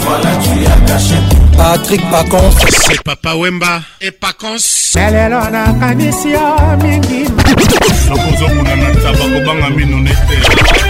voilà tu as caché Patrick Pacons c'est Papa Wemba et Pacons lelo nakanisi yo mingi nakozokuna na ntaba kobanga mino ne te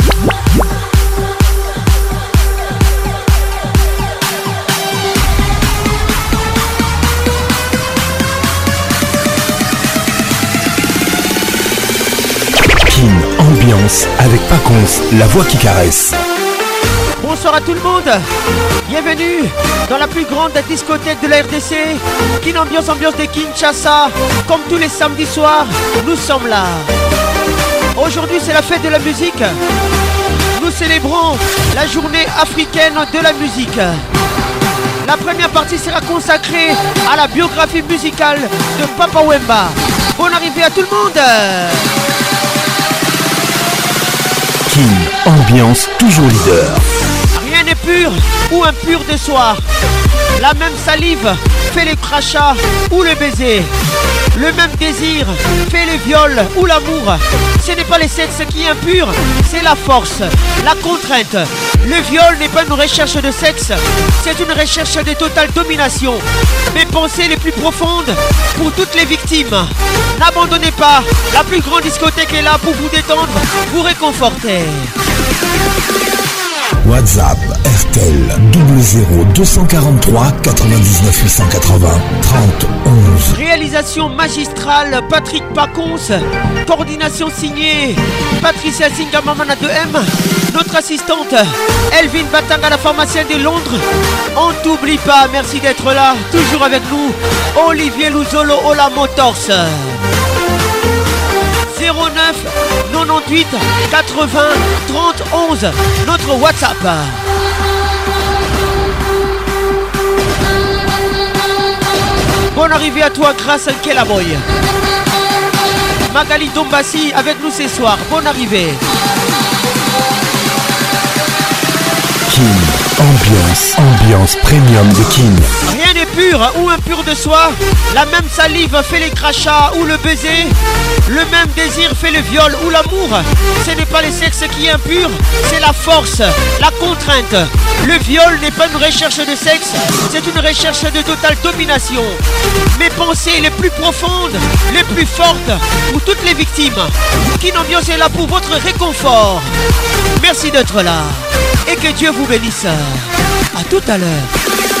avec Paconce, la voix qui caresse. Bonsoir à tout le monde, bienvenue dans la plus grande discothèque de la RDC, Kinambiance Ambiance Ambiance de Kinshasa. Comme tous les samedis soirs, nous sommes là. Aujourd'hui c'est la fête de la musique. Nous célébrons la journée africaine de la musique. La première partie sera consacrée à la biographie musicale de Papa Wemba. Bonne arrivée à tout le monde ambiance toujours leader. Rien n'est pur ou impur de soi. La même salive fait le crachat ou le baiser. Le même désir fait le viol ou l'amour. Ce n'est pas les sexes qui impurent, c'est la force, la contrainte. Le viol n'est pas une recherche de sexe, c'est une recherche de totale domination. Mes pensées les plus profondes pour toutes les victimes. N'abandonnez pas, la plus grande discothèque est là pour vous détendre, vous réconforter. WhatsApp Castel 00 243 99 880 30 11 Réalisation magistrale Patrick Pacons Coordination signée Patricia Singamamana 2M Notre assistante Elvin Batanga la pharmacienne de Londres On t'oublie pas, merci d'être là Toujours avec nous Olivier Luzolo Ola Motors 09 98 80 30 11 Notre WhatsApp Bonne arrivée à toi grâce à Boy. Magali Dombassi avec nous ce soir. Bonne arrivée. Kim ambiance, ambiance premium de Kim. Pur ou impur de soi, la même salive fait les crachats ou le baiser, le même désir fait le viol ou l'amour. Ce n'est pas le sexe qui est impur, c'est la force, la contrainte. Le viol n'est pas une recherche de sexe, c'est une recherche de totale domination. Mes pensées les plus profondes, les plus fortes pour toutes les victimes. n'ont Ambiance est là pour votre réconfort. Merci d'être là et que Dieu vous bénisse. À tout à l'heure.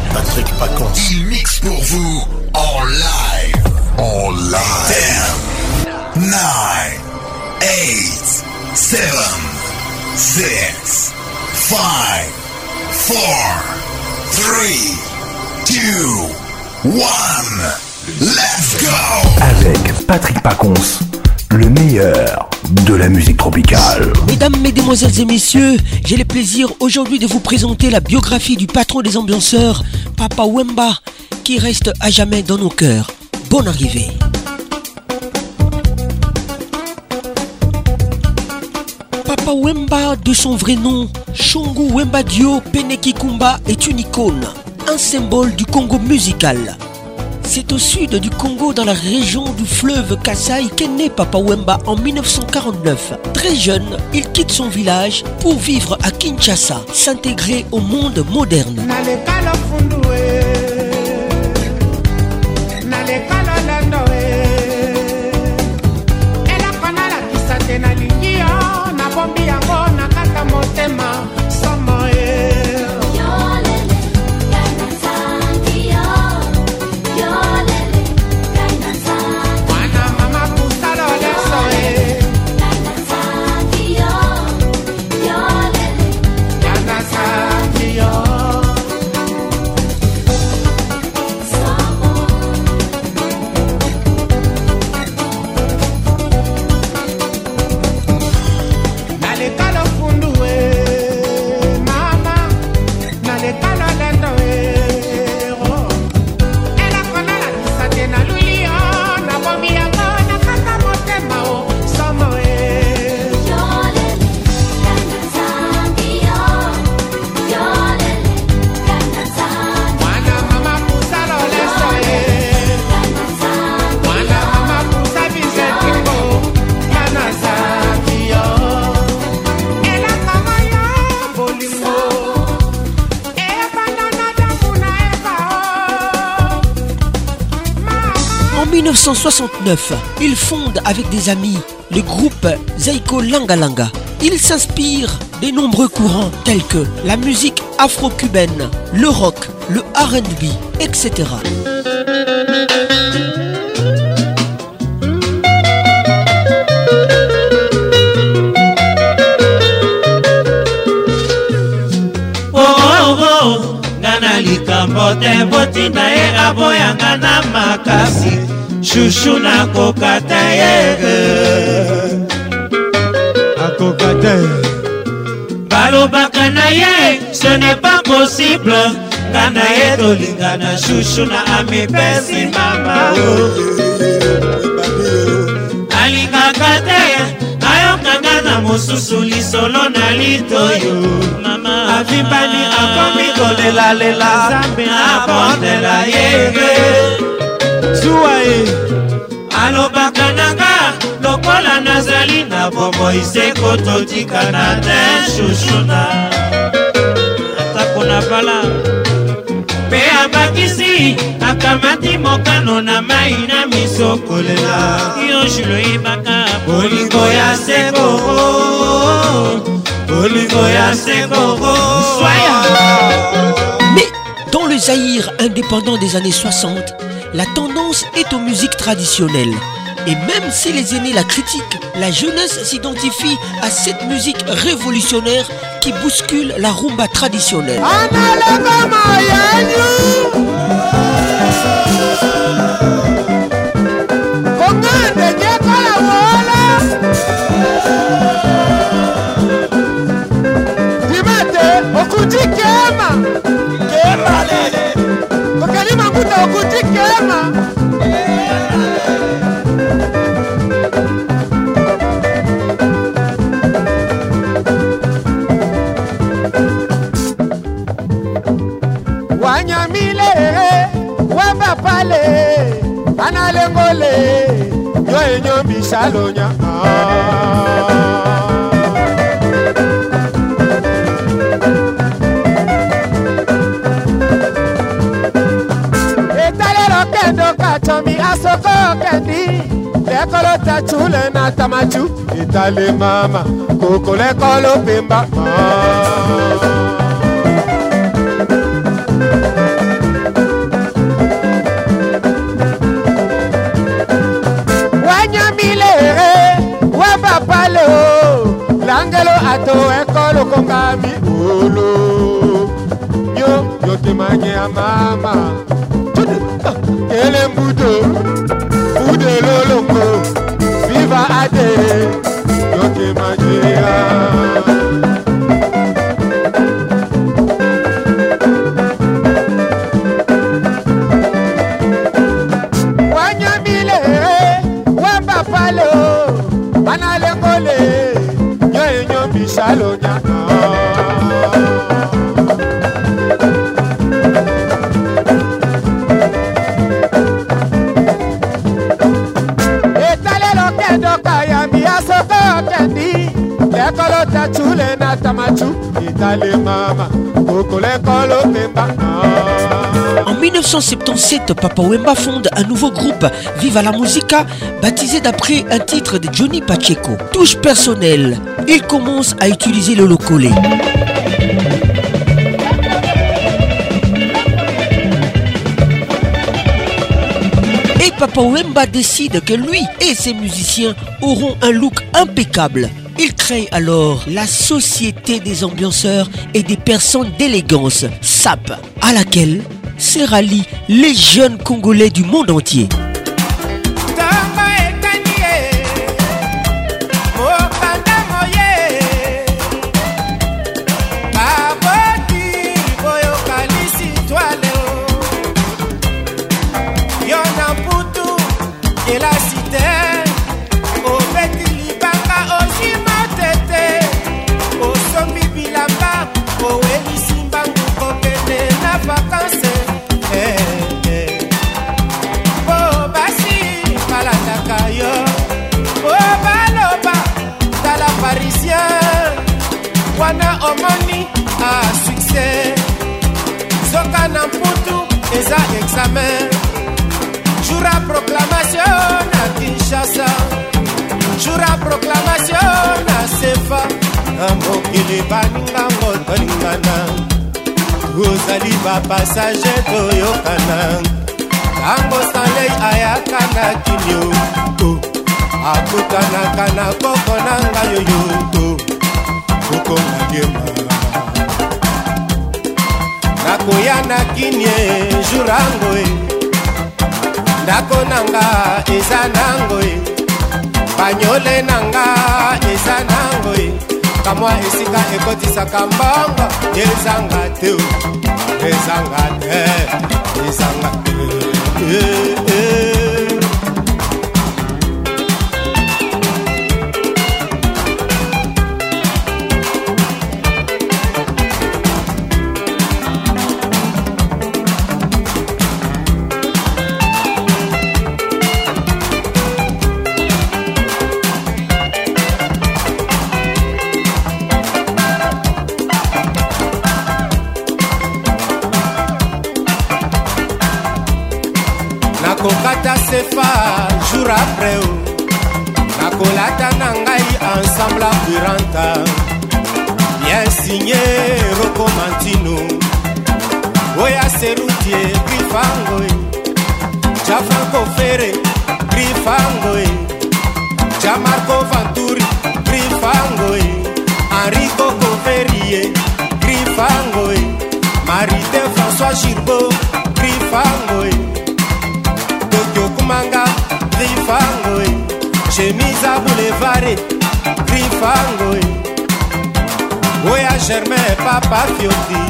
Patrick Pacons. Il mixe pour vous en live. En live. 10, 9, 8, 7, 6, 5, 4, 3, 2, 1. Let's go! Avec Patrick Pacons le meilleur de la musique tropicale. Mesdames, mesdemoiselles et messieurs, j'ai le plaisir aujourd'hui de vous présenter la biographie du patron des ambianceurs, Papa Wemba, qui reste à jamais dans nos cœurs. Bonne arrivée. Papa Wemba, de son vrai nom, Shongu Wemba Dio Penekikumba, est une icône, un symbole du Congo musical. C'est au sud du Congo, dans la région du fleuve Kasai, qu'est né Papa Wemba en 1949. Très jeune, il quitte son village pour vivre à Kinshasa, s'intégrer au monde moderne. 1969, il fonde avec des amis le groupe Zaiko Langalanga. Il s'inspire des nombreux courants tels que la musique afro-cubaine, le rock, le RB, etc. shushu nakoka te ye akoka te balobaka na ye ce n'est pas possible nga na ye tolingana shushu na amipesi mama alingaka te ayokanga na mosusu lisolo na litoyo mama avimbani akomi kolelalela abondela yeye zuwa ye alobaka nanga lokola nazali na bomoi se kototikana te shushuna atako na bala mpe abakisi akamati mokano na mai na miso kolela yo juloyebaka bolingo ya seko bolingo ya seko swaya Mais dans le Zaïre indépendant des années 60, la tendance est aux musiques traditionnelles. Et même si les aînés la critiquent, la jeunesse s'identifie à cette musique révolutionnaire qui bouscule la rumba traditionnelle. Ana lengole, yo enyo misalonya. Ah. kokolo tachule na tamachu itali mama kokolo ekolo pimba wanyamilere wabapalo langelo ato ekolo konga miolo yo yotemanye ya mama jáde lókè máa jìyà. en 1977, Papa Wemba fonde un nouveau groupe, Viva la Musica, baptisé d'après un titre de Johnny Pacheco. Touche personnelle, il commence à utiliser le locolé. Et Papa Wemba décide que lui et ses musiciens auront un look impeccable il crée alors la Société des ambianceurs et des personnes d'élégance, SAP, à laquelle se rallient les jeunes Congolais du monde entier. sa mère. Jour à proclamation à Kinshasa, jour à proclamation à Sefa, un mokili baninga ngotolingana, tozali bapasage toyokana, ntango soleil ayaka na kinio, akutanaka na koko na ngai oyo to, kokonga diema nakoya na kini e jour yango e ndako na nga eza nango e banyole na nga eza nango e kamwa esika ekotisaka mbongo ezanga te ezanga te ezanga te après o nakolata na ngai ensemble apuranta bien signe rokomantino oya serutie grifangoe jafankofere grifangoe jamarco vanturi grifangoe henrico coverie grifangoe marite françois girbo grifangoe chemiza boulevard rifangoi oya germain papa fioti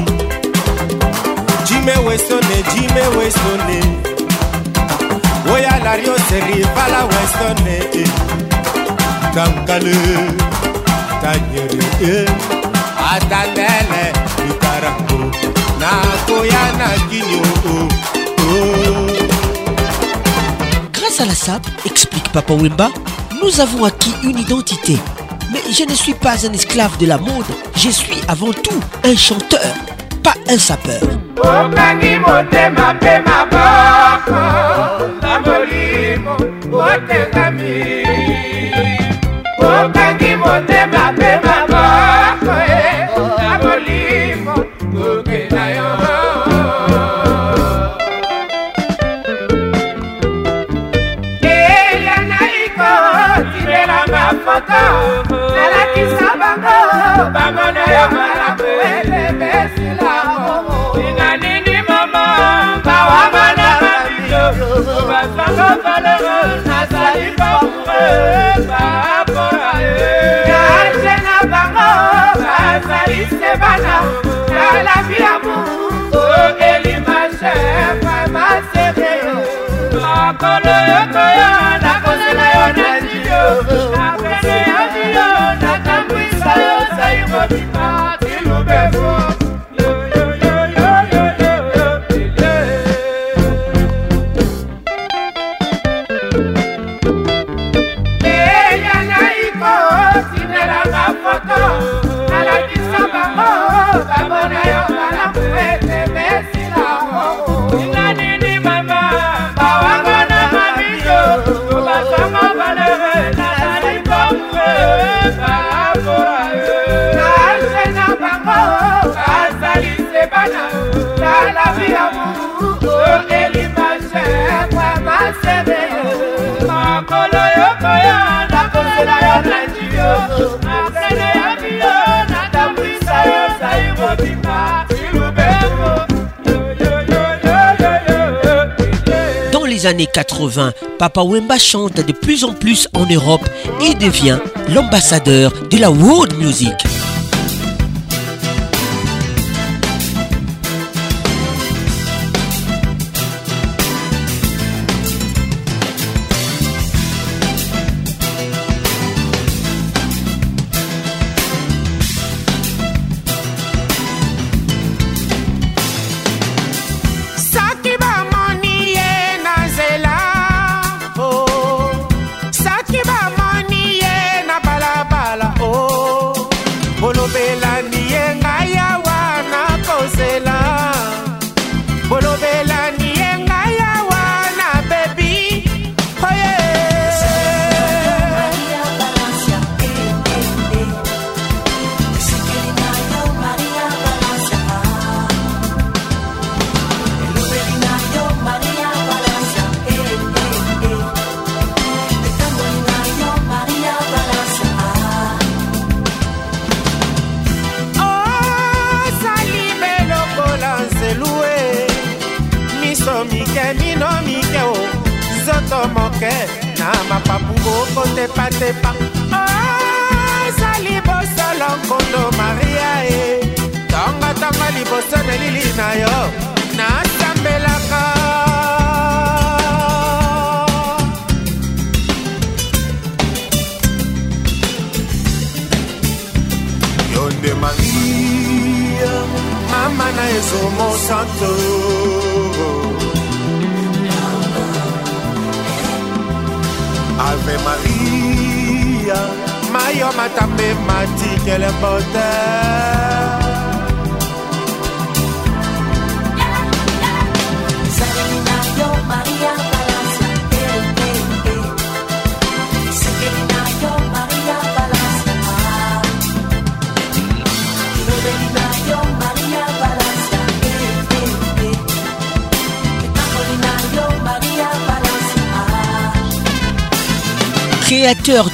jime westone jime westone oya lariose rivala westone eh. tankale tanyere eh. atandele likarango nakoya na kini oo oh, oh, oh. grâce à la SAP, explique Papa Wimba, Nous avons acquis une identité. Mais je ne suis pas un esclave de la mode, je suis avant tout un chanteur, pas un sapeur. moto nalakisa bango bango na yo malamu elebesila inga nini mama bawanga na mabito basanga valero nazali pamoure bapora kaje eh. na bango bazali se bana nalabi ya mutu okeli mashefa masereyo makolo yokoyo nakosela yo na jiyo Everybody. Dans les années 80, Papa Wemba chante de plus en plus en Europe et devient l'ambassadeur de la world music.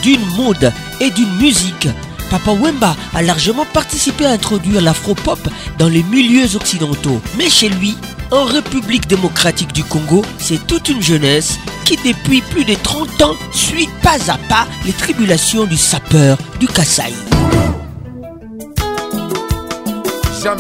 d'une mode et d'une musique, Papa Wemba a largement participé à introduire l'afro-pop dans les milieux occidentaux. Mais chez lui, en République démocratique du Congo, c'est toute une jeunesse qui depuis plus de 30 ans suit pas à pas les tribulations du sapeur du Kassai. jean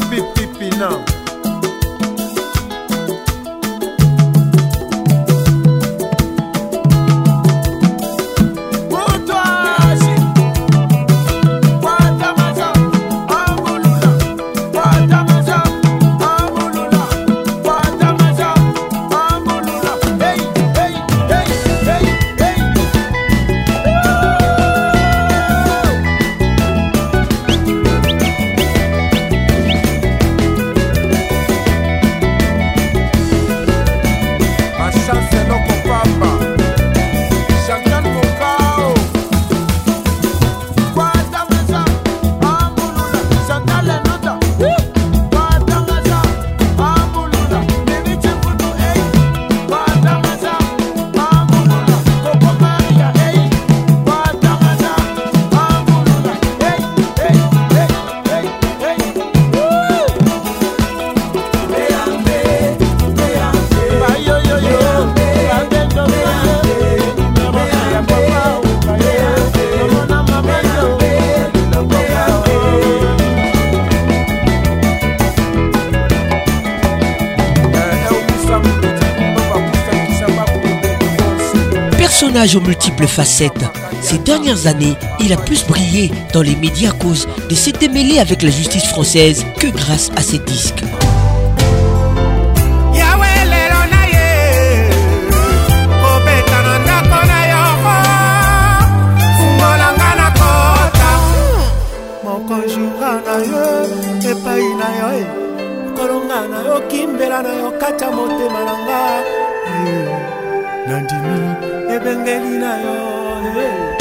aux multiples facettes. Ces dernières années, il a plus brillé dans les médias à cause de ses démêlés avec la justice française que grâce à ses disques. bengeli na yo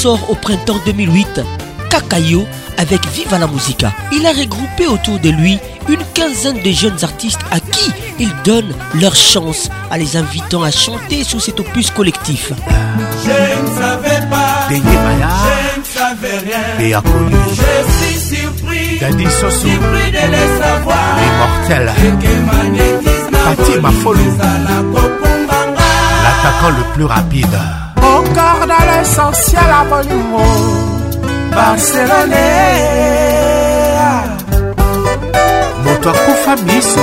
sort au printemps 2008 Kakayo avec Viva la Musica. Il a regroupé autour de lui une quinzaine de jeunes artistes à qui il donne leur chance en les invitant à chanter sous cet opus collectif. Je ne savais pas, je ne savais rien, je suis surpris, surpris de les savoir, immortel, Fatima Folou, l'attaquant le plus rapide on a l'essentiel à mon humour. Barcelone. moto akufa miso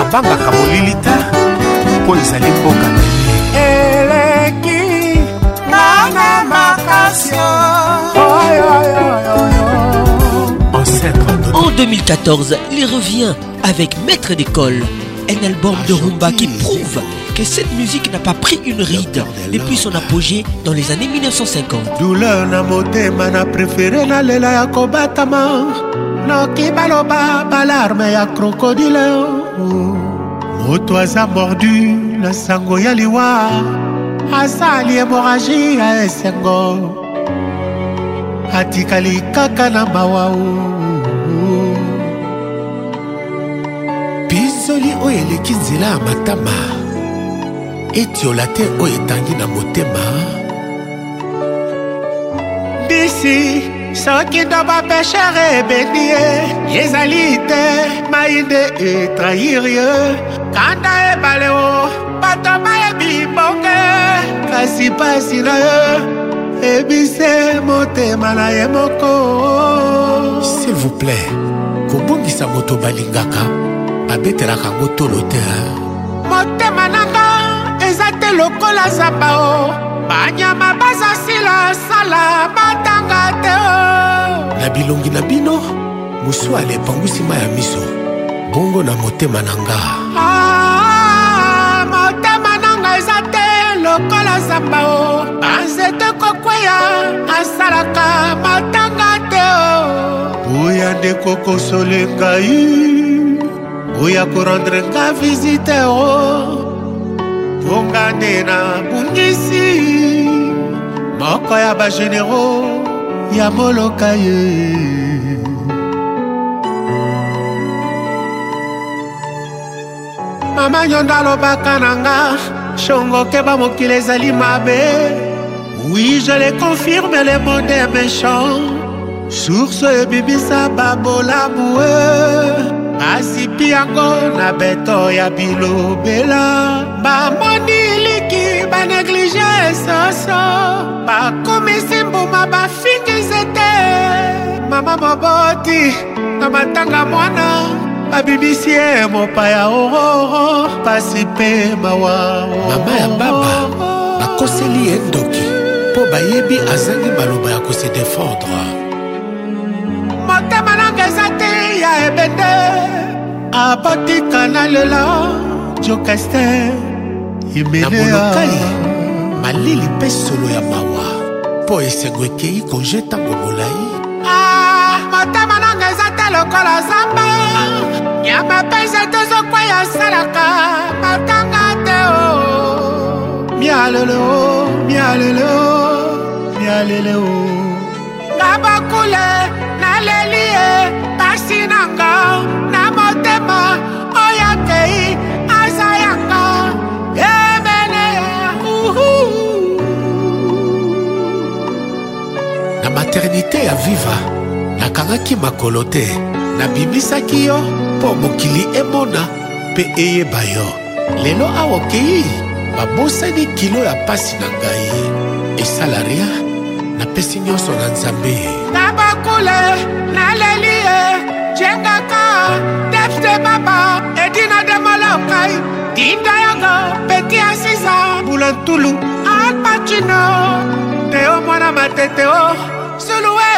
abangaka molili te mpo ezali mboka eleki nanga makasio En 2014, il revient avec Maître d'école, un album de rumba qui prouve cette musique n'a pas pris une ride depuis son apogée dans les années 1950. douleur na motema na prefere lela ya kobatama na baloba balarme ya krokodile moto aza mordu na sango ya liwa asali hémorragie ya esengo atikali kaka na mawa pisoli oyo eleki nzela ya matama etiola te oyo etangi na motema bisi soki ndo bapeshere ebeni ye ezali te mai nde etrahir ye kanda ebale o bato bayebi bonge kasi pasi na ye ebise motema na ye moko s'il vous plaît kobongisa moto balingaka babetelaka ngo tolo te lokola zaba o banyama baza sila sala batanga te o na bilongi na bino mosu ala epangwisi ma ya miso bongo na motema na nga ah, motema na nga eza te lokola zaba o banzete kokweya asalaka matanga te o oya nde kokosole ngai oya korendre nga visite o bonga nde nabungisi moko ya bagenero ya moloka ye mama nyonda alobaka na nga shongoke bamokili ezali mabe Oui, je les confirme, le monde est méchant. Source ebibisa babola boueux. asipi yango na beto ya bilobela bamoni eliki baneglige esoso bakomisi mbuma bafingi nzete mama moboti na matanga mwana babibisi ye mopaya ororo oh, oh, oh. pasi mpe mawa mama ya baba bakoseli ye ndoki mpo bayebi azangi maloba ya kose defendre motema nange eza te ya ebende abotika na lelo jokester na monokali malili mpe solo ya mawa mpo esengo ekei konje ntango molai ah, motema nanga eza te lokola zamba nyama mpese tozokwei asalaka matanga te o mialelo mialelo mialelo ngabakule naleli nzete ya viva nakangaki makolo te nabimisaki yo mpo mokili emona mpe eyeba yo lelo awa okei babosani kilo ya pasi na ngai esala ria napesi nyonso na nzambe nabakule naleli ye jengaka defte baba edina demolokai dinda yango peti asisa bulantulu alpacino teo mwana matete o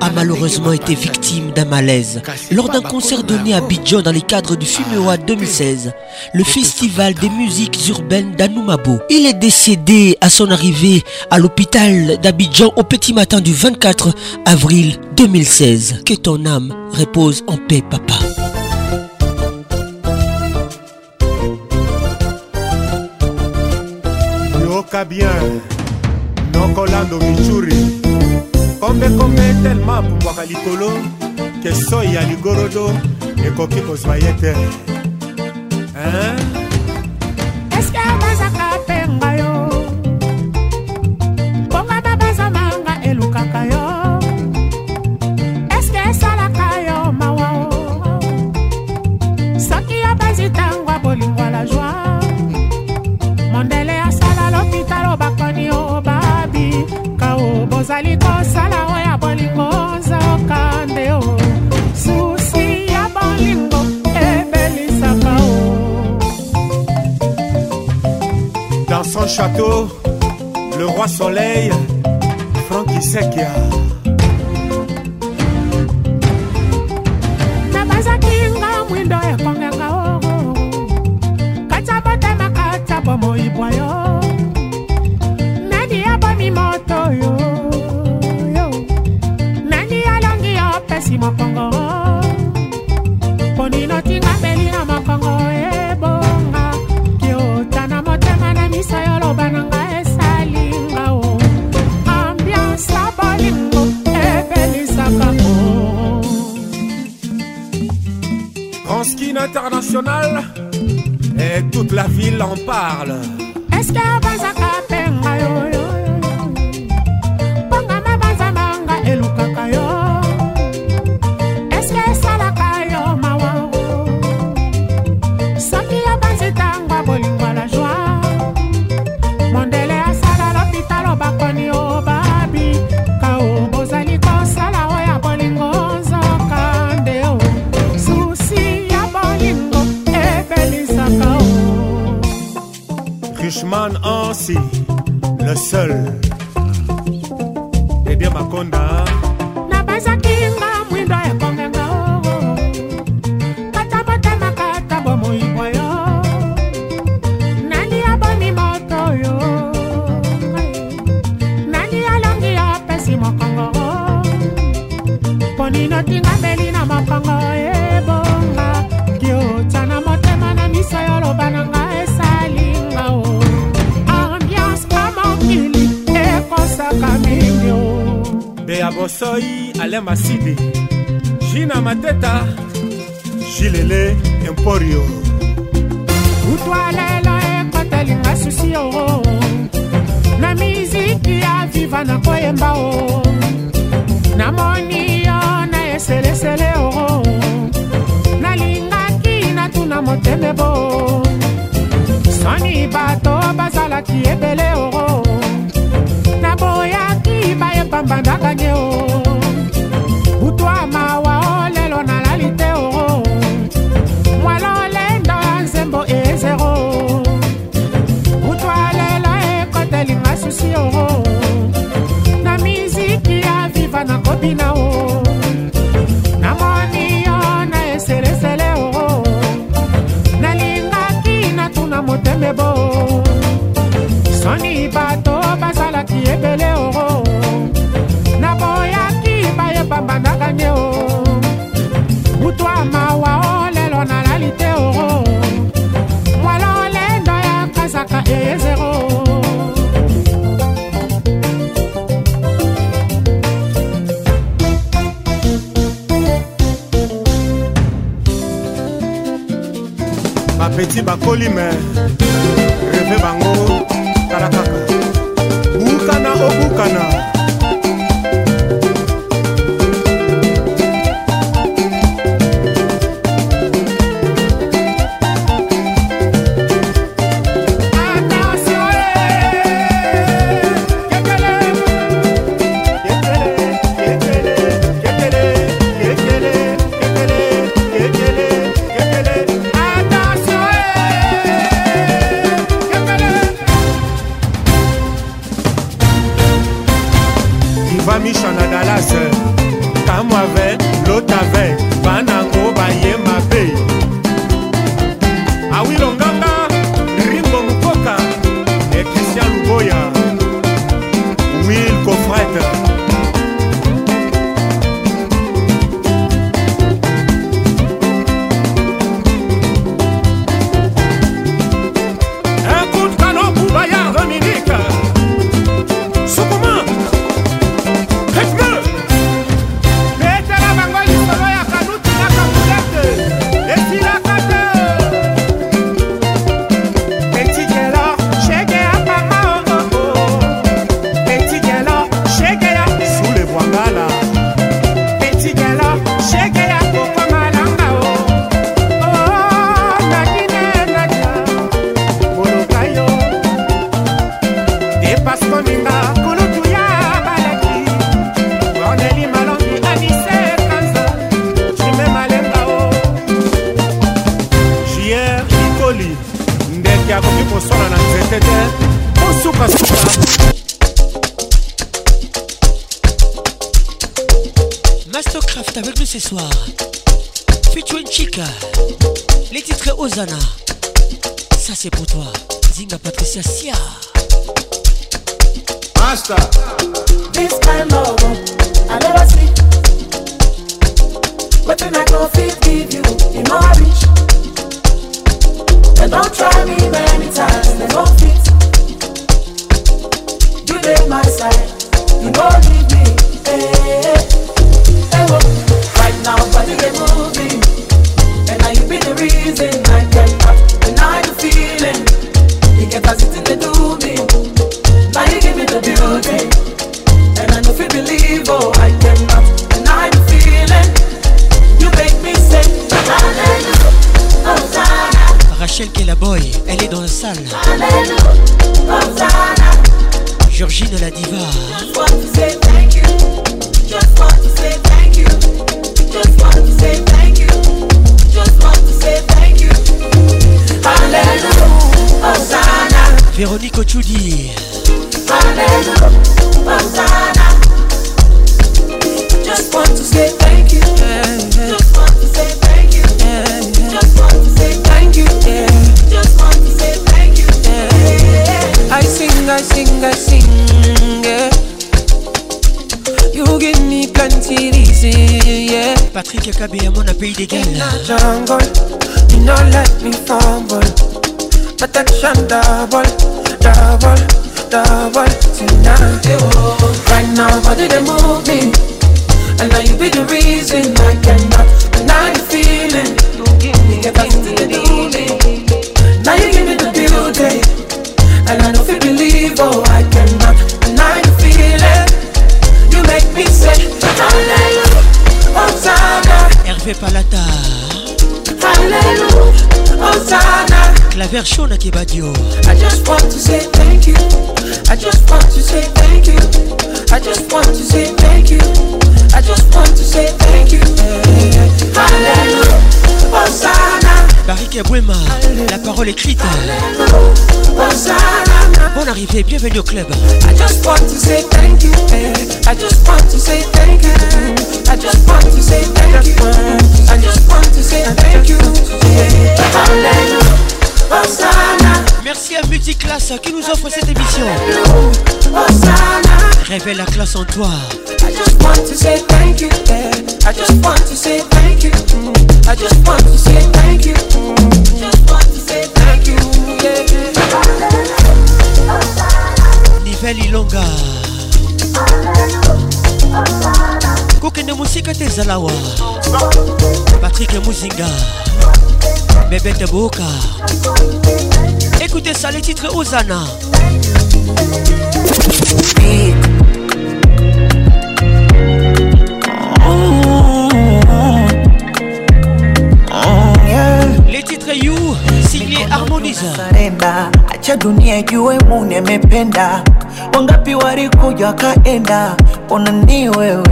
a malheureusement été victime d'un malaise lors d'un concert donné à Abidjan dans les cadres du Fumewa 2016, le festival des musiques urbaines d'Anoumabo. Il est décédé à son arrivée à l'hôpital d'Abidjan au petit matin du 24 avril 2016. Que ton âme repose en paix, papa. kombekombe telema apumbwaka likolo ke soi ya ligorodo ekoki kozwa ye te eske bazaka te nga yo bongana bazana nga elukaka yo eske esalaka yo mawa soki yo bazitangwa bolingwa la joi mondele asala lopitalo bakoni o babi kao bozali château, le roi soleil, Francky Sekia. et toute la ville en parle. Afrique et Kabylie, mon pays In the jungle, you know let me fumble. Protection double, double, double tonight. Oh, right now, body they moving, and now you be the reason I cannot deny the feeling. You give me, you give me palata claver show na kebadio I just want to say thank you I just want to say thank you I just want to say thank you I just want to say thank you Hallelujah Hosanna Barrique Bouema, la parole écrite. Bon arrivée, bienvenue au club. Eh. I just want to say thank you. I just want to say thank you. Eh. I just want to say thank you. I just want to say thank you. Merci à Multiclasse qui nous offre cette émission. Révèle la classe en toi. I just want to say thank you, yeah. I just want to say thank you. Mm. I just want to say thank you. Mm. I just want to say thank you, yeah. Nivelle Ilonga. kokende mosika te ezala wa patrik muzinga bebete boka écoutez ça le titre ozana Big. Caillou signé Harmoniza. Acha dunia ijue munemependa, wangapi walikuja kaenda, ona ni wewe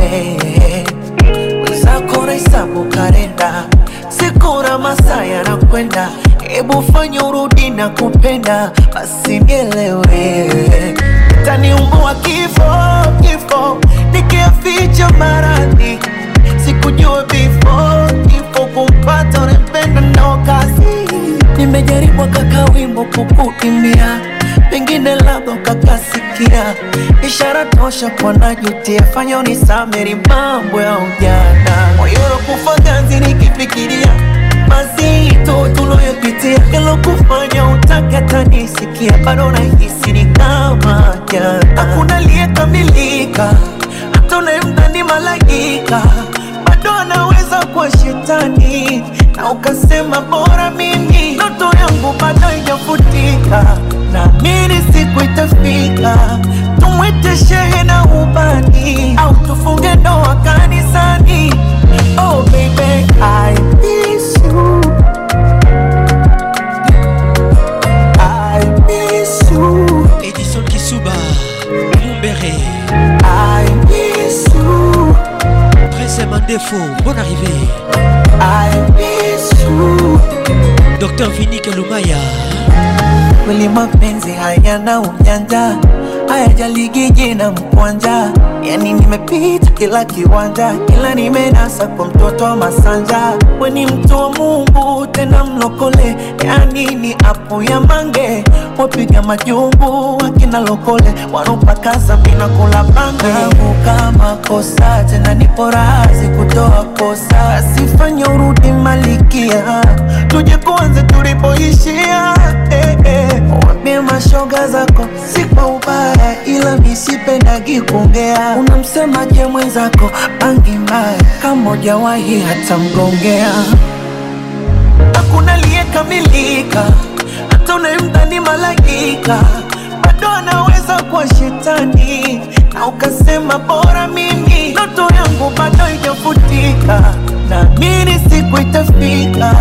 wenzako nahesabu kalenda, siku na kwenda yanakwenda, hebu fanya urudi na kupenda, basi nielewe taniumbua kifo kifo, nikiaficha maradhi sikujua before kifo kumpata nimejaribu kaka wimbo kukukimbia, pengine labda ukakasikia, ishara tosha kwa najutia, fanya unisameri mambo ya ujana, moyo unakufa ganzi nikifikiria mazito tuloyopitia, yalokufanya utake tanisikia, bado nahisi ni kama jana, hakuna aliyekamilika, hata unayemdhani malaika bado anaweza kuwa shetani na ukasema bora mimi ndoto yangu bado ijafutika naamini siku itafika tumwite shehe na ubani au tufunge ndoa kanisani oh baby I miss you I miss you Edison Kisuba Lumbere I miss you Prince Mandefo, bonne arrivée Dr. Vinika Lumaya, wili mapenzi hayana unyanja hayajaligi jina mkwanja, yani nimepita kila kiwanja, kila nimenasa kwa mtoto wa Masanja. We ni mtu wa Mungu tena mlokole, yani ni apu ya mange, wapiga majumbu wakina lokole, wanopakaza mina kula bange kama kosa tena niporazi kutoa kosa, asifanya urudi malikia, tuje kuanze tulipoishia eh, eh. Niambie mashoga zako, si kwa ubaya, ila misipendagi kuongea. Unamsemaje mwenzako bangi mbaya, kama hujawahi hata mgongea? Hakuna aliyekamilika, hata unayemdhani malaika bado anaweza kuwa shetani, na ukasema bora mimi ndoto yangu bado haijafutika, naamini siku itafika,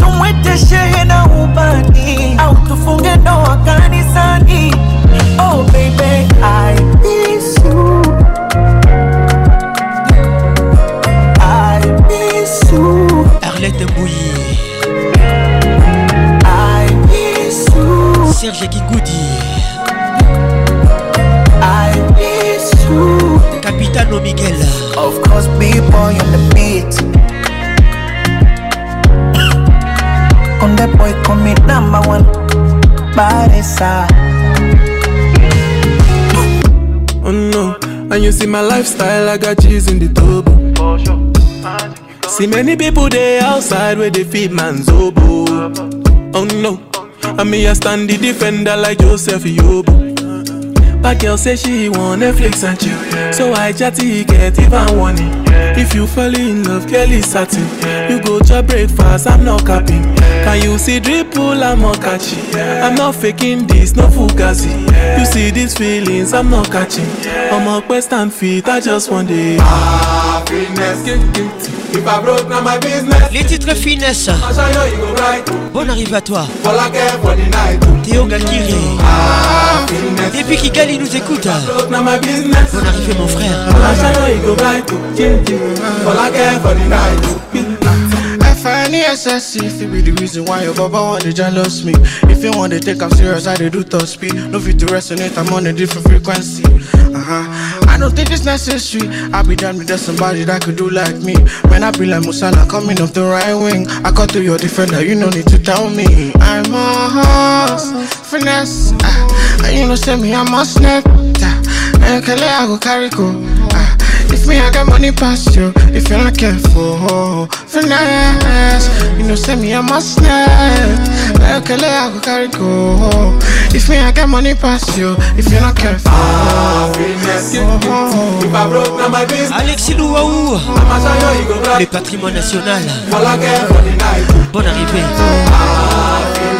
tumwite shehe na ubani au tufunge ndoa kanisani. Oh baby, I miss you. Serge Kikudi Lolita Miguel. Of course, big boy on the beat. On the boy, come in number one. Barisa. Oh no, and you see my lifestyle, I got cheese in the tub. See many people there outside where they feed man's oboe. Oh no, and me I stand the defender like Joseph Yobo. My girl say she want Netflix and chill yeah. So I chatty get even warning yeah. If you fall in love, girl is certain yeah. You go to breakfast, I'm not capping Can you see dripple, I'm not catching I'm not faking this, no fugazi You see these feelings, I'm not catching I'm a quest and fit, I just want it ah. If I broke, now my business. Les titres finesse. Bonne arrivée à toi. Théo Gakiri. Ah, Depuis Kigali nous écoute. Broke, Bonne arrivée mon frère. If I any if it be the reason why your baba want to jealous me. If you want to take I'm serious, I they do top speed. No fit to resonate, I'm on a different frequency. Uh huh. I don't think it's necessary. I be done with somebody that could do like me. When I be like Musala coming off the right wing, I cut to your defender, you no need to tell me. I'm a horse, finesse. Uh, you know, say me, I'm a snap. Uh, ah, and it I go carry go. Uh, if me, I got money past you, if you're not careful, finesse. You know, send me a must net. Like, okay, I go carry go. If me, I got money past you, if you're not careful. Ah, finesse. Oh, uh-huh. if I broke, now my business. Alexis Louaou, le patrimoine national. Bonne arrivée. Ah,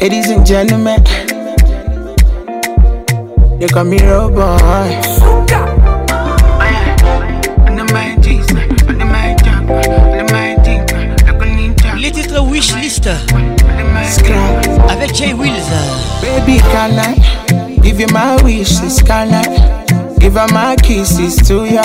Ladies and gentlemen, they call me robot. avec Jay Wills. Baby, can I give you my wishes? Can I give her my kisses to ya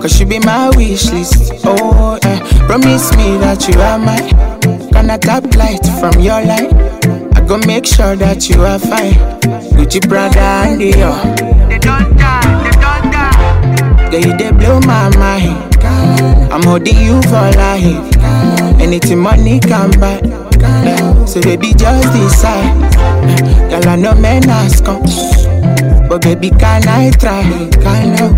Cause she be my wish list. Oh, yeah, promise me that you are mine. Gonna tap light from your light. Go make sure that you are fine. Gucci brother and Dior. They don't die, they don't die. Girl, you they blow my mind. I'm holding you for life. Anything money can buy. So baby, just decide. Girl, I know men ask But baby, can I try?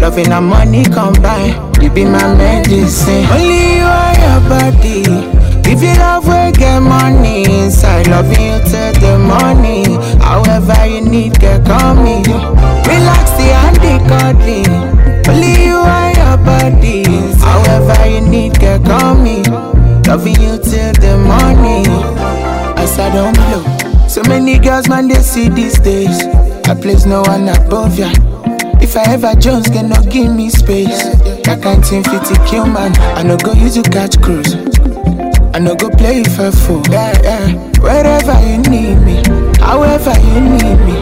Love and money combine. You be my medicine. Only you are your body. If you love, we get money inside. love you till the morning. However you need, get call me. Relax the handy cuddly. Only you and your body. However you need, get call me. Loving you till the morning. As I don't blow. So many girls, man, they see these days. I place no one above ya. If I ever Jones, cannot give me space. That kind thing fit to kill man. I no go use to catch cruise. I no go play for fool. Yeah, yeah. Wherever you need me, however you need me,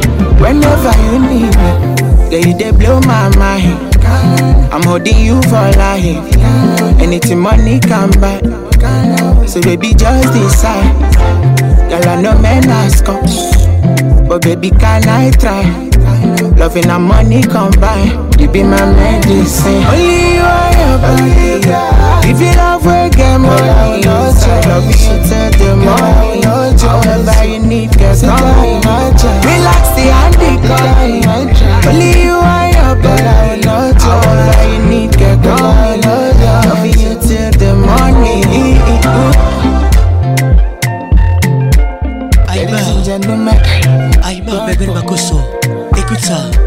whenever you need me. Yeah, you they blow my mind. I'm holding you for life. Anything money can buy. So baby, just decide. Girl, I know men ask, scums. But baby, can I try? Loving and money combine. You be my medicine. Only you nobody. If you love where get money, I will not judge. Love you till the morning. However you need, just call me. Relax the handicap. Only you are your but I will not judge. you need, get call me. Love you till the morning. Aïma, Aïma, bébé Makoso, écoute ça.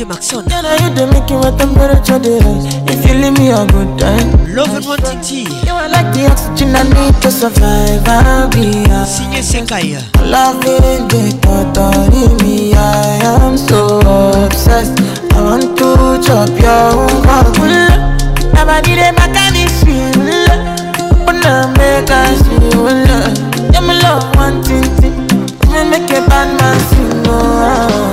DJ Maxon. Can I hit the making with temperature they rise? If you leave me, I go die. Love and wanting tea. You are like the oxygen I need to survive. I'll be out. Signe Sekaya. Love it, they thought of me. I am so obsessed. I want to chop your own cock. Nobody they back at this feel. Wanna make us feel. I'm love wanting tea. Make a bad man sing. Oh,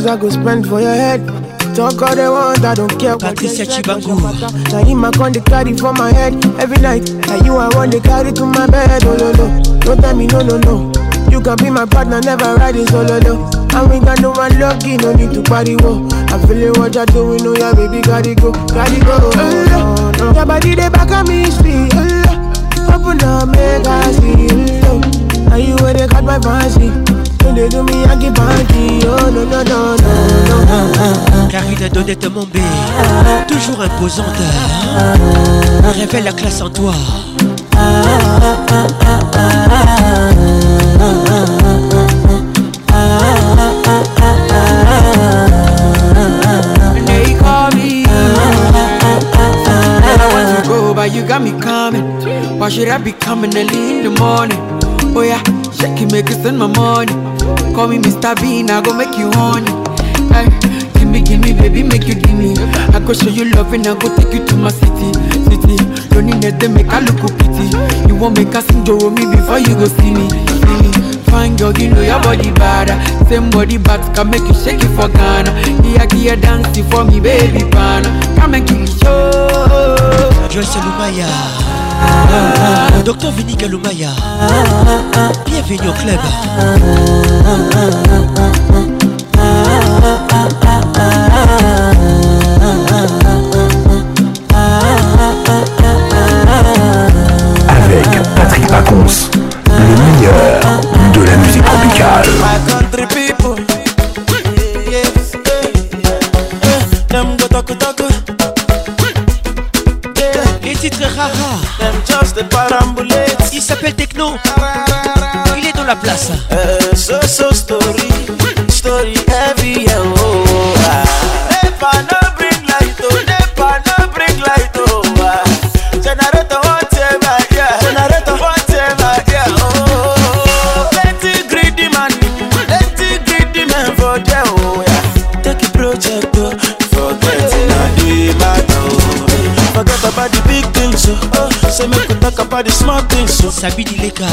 dollars I go spend for your head. Talk all they want, I don't care. Patricia Chibangu. Now going to con they carry for my head every night. Now you I want they carry to my bed. Oh no no, don't tell me no no no. You can be my partner, never ride solo no. And we got no one lucky, no need to party wo. I feel it what you do, know oh baby, got it go, got it go. Oh, no, no. Your body they back on me, speed. Oh, no. Open up, make I see. Oh, no. you where they caught my fancy. When they do me, I get Oh no, no, no, no, no. Karina Donnette Mombé, toujours imposante. Révèle la classe en toi. They call I want go, but you got me coming. Why should I be coming early in the morning? Oh yeah, shake it, make it send my money. Call me Mr. Bean, I go make you honey. Hey, give me, give me, baby, make you give me. I go show you love and I go take you to my city, city. Loneliness they make I look pretty. You won't make us enjoy me before you go see me, see me. Fine girl, you know your body bad. Same body back can make you shake it for Ghana. Here, here, dancing for me, baby, pana. Come and give me show. Joyce Lubaya. Docteur Vini Kaloumaya Bienvenue au club place eh, eh, so so story story every year oh ah. nepa no bring light oh nepa no bring light oh ah. generator want take my dear generator want take my dear oh plenty greedy man plenty greedy men for there oh yeah take a project oh forget na do matter oh forget about the big things oh, oh. say make we talk about the small things oh sabi the liquor.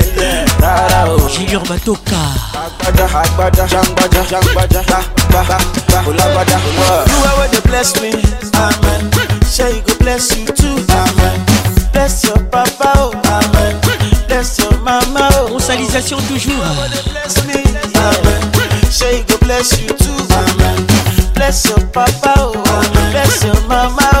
Junior Batoka Whoever they bless me, amen Say you go bless you too, amen Bless your papa, oh, amen Bless your mama, oh Consalisation toujours bless me, amen Say go bless you too, amen Bless your papa, oh, amen Bless your mama, oh,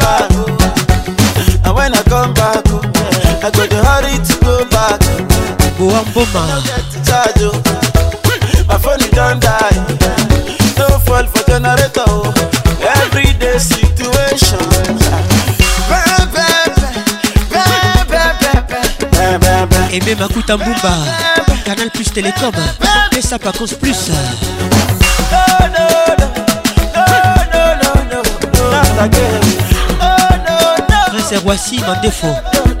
go one boomer. My phone Canal Plus Télécom, Mais ça Plus. plus no, no, no, no,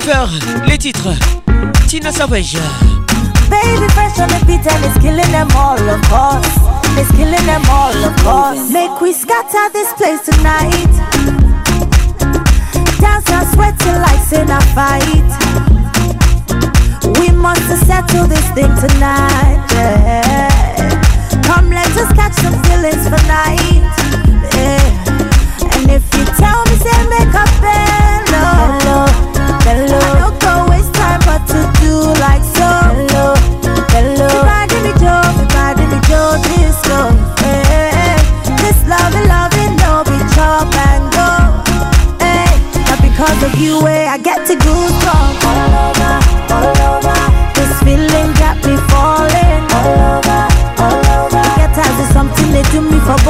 faire les titres. Tina Savage. Baby, fresh on the beat and it's killing them all, of us It's killing them all, of course. Make we scatter this place tonight. Dance and sweat till life's in a fight. We must settle this thing tonight. Come, let us catch some feelings for night.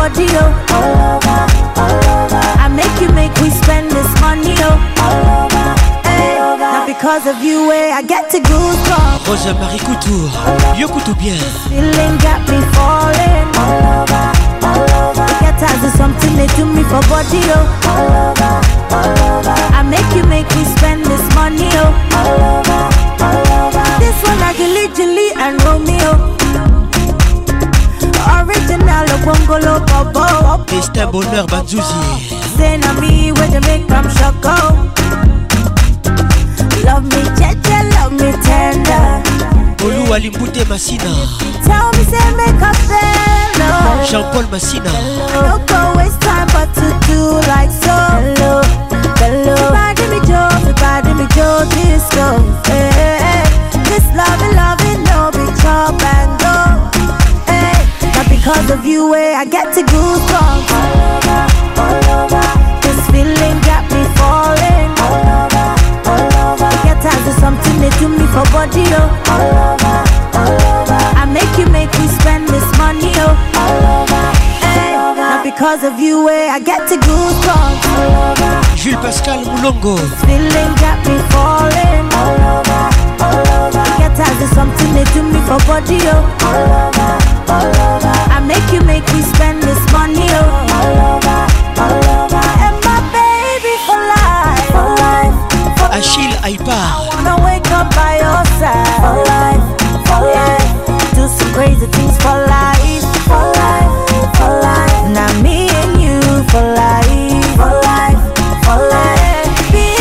body, oh. All over, all over. I make you make we spend this money, oh. All oh, over, oh. all over. Not because of you, eh, I get to goosebumps. Rosa Marie Couture, you Yo Couture bien. This feeling got me falling. All over, all over. Get tired of something they do me for body, oh. All over, all over. I make you make we spend this money, oh. All over, all over. This one like Gilly Gilly and Romeo original Okongolo Bobo Mr. Bonheur Badzuzi Say na me where they make from Shoko Love me jeje, love me tender Olu Alimbute Masina Tell me say make a fellow oh. Jean-Paul Masina Don't go waste time but to do like so Hello, hello Everybody me joy, everybody me joy, disco hey, eh, eh, hey, eh. hey. This love, love Cause of you, where eh, I get to go All over, all over This feeling got me falling All over, all over something they do me for body, oh All over, all over I make you make me spend this money, oh All over, hey. all over Not because of you, where eh, I get to go All over Jules Pascal Moulongo This feeling got me falling All over sometimes there's something they do me for body, oh, All over, all over. I make you make me spend this money, oh, All over, all over. And my baby for life, for life. For Achille Aipa. I wanna wake up by your side. For life, for life. Do some crazy things for life, for life, for life. Now me and you for life, for life, for life.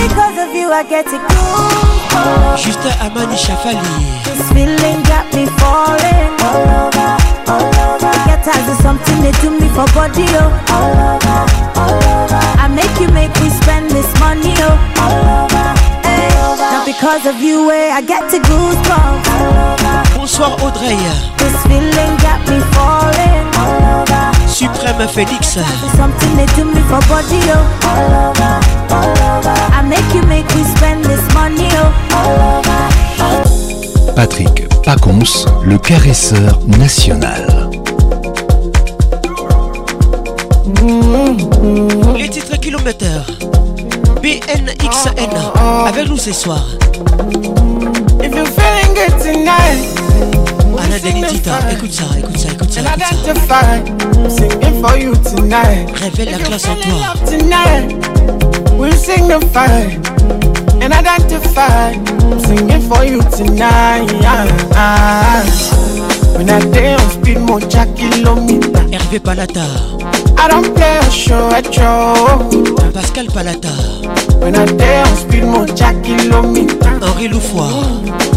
Because of you, I get to go. Juste Amani Chafali This feeling got me falling all over, all over Get oh. out oh. eh, of something they do me for body, oh All over, all over I make you make me spend this money, oh All over, Now because of you, way I get to goosebumps All Bonsoir Audrey This feeling got me falling all over Suprême Félix Something they do me for body, oh All over, all over make you make me spend this money oh, oh, oh, Patrick Pacons, le caresseur national. Les titres kilomètres BNXN avec nous ce soir. If you're feeling good tonight, Anna Denitita, écoute ça, écoute ça, écoute ça. Écoute ça. Singing for you tonight. Révèle la classe en toi. Tonight, will signify and identify. I'm singing for you tonight. When I dance, speed, Hervé Palata. I don't play a show at Pascal Palata. When I dance, speed, Henri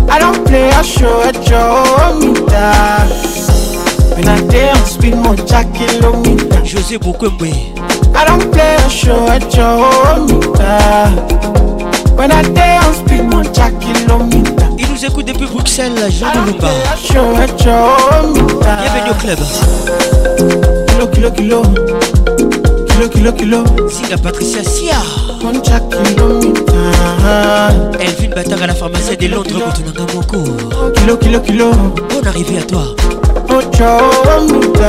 I don't play a show at When I dance, on speed, José Boukoué. I don't play a show at your own meter. When I dance, on speed, mon chaque kilometer. Il nous écoute depuis Bruxelles, don't play a Show at your own meter. Bienvenue au club. Kilo, kilo, kilo. Kilo, kilo, kilo. Singa Patricia Sia. Mon chaque kilometer. Elle vit une bataille à la pharmacie de Londres contre cours Kilo, kilo, kilo. Bonne arrivée à toi. Oh, ciao, meter.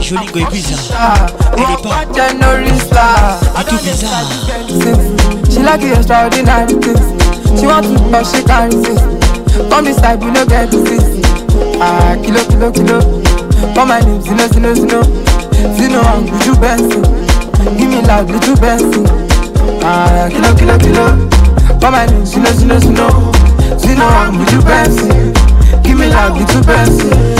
Jolie go bizarre. Elle est pas. Ah, tout bizarre. She like the extraordinary things. She want to but she can't resist. Come this type you no get resist. Ah, kilo kilo kilo. For my name Zino Zino Zino. Zino and Guju Benson. Give me love, little Benson. Ah, kilo kilo kilo. For my name Zino Zino Zino. Zino and Guju Benson. Give me love, little Benson.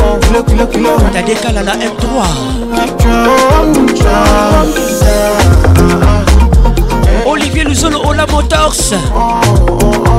kilo kilo kilo tadekala na m3 olivier luzolo ola motors oh, oh, oh.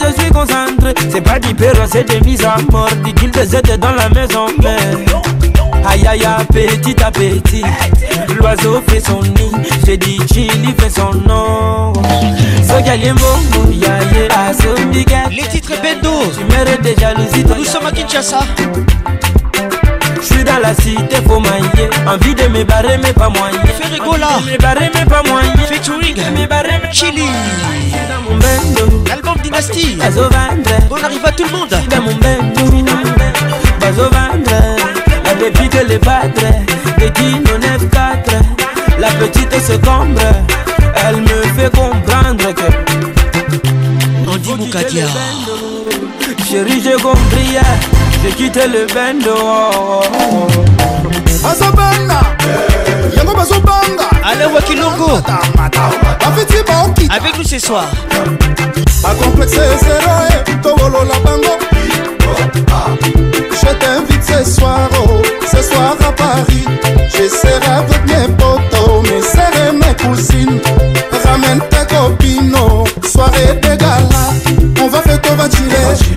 je suis concentré. C'est pas du c'est des mises à mort. Dit qu'ils te dans la maison mais. Aïe aïe aïe, petit à petit, l'oiseau fait son nid. J'ai dit Chili fait son nom. So Y'a Les titres Bendo. Tu mérites des jalousies. Nous sommes à Kinshasa. Je suis dans la cité, faut mailler. Envie de me barrer, mais pas moyen. Fais rigoler. Me barrer, mais pas moyen. Featuring. Me barrer, mais Chili. Dans mon bendo. L'album Dynastie. Bazo vendre. On arrive à tout le monde. Dans mon bendo. Bazo vendre. La pépite, les padres. Les Dino 9-4. La petite s'écombre. Elle me fait comprendre que. Andy Moukadia. Chérie, j'ai compris. J'ai quitté le bendo azobanga yango bazobanga alewa kilongo bafeti baokita avec nous ce soir bakomplexe zero eh, tobolola bango Je t'invite ce soir, oh, ce soir à Paris. Je serai avec mes potos, mes sœurs et mes cousines. Ramène tes copines, oh, soirée de gala. On va faire ton bachiller,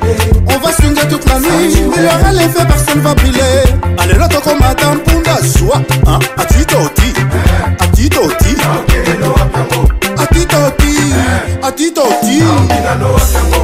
on va swinguer toute la nuit. Il y aura les personne va piler. Allez, l'autre comme Madame Punda, joie, hein, à ti à dit, à dit à ti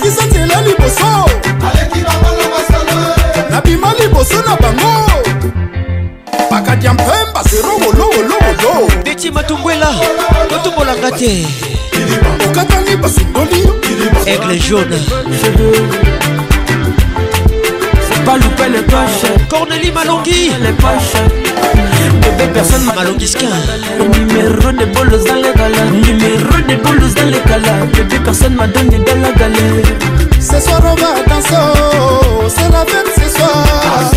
nakisaki elia liboso nabima liboso na bango bakati ya mpemba serongolowolowolo deti matumbwela totumbolanga te okatani basundoli aigle jaune pas loupé les poches cornélie malongi les poches bébé personne malongiska le numéro de bolos dans les gala numéro de bolos dans les gala bébé personne m'a donné dans la galère ce soir on va danser oh, c'est la fête ce soir oh, oh.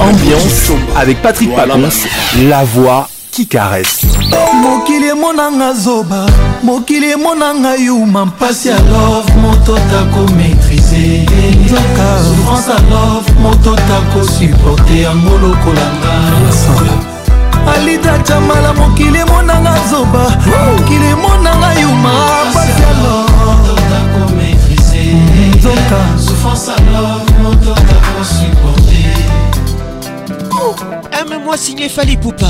Ambiance avec Patrick Pacons, la voix qui caresse mokili emonanga zoba mokili emonanga yuma mpasi ya love moto atakometri yoka souffrance alof moto takosuporte yango lokolanga alida jamala mokili emonanga zoba mokili emonanga yuma pasi alonzoka aime moi signé fali poupa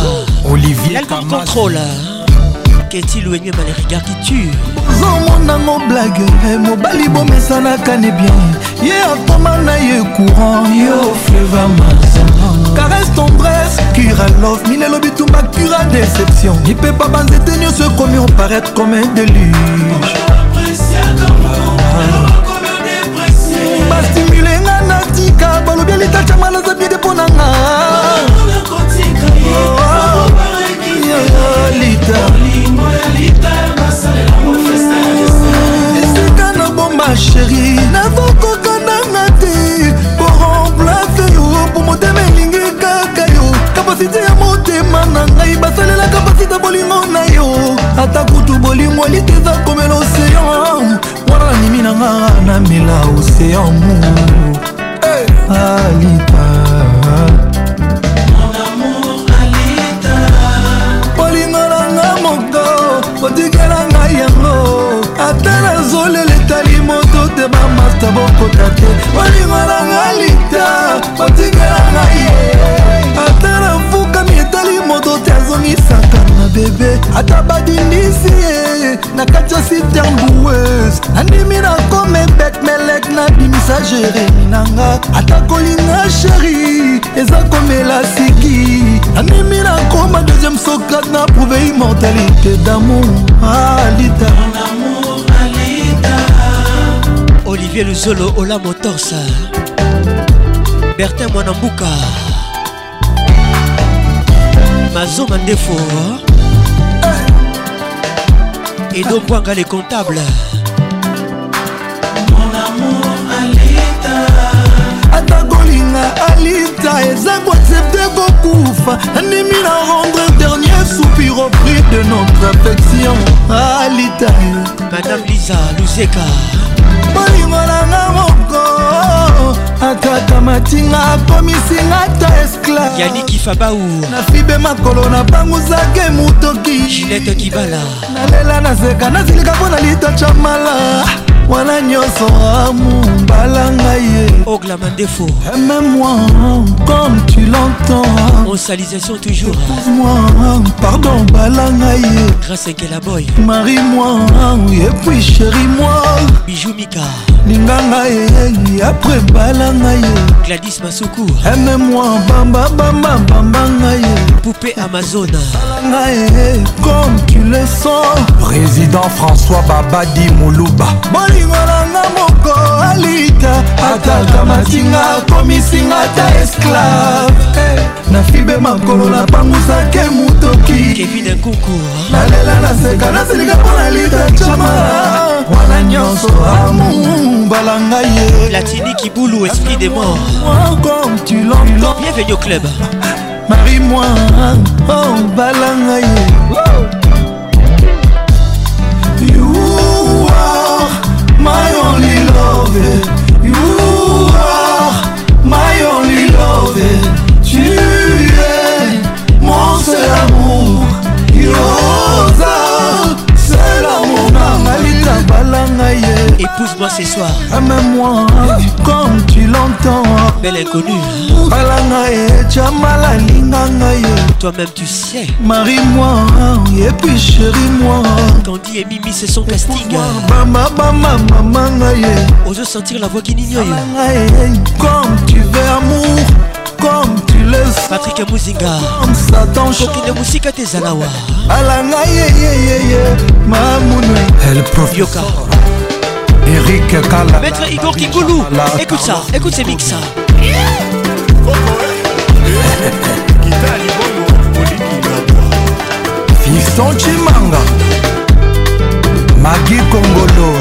olivier l'album contrôle keti louenywe balerigar qui tue ozomonango blague mobali bomesanaka ne bien ye atoma na ye courant yo fleva mazama caresse tendresse cura love mine elobi tumba cura déception lipepa banzete nyonso ekomi oparaître comme un déluge bastimule nga na tika balobi elitatiama naza bide mpo na nga oh, oh, oh, lita esika nabomba sheri nazokokananga te poremplace yo po motema elingi kaka yo kapasite ya motema na ngai basalela kapasite bolingo na yo ata kutu bolingo eliteza komela oseyan wana nanimi nanga namela oseyan mu alita nazolela etali moto te bamasta bokota te bolingo na ngai lita botingelanga ye ata nafukami etali moto te azongisaka na bebe ata badindisi ye na kati ya siternbues nandimi na komebet melek nabimisa jeremi nanga ata kolinga sheri eza komela siki nandimi nakoma deuxième sokat na prouve immortalité damour alita ah, olivier luzolo ola motorsa bertin mwanambuka mazo mandefo edo mbwanga le comptable alinga alita eza koaccepte kokufa andimi na rendre dernier soupir au prix de notre affection alita madame lisa luzeka bolingo nanga moko atata matinga akomisinga ta esclaveyadikifabau nafibe makolo na banguzake motoki juliete kibala nalela nazeka nazilika mpo na lito chamala wana nyonso amombala ngai ye oglama ndefo aime-moi comme tu l'entends onsalisation toujours moi pardon bala ngai ye grâce ekela boy marie moi et puis chéri moi bijou mika linganga ye apre balanga ye gladis masuku ememoi bambabambabamba nga ye poupe amazona nga ye comme tu le sens président françois babadi moluba bolingo nanga moko alita atatamatinga akomisinga ta esclave eh, na fibe makolo napangusake motoki kevin nkuku nalela naseka nasilika mpo na lita cama wana nyonso amour mbala ngai ye latini kibulu esprit de mort comme tu l'entends bienvenue au club marie moi oh mbala ngai ye you are my only love oreille Épouse-moi ce soir Aime-moi comme tu l'entends Belle inconnue Balanga et Jamala Lingangaye Toi-même tu sais Marie-moi et puis chérie-moi Candy et Mimi c'est son casting Bama bama maman ngaye Ose sentir la voix qui n'ignore Comme tu veux amour comme tu le sens Patrick Mouzinga Comme ça t'enchante Moussika Tezalawa Alanga ye ye ye ye Mamoune Elle profite Yoka Eric Kala Maître Igor Kikoulou Écoute ça, écoute ces mix ça Fiston Chimanga Magui Kongolo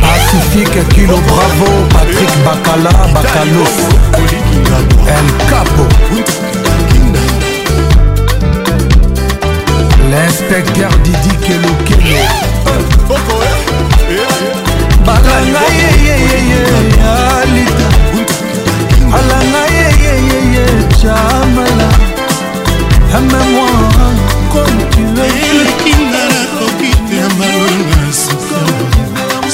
Pacifique Kilo Bravo Patrick Bakala Bakalos El Capo L'inspecteur Didi Kelo Kelo balanga yeyeyeye alita alanga yeyeyeye jamala la mémoire continuekinga eh, nakoki te ya malona suka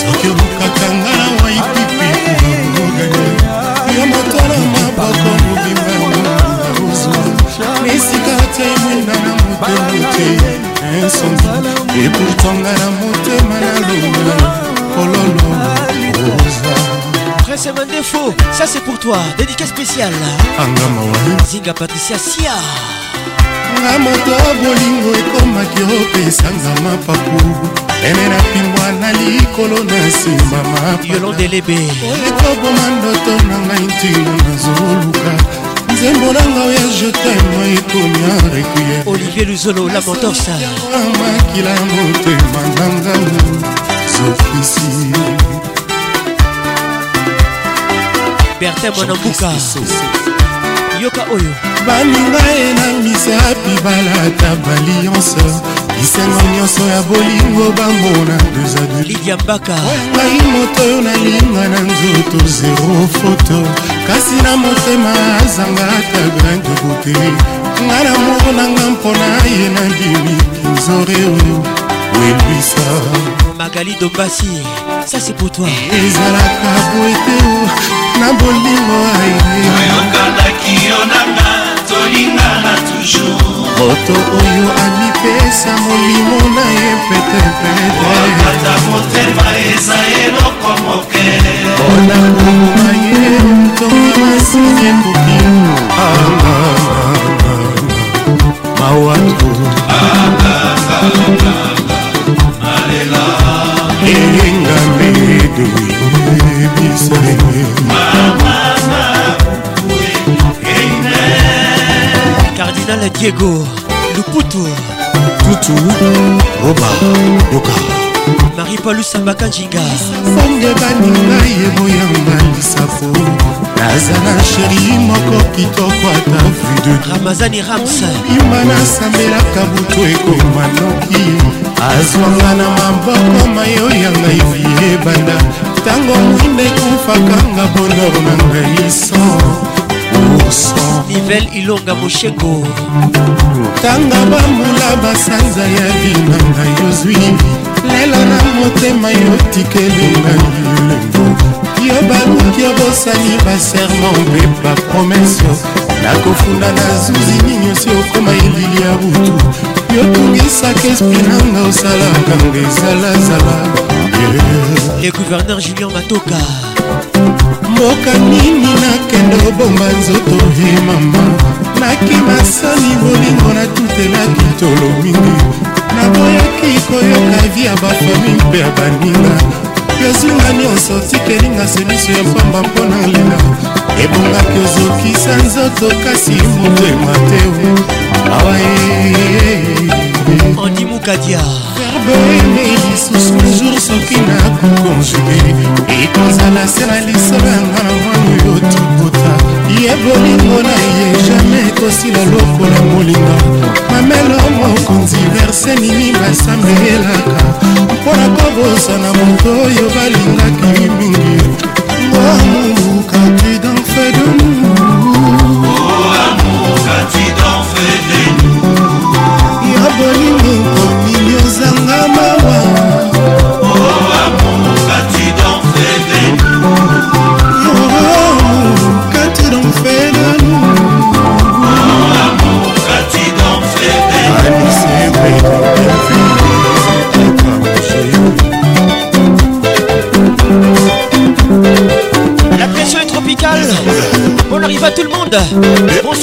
soki obokakanga na waipipi kubaogani yo moto na maboko mobimba na ozwa misika te mwinda na motemote nyonso ekutanga na motema na lona kololo rosa Prince Mandefo, ça c'est pour toi, dédicace spéciale. Zinga Patricia Sia. nga moto bolingo ekomaki opesanga mapapu pene na pimbwa na likolo na nsima mapaolekoboma ndoto na ngai ntino nazoluka nzembolanga oyo jetema ekomi arequie olivier luzolo la motorsa makila motema nanga sofisi bertin mwanambuka yoka oyo baninga ye na misapi balata balionse bisengo nyonso ya bolingo bambona dezadlidia mbaka ngai moto oyo nalinga na nzoto zero foto kasi na motema azangaka grain de beauté nga na moko nanga mpona ye nandimi kinzoreo welwisa magali dombasi ça c'est pour toi ezalaka boete na bolingo aye oyokandaki yo nanga tolingana toujours moto oyo amipesa molimo na ye petepetepona motema eza eloko moke mpona koma ye tomasine mbuki mawatu elinga mbedo ebisae général Diego Luputu Tutu Roba Loka Marie Palusa Makandinga Songe baninga yebo ya mbandisafo nazala sheri moko kitoko ata vude ramazani ramsima nasambelaka butu ekoma noki azwanga na maboko mayo ya ngai vie ebanda ntango mwinde ekufakanga bonor na ngai so nivel ilonga mosheko tanga bambula basanza ya binanga yozwi lelo na motema yotikelinga yo babuki obosani baserment mpe bapromese nakofunda na zuzi nini osi okoma elili ya butu yotungisaka esprit nanga osalaka nga ezalazala le gouverneur julien matoka mboka nini nakende obomba nzoto e mama nakima soni bolingo natutelaki tolo mingi naboyaki koyoka vi ya bafami mpe ya baninga yozinga nyonso tikelinga semiso ya pamba mpona lela ebongaki ozokisa nzoto kasi motema te awa eh, eh, eh, kadia verbene lisusu jour soki nakokonjuge ekozala se na lisolo yanga na mwana oyo tokota ye bolingo na ye jamai ekosila lokola molinga mamelo mokonzi verse nini basambelelaka mpo na kobosana moto oyo balingaki mingi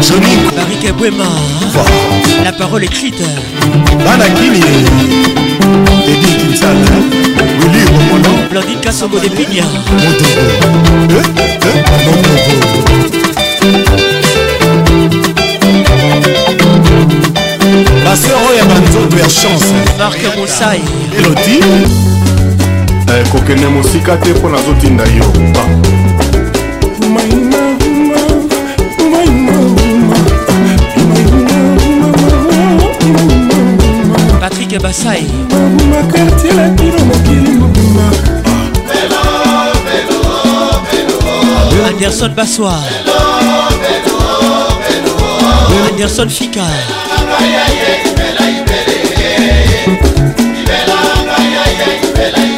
Johnny Barrique Bouema La parole écrite Bana Kini Eddie Kinsala Willy Romono Blandine Kassongo eh, eh, oh, de Pigna Montogo Montogo Ma sœur Oya Banzoto ya chance Marc Moussaï Elodie eh, Kokene mosika te mpo nazotinda yo patrick basai obima kartie lakino mokili mobima anderson basoir anderson fika Bella,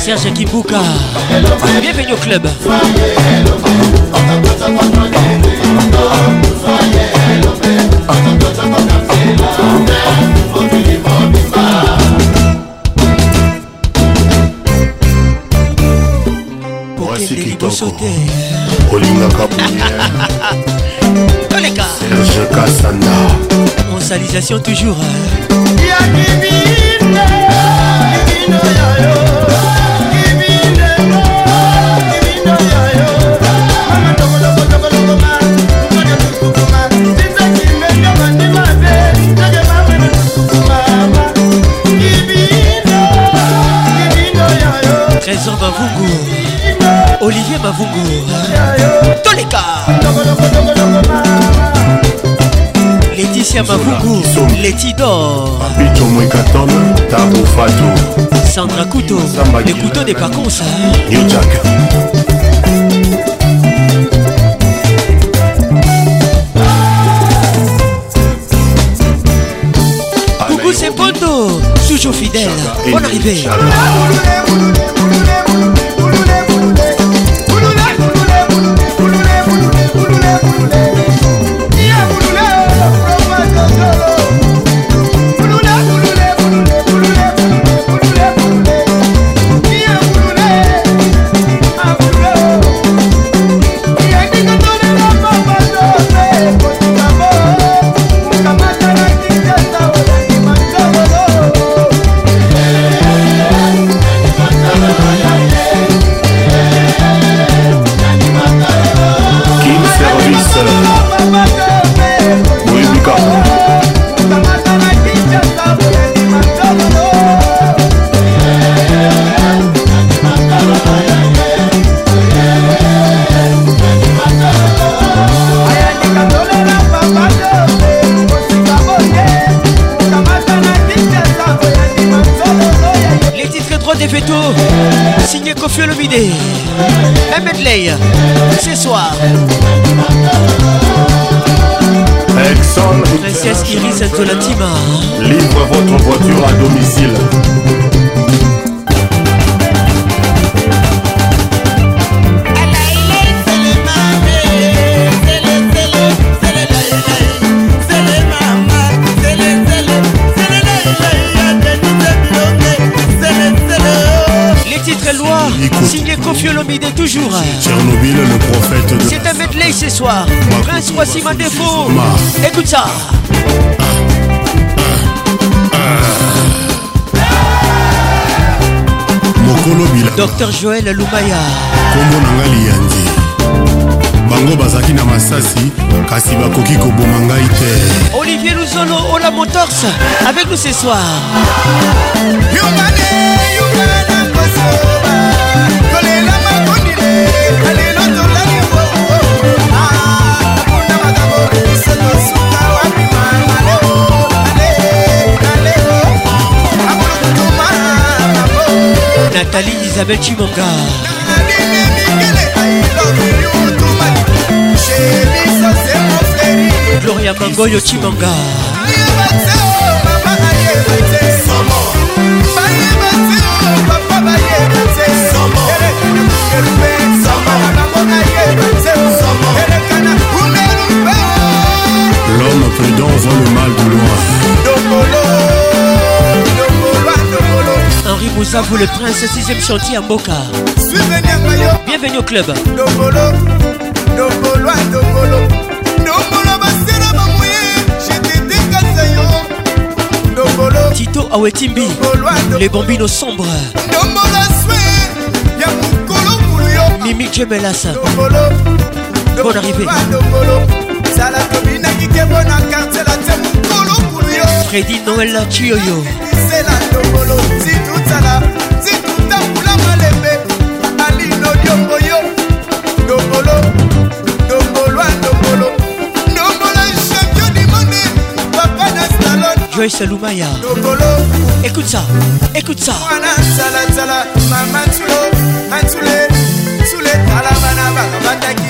Serge Kibuka Bienvenue au club mwasi kitoko olingaka boleka serge kasanda onsalisation toujours yakibino yakibino yayo trésor bavungu olivier bavungu toleka laetitia bavungu leti dor sandra couto le couteau des paconsa Bon fide, bon fide Est-ce Orchestre la Tolatima. Hein Livre votre voiture à domicile. voici ma défaut. Écoute ça. mokolo bila dr joel lumaya nkombo na ngai liyandi bango bazalaki na masasi kasi bakoki koboma ngai te olivier luzolo ola motors avec nous ce soir yungane yungana kosoba tolela makondile alelo tolani Nathalie Isabelle Chimonga Gloria Mangoyo Chimonga L'homme prudent voit le mal de loin vous vous le prince, 6ème chantier à Mboka. Bienvenue au club. Ah, Tito Awetimbi, ah, les bambinos sombres. Mimi Djemelas, bonne arrivée. Ah, Freddy Noël Chioyo. kosala zitutambula malembe alino liongo yo ndongolo ndongolwa ndongolo ndongolo champion du monde papa na salon joyce lumaya ndongolo écoute ça écoute ça wana nzalazala mama ntulo antule ntule tala bana baka bataki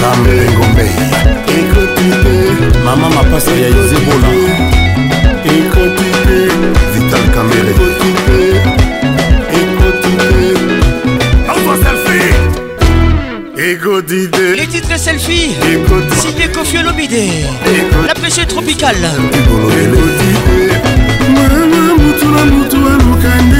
sambele ngombe ekoti te mama mapasa ya ezebola ekoti te vital kamere ekoti te ekoti te ekoti te les titres selfie signé kofiolo bide la pêche tropicale ekoti te mama mutula mutu alukande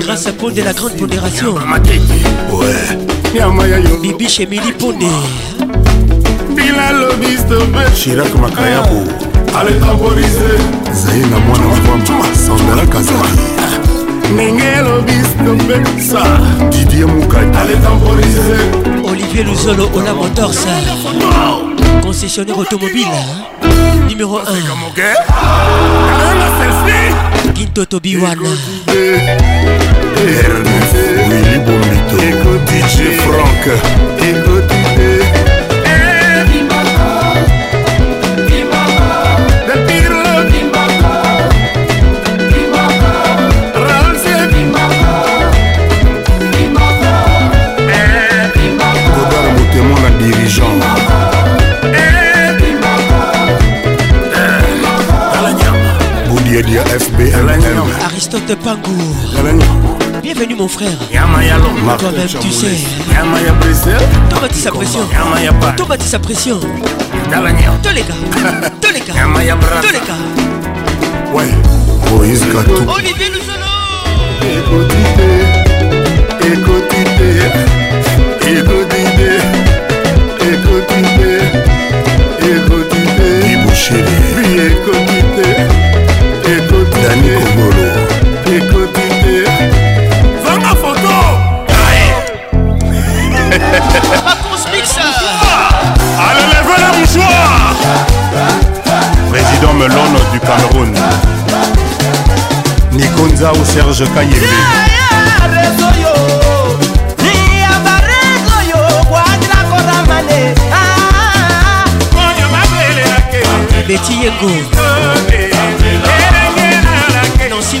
grâce à Pondé la grande pondération bibi chez Mili Pondé shirak makayabo zai na mwana mvama sandalaka zalaki ndenge elobisomesa didie mukatialetemporize olivier luzolo ola motors concessionnaire automobile numéro 1 kintoto biwana willy bombito ekotije frank ekotije FBMM Aristote Pangour Bienvenue mon frère Toi-même tu sais Toi bâtis sa pression Toi bâtis sa pression Toi les gars Toi les gars Toi les gars Ouais Moïse oh, Gatou Olivier Lusolo Écoutez Écoutez L'homme du Cameroun. Nikonza ou Serge Kayembe. Betty Nancy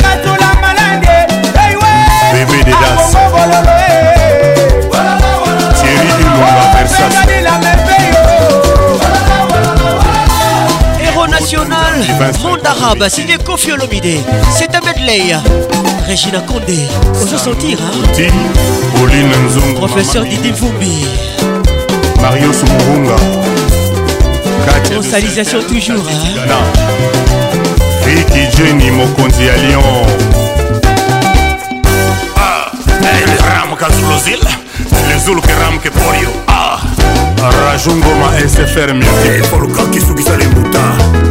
Héros national, monde arabe, signé Kofi Olomide. C'est un medley. Régina Condé, on se sentir. Hein? Professeur Didi Vumbi. Mario Soumurunga. Consalisation toujours. Hein? Vicky Jenny, Mokonzi à Lyon. Ej ram ka zulozil Le zulu ke ram ke porio ah. Rajungoma SFR Music Folka kisukisalimbuta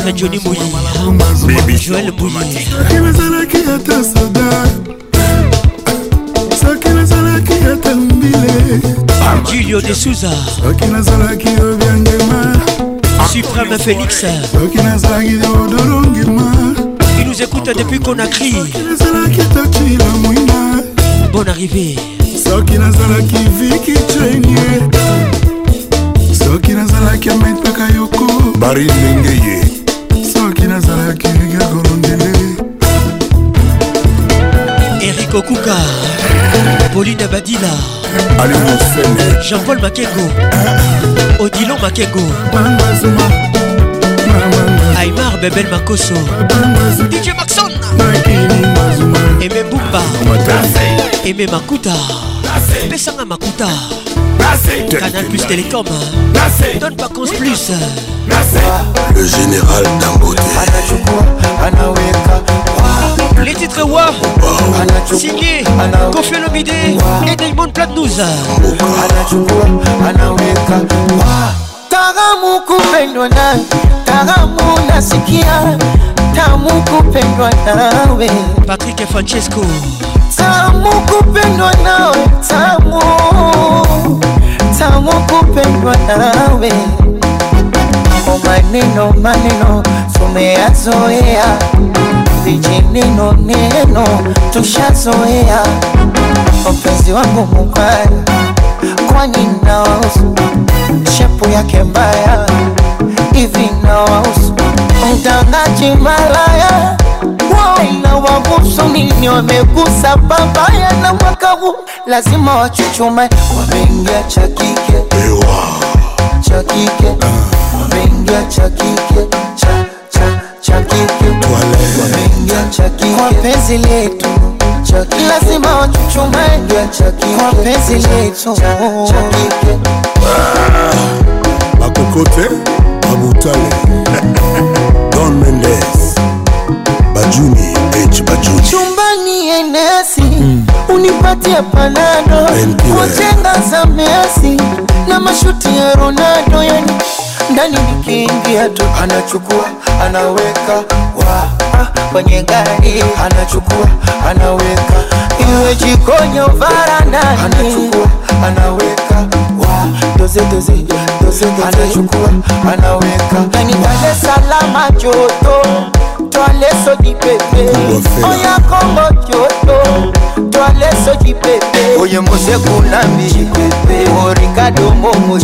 maître Johnny Mouyi Joël Mouyi nazalaki ata soda soki nazalaki ata mbile julio de souza soki nazalaki obyangema supreme félix soki nazalaki odolongema il nous écoute depuis conakry nazalaki tokila mwinga bonne arrivée soki nazalaki viki trenie soki nazalaki ametaka yoko bari ndenge ye Philippe Okuka Pauline Badila Jean-Paul Makego Odilon Makego Aymar Bebel Makoso DJ Maxon Aimé Bumba Aimé Makuta Pesanga Makuta Canal Plus Télécom Donne pas cons plus Le général Dambote Les titres Wa, signé Kofi Olomide et Diamond Platnuz. Taramu kupendwa na taramu nasikia tamu kupendwa nawe Patrick Francesco tamu kupendwa nawe tamu tamu kupendwa nawe maneno maneno tumeyazoea vijineno neno tushazoea, mpenzi wangu mubaya, kwani nawahusu shepu yake mbaya hivi, nawahusu mtangaji malaya na wabusu nini, wamegusa babaya na mwakabu, lazima wachuchuma wameingia cha kike cha kike, ah. wameingia cha kike kwa penzi letu lazima wachuchumae kwa penzi letu bakokote babutale don mendes bajuni h bajuni chumbani enesi mm. unipatie panado wajenga za mesi na mashuti ya ronaldo yani ndani nikiingia tu anachukua anaweka wa ah, kwenye gari anachukua anaweka, iwe jikoni au varandani anachukua anaweka wa doze doze doze doze anachukua anaweka, yani Dar es joto toaleso lipete oya kongo kyoto toaleso lipete oye moseku lambi orikado mbongo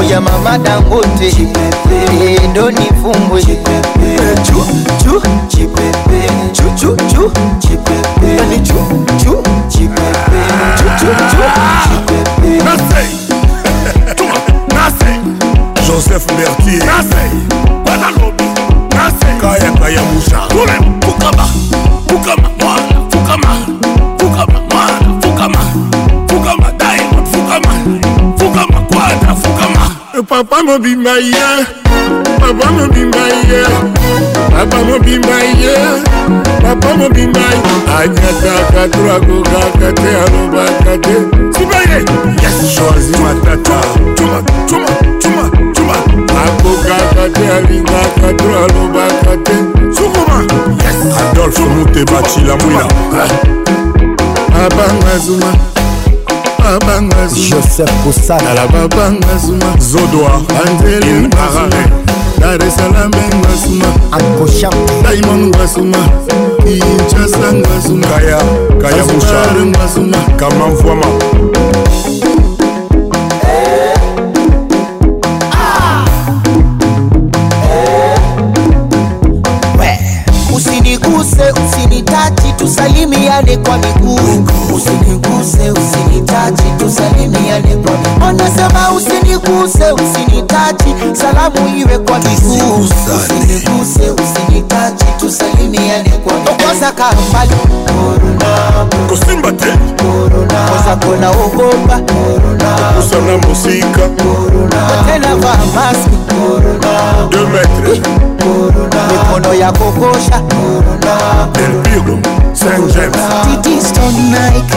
oya mama dangote edoni fumbwe eh, Joseph Berthier. yanga ya musa fukama fukama mwana fukama fukama mwana fukama fukama diamond fukama fukama kwadra fukama e papa mobima ye papa mobimba ye papa mobimba ye papa mobimba ye anyataka twakokaka te alobaka te sibaye soazi matata tuma tuma tuma tuma akokaka te alingaka to alobaka te sukuma adolfe mutebacila mwina ah. abanga zuma babanga zuma joseph kosanala babanga zuma zodoa anzelinara dar es salaam ngasuma akosham diamond ngasuma kinshasa ngasuma kaya kaya busha ngasuma kama mfwama usiniguse usinitati tusalimiane kwa miguu, usiniguse, usinitachi, tusalimiane kwa miguu. Anasema usiniguse, usinitachi, salamu iwe kwa miguu, usiniguse, usinitachi, tusalimiane kwa miguu. Tokoza kambali korona, kusimba te korona, koza kona ogopa korona, kusana musika korona, tena vaa maski korona, 2 metres mikono ya kokosha Del Biglo, St. James Titi Stone Nike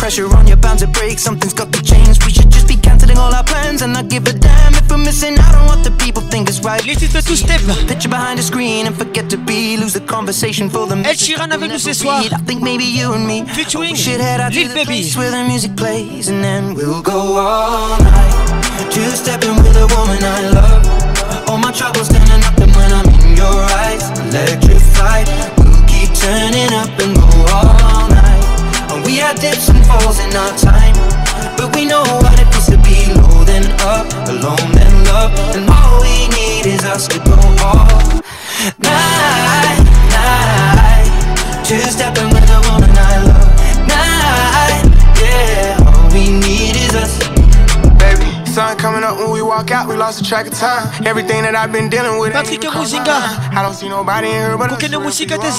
pressure on, your are bound to break. Something's got to change. We should just be canceling all our plans and not give a damn if we're missing I don't want the people think it's right. Laissez-toi sous step. Picture behind a screen and forget to be. Lose the conversation for the message. Ed Sheeran avec nous ce soir. I think maybe you and me featuring oh, should head out to the Baby. Place where the music plays and then we'll go all night. Two stepping with a woman I love. All my troubles turning up and when I'm in your eyes, electrified. We'll keep turning up and go all night. We had dips and falls in our time But we know what it feels to be low then up Alone then love And all we need is us to go all Night, night Two stepping with the woman I love Night, yeah All we need is us coming up when we walk out, we lost the track of time. Everything that I've been dealing with. I don't see nobody in here but Kukene muzika te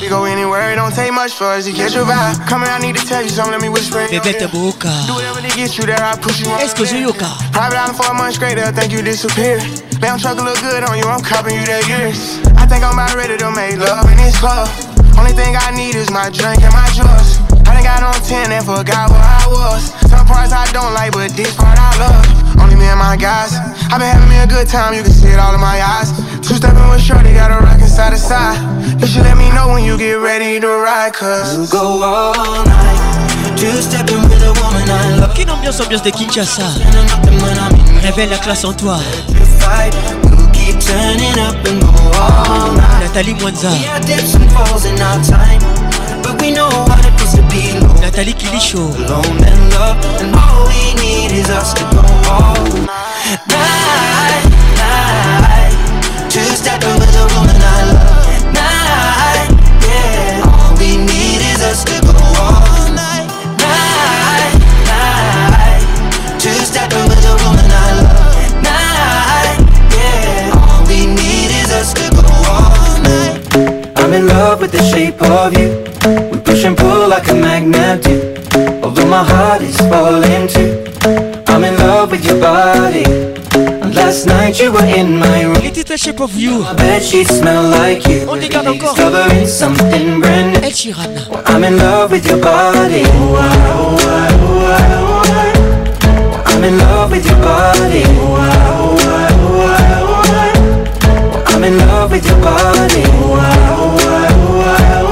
We go anywhere, it don't take much for us to catch your vibe. Coming, I need to tell you something, let me whisper. Bebete buka. Do whatever to get you there, I push you on. Eskuzuyuka. Private island for a month straight, I think you disappeared. Damn truck look good on you, I'm copying you that years. I think I'm about ready to make love in this club. Only thing I need is my drink and my drugs. I done got on 10 and forgot where I was. Some parts I don't like, but this part I love me and my guys. i been having me a good time, you can see it all in my eyes. Two stepping with Shorty, got a side. You should let me know when you get ready to ride, cause go all night. Two stepping with a woman I love. Quelle ambiance, ambiance de Kinshasa. Révèle la classe en toi. keep turning up and go all night. Mwanza. We had dips and falls in our time, but we know how to to be low. Alone and love, and all we need is us to go all night, night. Two step with the woman I love. Night, yeah. All we need is us to go all night, night, Two the I love. Night, yeah. All we need is us to go all night. I'm in love with the shape of you we push and pull like a magnet do Although my heart is falling too I'm in love with your body And last night you were in my room It is the shape of you My bet she smell like you On dégage encore Discovering something brand new I'm in love with your body oh, I, oh, I, oh, I, oh, I. I'm in love with your body oh, I, oh, I, oh, I, oh, I. I'm in love with your body oh, I, oh, I, oh, I, oh, I.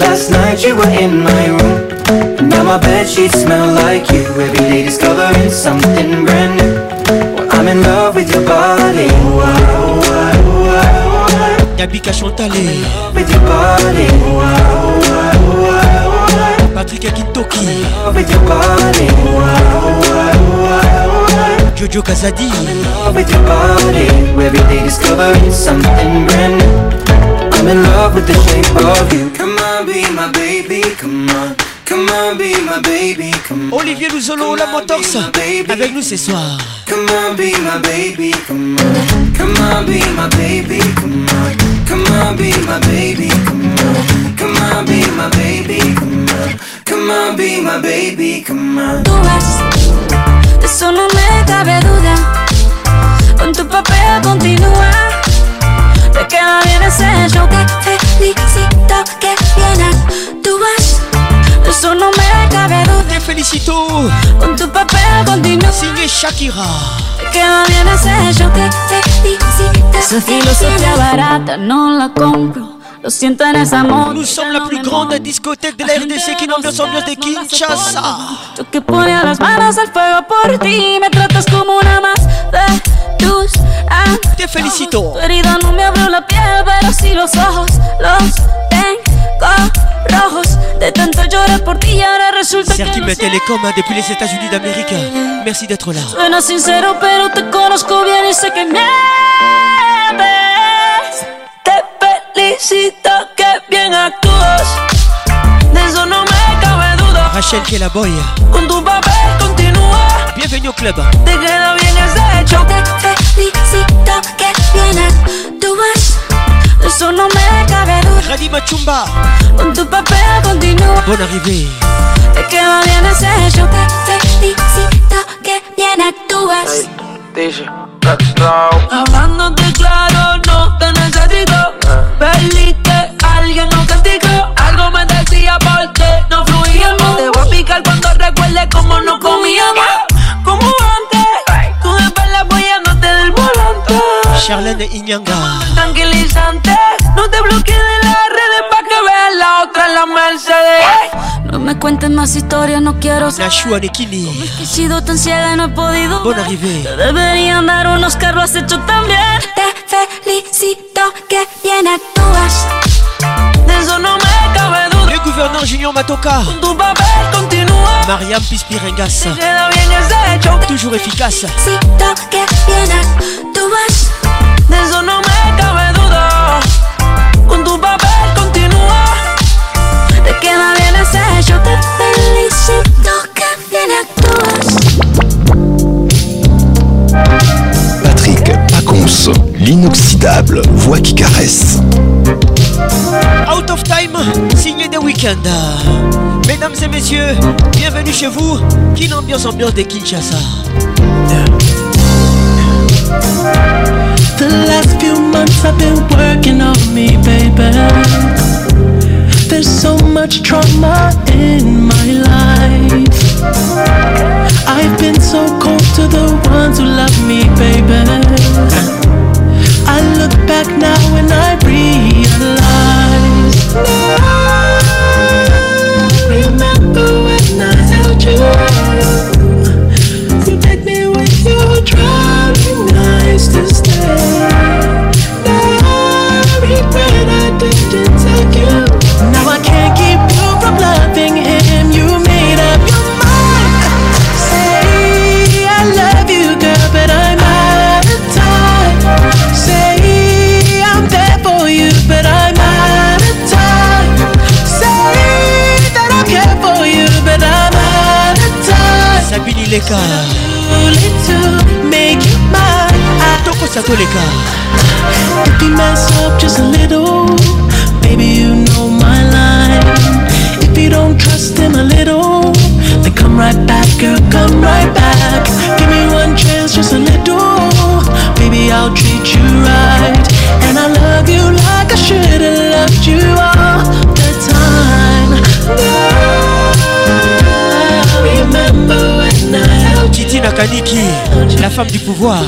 Last night you were in my room Now my bedsheets smell like you Every day discovering something brand new well, I'm in love with your body wow, wow, wow, Yabika Chantalé With your body wow, wow, wow, wow. Patrick Akitoki With your body wow, wow, wow, wow. Jojo Kazadi With your body Every day discovering something brand new I'm in love with the shape of you Come Olivier Luzolo, la Motorse, avec nous ce soir. Come on, be my baby, come on. Come on, be my baby, come on. Come on, be my baby, come on. Come on, be my baby, come on. Come on, be my baby, come on. Tú vas, de eso no me cabe duda. Con tu papel continúa. Te queda bien ese show que te felicito que bien tú vas. Eso no me cabe duda. Te felicito. Con tu papel dinero Sigue Shakira. Que va bien ese yo te felicito. Esa filosofía barata no la compro. Lo siento en esa amor. Nous sommes la plus grande discothèque de la RDC qui nombre los de Kinshasa. Yo que ponía las manos al fuego por ti. Me tratas como una más de tus Te felicito. Tu herida no me abrió la piel, pero sí los ojos. Los tengo rojos de tanto llorar por ti y ahora resulta que no Telecom depuis Merci d'être là. Suena sincero, pero te conozco bien y sé que mientes felicito, que bien actúas. De eso no me cabe duda. Rachel que la boya. Con tu papel continúa. Bienvenido club. Te queda bien ese hecho. Te felicito, que bien actúas. De eso no me cabe duda. Radima Chumba. Con tu papel continúa. Buena arrivée. Te queda bien ese hecho. Te felicito, que bien actúas. Hey, sex claro, no te necesito. Eh. Perdiste, alguien no castigó. Algo me decía porque no fluíamos. Te voy a picar cuando recuerde como no comíamos. Como antes, tú de espalda apoyándote del volante. Charlene de Iñanga. Tranquilizante, no te bloquees de las redes Pa' que veas la otra en la Mercedes. No me cuentes más historias, no quiero saber. Nashua Nekini. he sido tan ciega no he podido. Bon arrivée. Te deberían dar unos carros has hecho tan bien. Te felicito que bien actúas. De eso no me cabe duda. Le gouverneur Junior Matoka. Con tu papel continúa. Mariam Pispirengas. Te queda bien ese hecho. Toujours efficace. Felicito que bien actúas. De eso no me cabe la queda bien ese yo te felicito que bien actúas. Patrick Pacons, l'inoxydable voix qui caresse. Out of time, signé des week-ends. Mesdames et messieurs, bienvenue chez vous. Kin ambiance ambiance de Kinshasa. The last few months I've been working on me, baby. There's so much trauma in my life. I've been so cold to the ones who love me, baby. I look back now and I breathe. koleka tokosa koleka Baby, you know my line. If you don't trust him a little, then come right back, girl, come right back. Give me one chance, just a little. Baby, I'll treat you right. And I love you like I should have loved you all. Titi Nakaniki, la femme du pouvoir.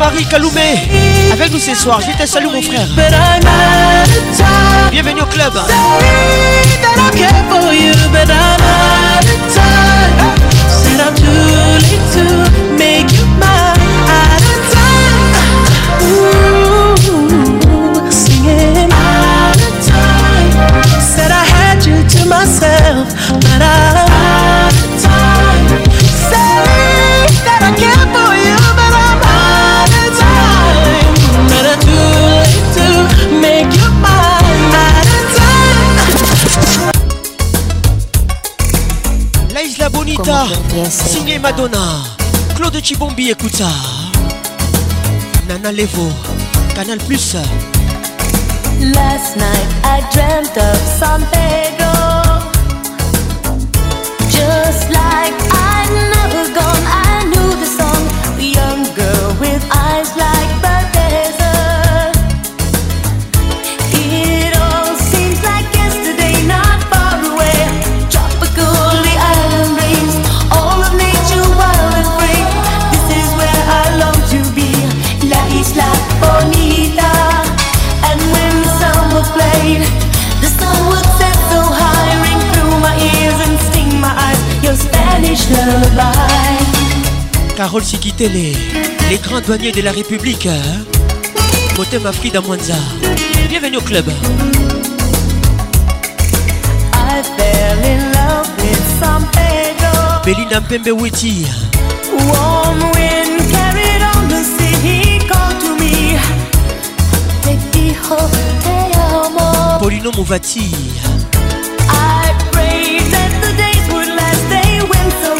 marie Kaloumé avec nous ce soir. Je te salue mon frère. Bienvenue au club. myself, but I Nikita signé Madonna Claude Chibombi écoute ça Nana Levo Canal Plus Last night I dreamt of San Pedro Just like Carole Sikitele, les grands douaniers de la République. Hein. Motem Afrida Mwanza, bienvenue au club. I fell in love with San Pedro. Warm wind carried on the city Call to me. Te the te amo. Polino Mouvati. I prayed that the days would last, they went so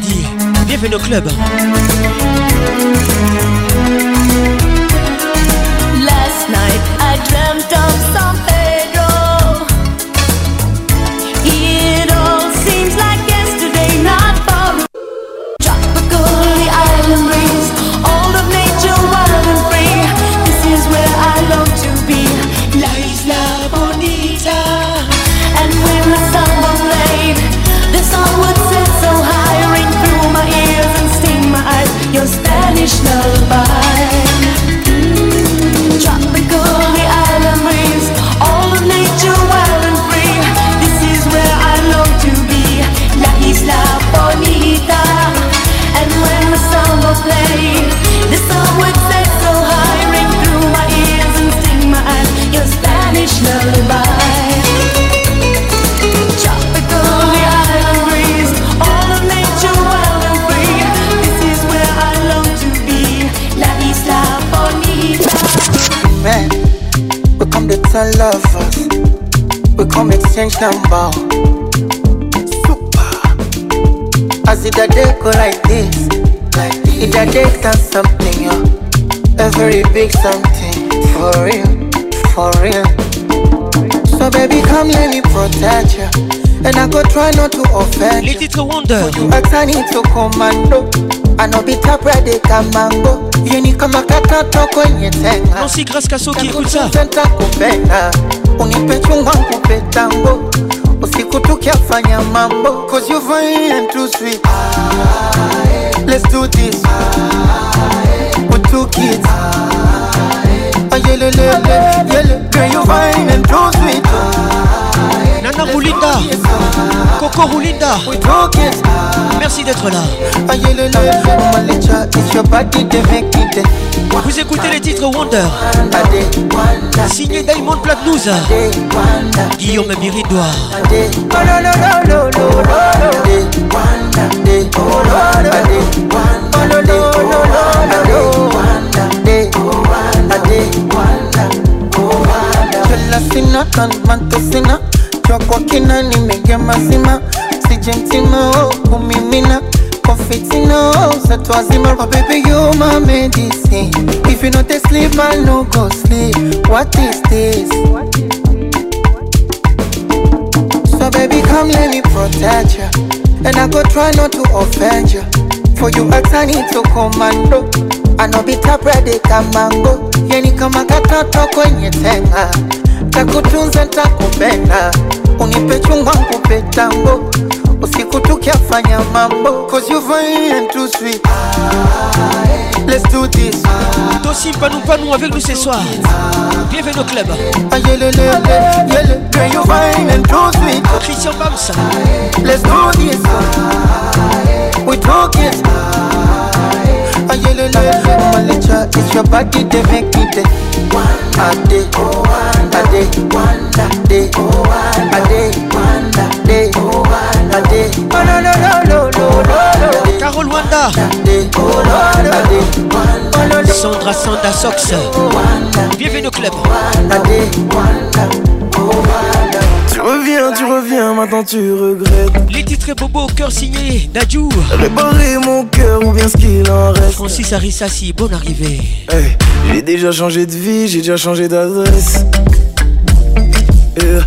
dit bienvenue au club. change number. Super. As it a day go like this, like this. It a day done something, yo. A very big something, for real, for real. So baby, come let me protect you. And I go try not to offend you. Little wonder. So you a turn into commando. I know be top red they can mango. You need come a cat toko nyetema. Non si grâce qu'à ceux qui écoutent ça. unipe chungwa nkupe tango usiku tukiafanya mambo cause you fine too sweet let's do this with two kids ayelelele ah, yele girl you fine and too sweet Nana Roulinda Coco Roulinda Merci d'être là Vous écoutez les titres Wonder Signé Diamond Platnouza Guillaume Ndio kwa kina nimegea mazima, sije mtima oh, kumimina kwa fitina oh, za watu wazima. Oh baby you my medicine, if you no dey sleep I no go sleep. What is this? So baby come let me protect ya, and I go try not to offend ya. For you I turn into commando. I bredi kamango yani kama katoto kwenye tenga, takutunza takupenda, unipe usiku tukiafanya mambo cause you fine and too sweet. Let's do this. panou panou avec nous ce soir. Bienvenue au club. Christian Let's do this. We talk it. uh, Malicha, it's your body they make it day. A day, a day, a day, a day, a day, a day. Oh, no no no no no no no. Carole Wanda. Sandra Sanda Sox. Bienvenue au club. A day, a day. reviens, tu reviens, maintenant tu regrettes. Les titres et Bobo cœur signé, Dadjou. Réparer mon cœur ou bien ce qu'il en reste. Francis si bonne arrivée. Hey, eh, j'ai déjà changé de vie, j'ai déjà changé d'adresse. Eh,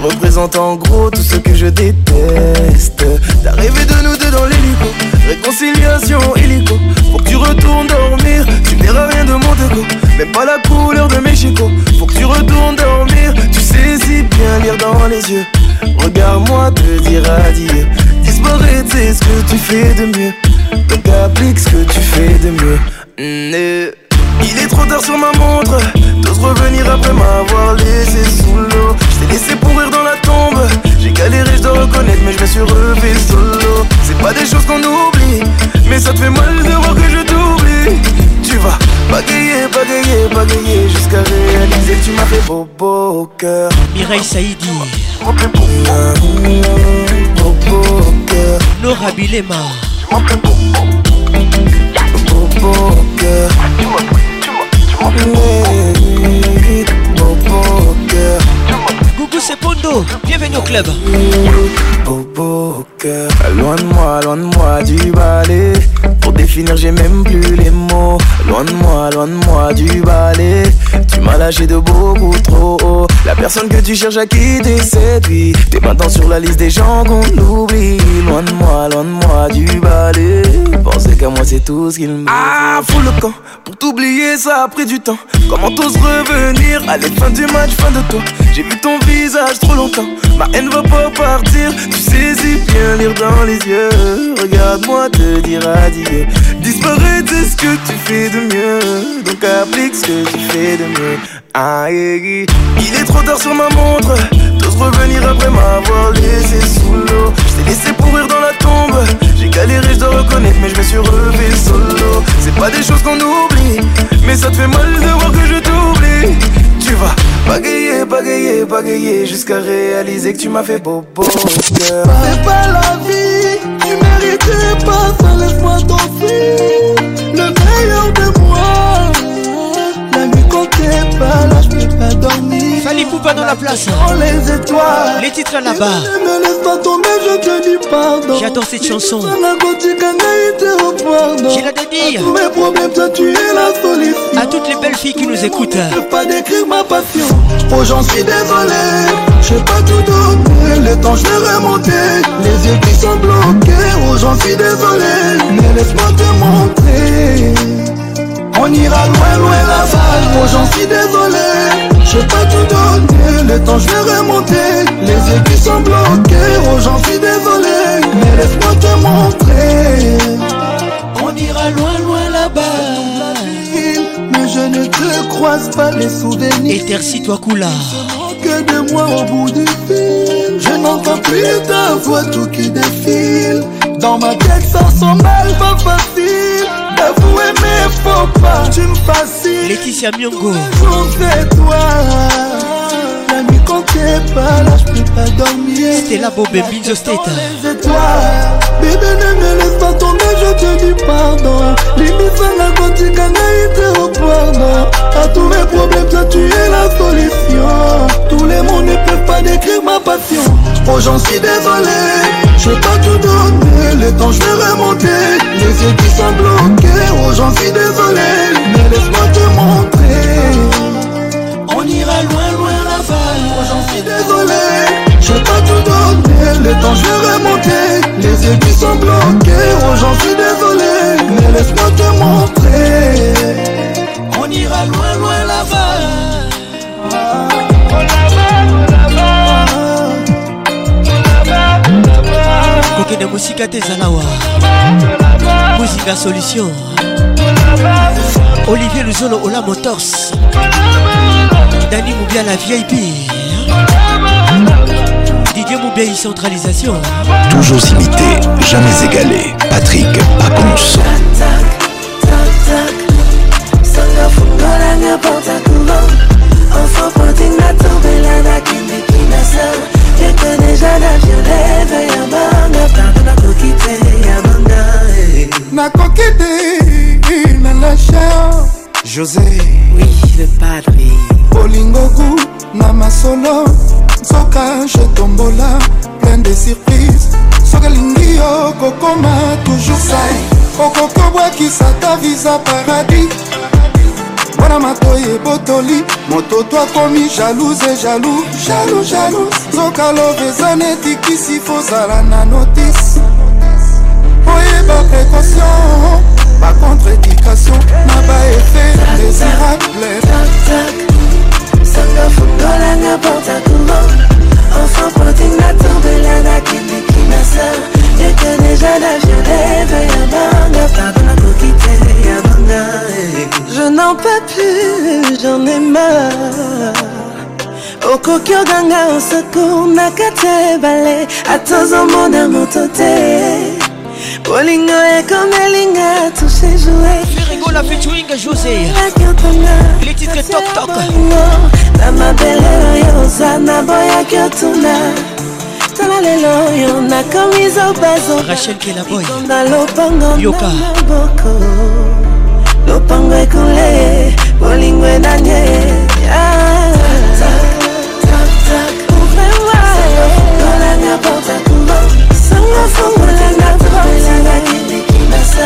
représente en gros tout ce que je déteste. T'as de nous deux dans l'hélico, réconciliation hélico. Faut que tu retournes dormir, tu verras rien de mon dégo Même pas la couleur de mes chicots Faut que tu retournes dormir, tu sais bien lire dans les yeux. Regarde-moi te dire adieu. Disparaître, c'est ce que tu fais de mieux. Donc applique ce que tu fais de mieux. Mmh, il est trop tard sur ma montre. de revenir après m'avoir laissé sous l'eau. Je laissé pourrir dans la tombe. J'ai galéré, je dois reconnaître, mais je me suis relevé solo. C'est pas des choses qu'on oublie, mais ça te fait mal de voir que je t'oublie. Tu vas bagayer, bagayer, bagayer jusqu'à réaliser que tu m'as fait bobo au cœur. Mireille Saïdi. Laura Bilema. Bobo au cœur. Coucou c'est Pondo, bienvenue au club Bobo Loin de moi, loin de moi du balai Pour définir j'ai même plus les mots Loin de moi, loin de moi du balai tu m'as lâché de beaucoup trop haut. La personne que tu cherches à quitter, c'est lui T'es maintenant sur la liste des gens qu'on oublie. Loin de moi, loin de moi du balai. Pensez qu'à moi c'est tout ce qu'il me Ah, fous le camp. Pour t'oublier, ça a pris du temps. Comment t'oses revenir à la fin du match, fin de toi. J'ai vu ton visage trop longtemps. Ma haine va pas partir. Tu saisis bien lire dans les yeux. Regarde-moi te dire adieu. Disparaître, de ce que tu fais de mieux. Donc applique ce que tu fais de mieux. Il est trop tard sur ma montre, t'oses revenir après m'avoir laissé sous l'eau. Je laissé pourrir dans la tombe, j'ai galéré, je reconnaître, mais je me suis relevé solo. C'est pas des choses qu'on oublie, mais ça te fait mal de voir que je t'oublie. Tu vas bagayer, bagayer, bagayer jusqu'à réaliser que tu m'as fait beau C'est pas la vie, tu méritais pas ça, laisse-moi Le meilleur de moi. dormir. vous pas dans la place. les étoiles. Les titres là-bas. Ne laisse pas tomber, je te dis pardon. J'adore cette chanson. J'ai la délire. Tous mes problèmes, toi tu es la police À toutes les belles filles qui nous écoutent. Je peux pas décrire ma passion. Oh j'en suis désolé. J'ai pas tout donné. Le temps je vais remonter. Les yeux qui sont bloqués. Oh j'en suis désolé. Mais laisse-moi te montrer. On ira loin, loin là-bas, oh j'en suis désolé Je vais pas tout donner, le temps je vais remonter Les aiguilles sont bloquées, oh j'en suis désolé Mais laisse-moi te montrer On ira loin loin là-bas Mais je ne te croise pas les souvenirs Étercis-toi coula Que de moi au bout du fil Je n'entends plus ta voix tout qui défile Dans ma tête ça sent mal, pas facile T'avouer mais faut pas Tu me fascines Laetitia Miongo toi La nuit quand pas là je peux pas dormir C'était la beau baby state les étoiles Bébé ne me laisse pas tomber je te dis pardon Limite la quantique naïté au pardon A tous mes problèmes toi tu es la solution Tous les mots ne peuvent pas décrire ma passion Oh j'en suis désolé je t'ai tout donné, les temps je vais remonter Les yeux qui sont bloqués, oh j'en suis désolé Mais laisse-moi te montrer On ira loin loin là-bas, oh j'en suis désolé Je t'ai tout donné, les temps je vais remonter Les yeux qui sont bloqués, oh j'en suis désolé Mais laisse-moi te montrer On ira loin loin là-bas kokende mosika te ezala wa muzinga solution olivier luzolo ola motors dani mobia la vieille vip didier mobia centralisation toujours imité jamais égalé patrick aconso eza paradis mwana matoi ebotoli moto to akomi jalouse jalou jalou jalou nzoka love eza na etikisi fozala na notisi oyeba précaution bacontreédication na baefe désirable sanga fungolanga portacourant enfant protinga tombelana kindikina sar J'étais déjà là, je rêvais Yabanga Pardon la coquité, Yabanga eh. Je n'en peux plus, j'en ai marre okoki oganga osaku na kati ya ebale ata ozomona moto te bolingo ekomelinga touche joue firigola featuring josé les titres tok tok na mabele oyo oza naboyaki otuna tala lelo oyo nakomi zobazobakonda lopango yoka maboko lopango ekole bolingo enanye ouvremoaolanga portakumo sango fungolanga porelanga kindikimasa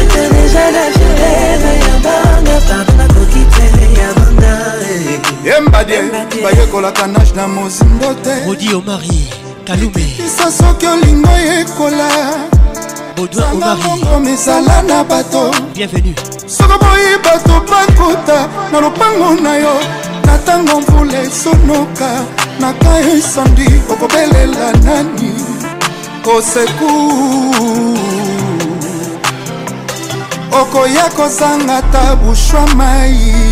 ete deja la violere ya banga pardon nakoki tele ya banga yembadie bayekolaka nage na mosimbo te modi omari kalumeisa soki olingo ekola bongo mezala na bato soki boyi bato bakota na lopango na yo na ntango mvula esonoka na ka esandi okobelela nani oseku okoya kozanga ta bushwa mai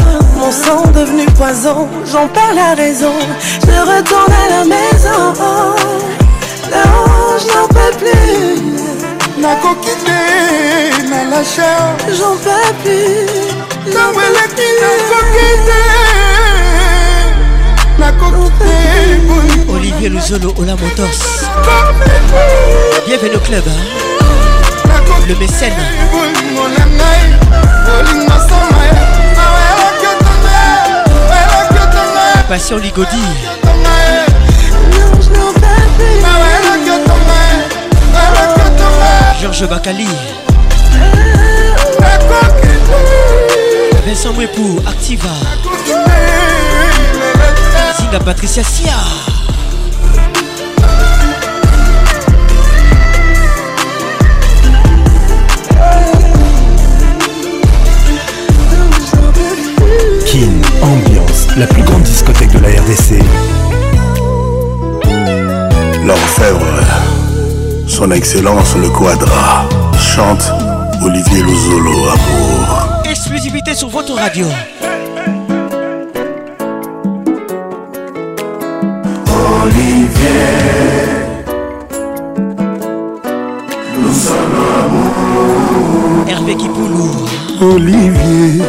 Mon sang devenu poison, j'en perds la raison. Je retourne à la maison. Non, je n'en peux plus. La coquille, la lâché. J'en peux plus. La coquille, la coquille La coquille Olivier Luzolo, Ola Motos. Bienvenue au club. Hein? Le mécène. Passion Ligodi Georges Bacali. Vincent Mwepou, Activa Zinga Patricia Sia Kin Ambiance la plus grande discothèque de la RDC. L'orfèvre, son excellence le quadra, chante Olivier Lozolo, amour. Exclusivité sur votre radio. Olivier. Nous sommes Hervé Kipoulou. Olivier.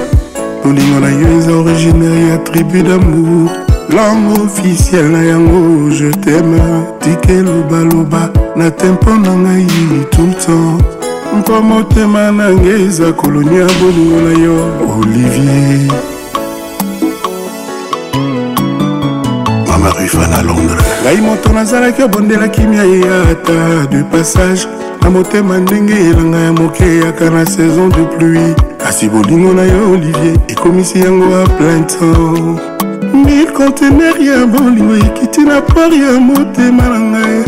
molingo na yo eza originaire ya tribu d'amour langue officiel na yango je teme tike lobaloba na tempo na ngai touttemps mpo motema na ngai eza kolonia bolingo na yo olivier mamarifana londres ngai moto nazalaki obondela kimia ye ata du passage na motema ndenge elanga ya moke yaka na saison de pluie kasi bolingo na yo olivier ekomisi yango a plein temps mil contener ya bolingo ekiti na port ya motema na ngai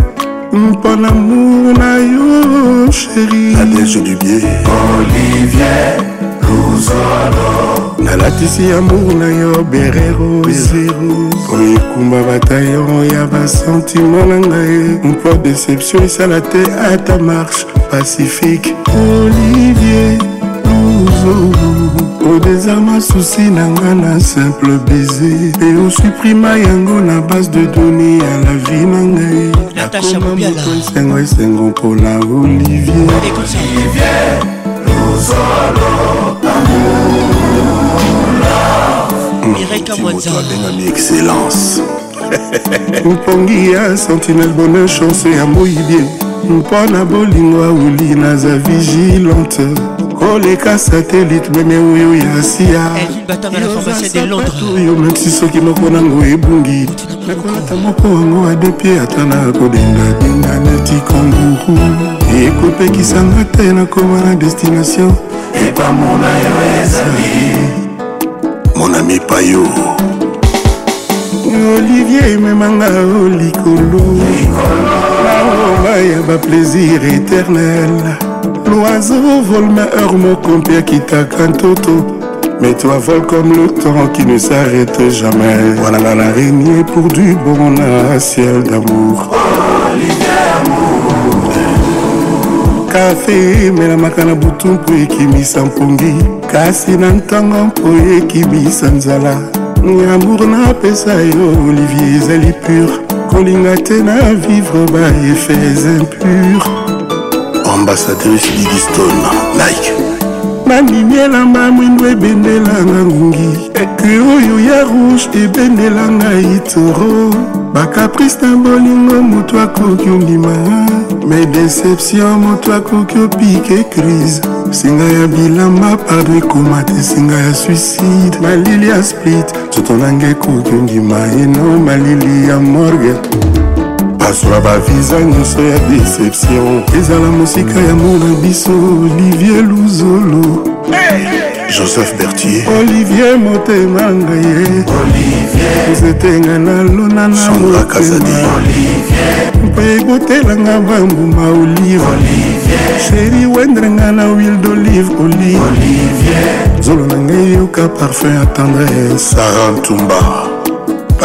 mpo na amour na yo sheri adeje du bie olivier luzolo nalatisi amour na yo berero zero mpo ekumba batayon ya basentima na ngai mpo deception esala te ata marche pacifique olivier biso odeza masusi na nga na simple baiser mpe osuprima yango na base de done ya la vie na ngai nakoma moto esengo esengo mpona olivier abengami excellence mopongi ya sentinel bonheur chance ya moyibie mpo na bolingo auli naza vigilante oleka satelite meme oyo ya siyaoyo eh, mesi soki moko nango ebungi nakolata moko yango adepie ata na kodengadenga neti kanguru ekopekisanga te nakoma na destination epamona yo ezali monami payo olivier ememanga o likolo naoba ya baplaisir éternel l'oiseau vole ma heure mon compère qui un toto mais toi vole comme le temps qui ne s'arrête jamais Voilà la l'araignée pour du bon un ciel d'amour kafe emelamaka na butu mpo ekimisa mpongi kasi na ntango mpo ekimisa nzala amour napesa yo olivier ezali pur kolinga te na vivre ba efe impure ambassadrice digiston like bamimelamba mwindo ebendelanga ngungi eke oyo ya rouge ebendelanga itoro bacaprice na bolingo moto akoki ondima me deception moto akoki opike crise singa ya bilamba pardon ekoma te singa ya suicide malili ya split nzoto nanga ekoki ondima eno malili ya morgue bazwa baviza nyonso ya deception ezala mosika ya mona biso olivier luzolo joseph bertier olivier motema ngai kozetenga nalona na motema mpe ekotelanga bambuma olive sheri wendrenga na wil d'olive olive nzolo na ngai yoka parfum ya tendresse sara ntumba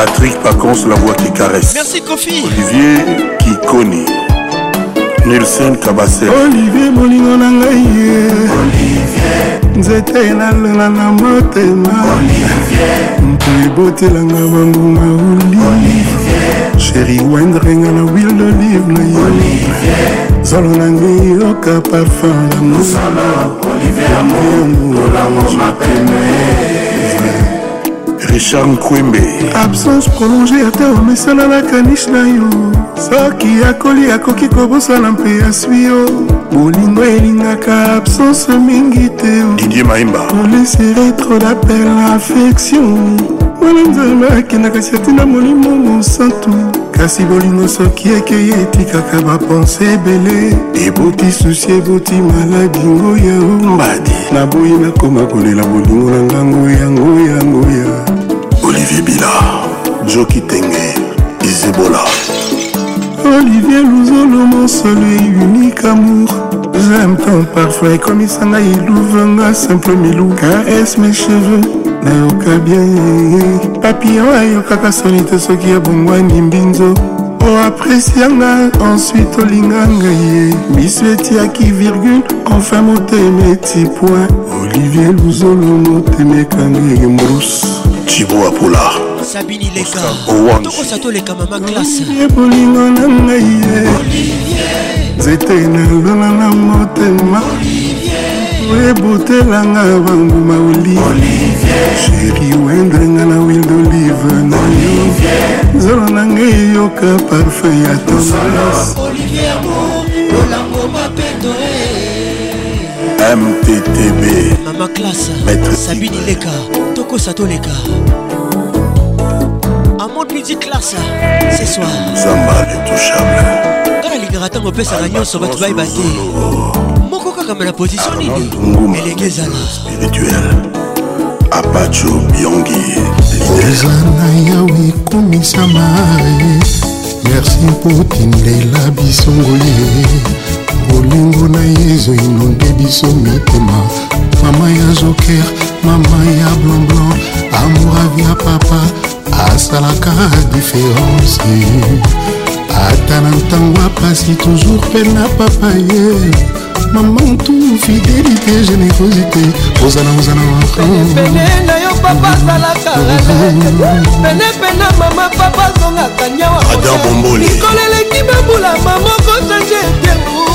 Patrick Pacons, la voix qui caresse. Merci Kofi. Olivier Kikoni. Nelson Kabasser. Olivier Molingo na ngai ye. Olivier. Nzete nalela na motema. Olivier. Mpo ebotelanga banguma uli. Olivier. Chéri wendrenga na huile d'olive na ye. Olivier. Zolo na ngai yoka parfum ya mosala. Olivier amour. Tolango mapeme. richard nkwembe absence prolonge ata omesana na kanish na yo soki akoli akoki kobosana mpe aswi yo bolingo elingaka absence mingi te didie maimba olesere tro dapel affection mwana nzambe akenda kasi atina molimo mosantu kasi bolingo soki ekei etikaka bapense ebele eboti susi eboti maladi ngoya ombadi naboyi nakoma kolela bolingo na nga ngoya ngoya ngoya olivier bila joki tenge izebola olivier luzolo monsole unique amour zamtan parfum ekomisanga iluvanga simple milou ks mes cheveux nayoka bien papillon ayokaka soni te soki abongwani mbinzo o oh, apresianga ensuite olinga ngai ye miso etiaki virgule enfin motema eti point olivier luzolo motemekanga embrus cibo apolar sabini leka tokosa toleka mama klase bolingo na ngai ye nzete nalola na motema ebotelanga bambuma olive sheri wendrenga na wil d'olive na yo nzolo na ngai eyoka parfum ya tomas mttb mama classe sabini leka tokosa toleka music class ce soir zamba retouchable kala lingaka ntango opesaka nyonso bato bayeba te moko kaka ma na position nini elenge ezala spirituel apacho biongi eza na yawe ekomisama merci potindela bisongoli bolingo na ye ezo inonde biso mitema mama ya joker mama ya blanblan amour avia papa asalaka différence ata na ntango apasi toujours mpe na papa ye mama ntu fidélité générosité ozala ozala na yo papa azalaka penepene mama papa azongaka nyawalikola eleki bambula mama okochange etemu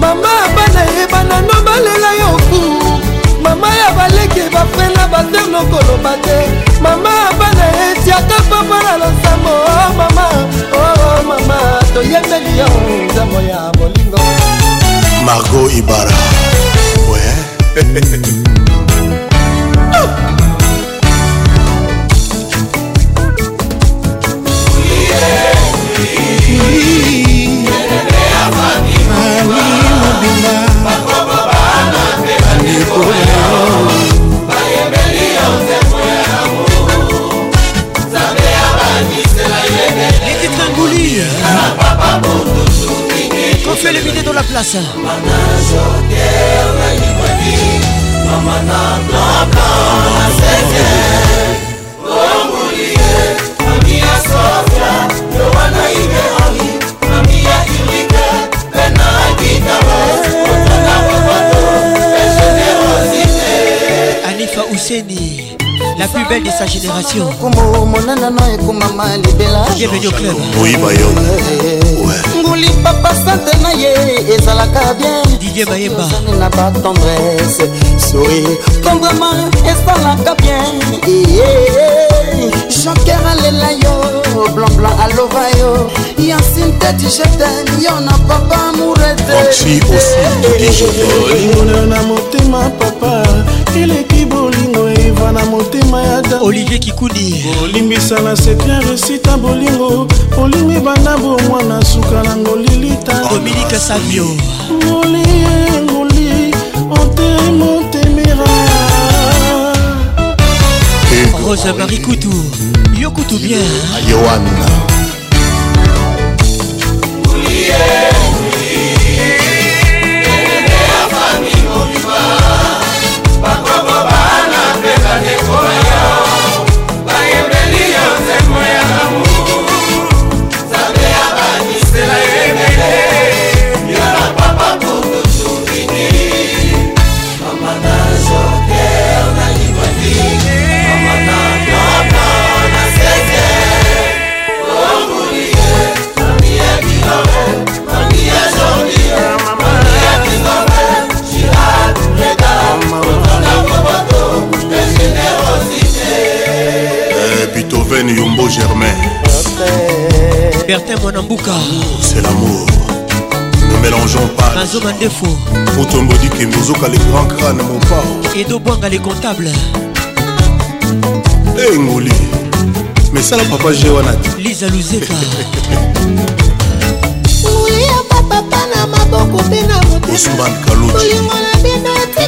mama bana yebana no balela yo ku mama ya baleki bafrena baser nokoloba te mama bana etiaka papa na losambo o oh, mama o oh, mama toyembeli yo nzambo ya bolingo margo ibara we ouais. On fait le vidéo dans la place. Maman, belle de sa génération bienvenue au club nguli papa sante na ye ezalaka bien didie bayeba na batendresse souri kombrama esalaka bien joker alela yo blancblan alova yo yansinteti jetem yo na papa moureteolingo na motema papa eleki bolingo oliva na motema ya da olivier kikudi olimbisa na sepien resita bolingo olimi banda bomwana suka na ngolilita dominika savio ngoliengoli otemotemera rose barikutu yo kutu bien yoana germain bertin mwanambuka c'est l'amour ne mélangeons pas bazoma ndefo otombodikembi ozoka le grand crane mon pao edobwanga le comptable engoli eh, mais sala papa je wana te liza luzeka moya papapa na maboko mpe na motemolingo na bino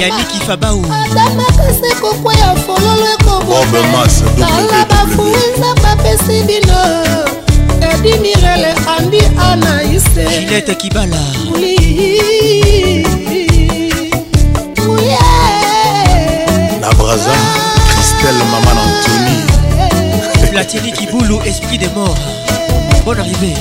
yaniki fabau atamakasi kokweya fololo ekobokala bafuiza bapesi bino edi mirele andi anaise ginete kibala na braza kristel maman antoni platini kibulu esprit de mort bonne arrivée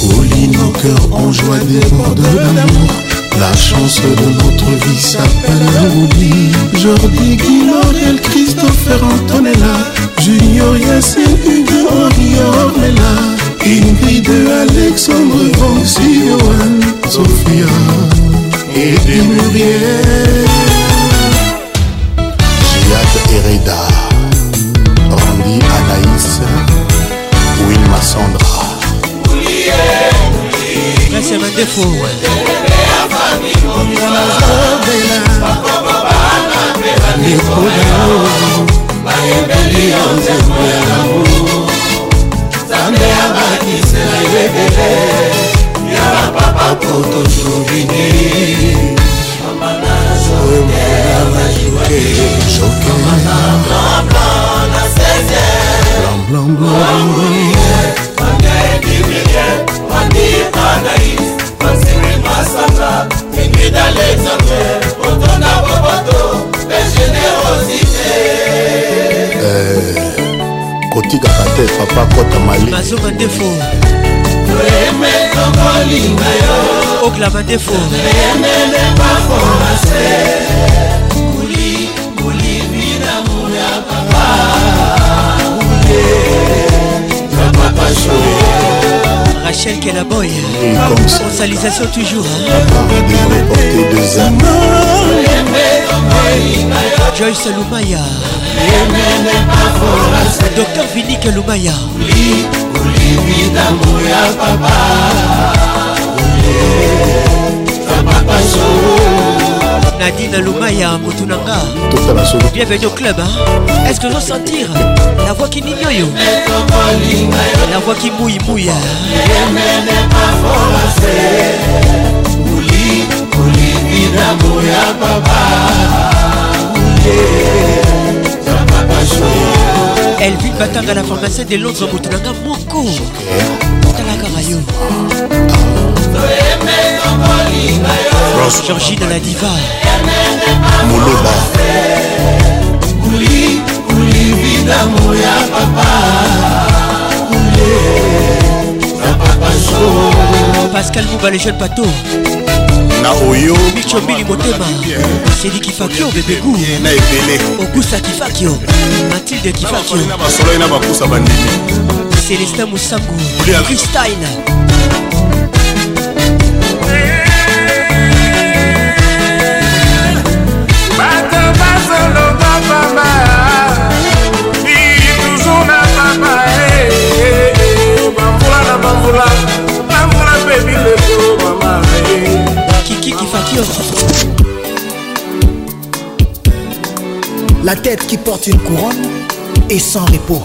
Colline au cœur en joie déborde d'amour La chance de notre vie s'appelle Rudy, Jordi, Guillaume, Christopher, Antonella, Junior, Yacine, Hugo, Henri, Ornella, Ingrid, Alexandre, Vance, Johan, Sophia et des Muriel. Hereda, Randy, Anaïs, Wilma, Sandra. Oui, oui, c'est défaut. espoir bayembeli yo nzembo ya lamour nzambe abakisela yo ebele ya bapapa po toturbini amana zoya majuake otikaka te papa kota malebazoka defo tokolinga yo oklava defo Rachel Kelaboy, mmh, comme ça. Consalisation toujours. Hein. Porter des amours. Joyce Lumaya Docteur Vinique Lumaya olivi ndambo ya papa papaso nadine lumaya kotunanga bienvenue au club hein? est-ce que l'on sentir la voix qui nini oyo la voix qui mouille mouille ndako ya papa elvin batanga na pharmacie de londres moto moko la yo la diva moloba ya papa Pascal Mouba, les jeunes na oyo michobili motema sedi kifakio bebeku na ebele okusa kifakio matilde kifakio na basoloi na bakusa bandimi celestin mosango kristine bato bazoloba pamba bi toujours na pamba eh, eh, eh, bamvula na bamvula bamvula mpe bileko mama La tête qui porte une couronne et sans repos.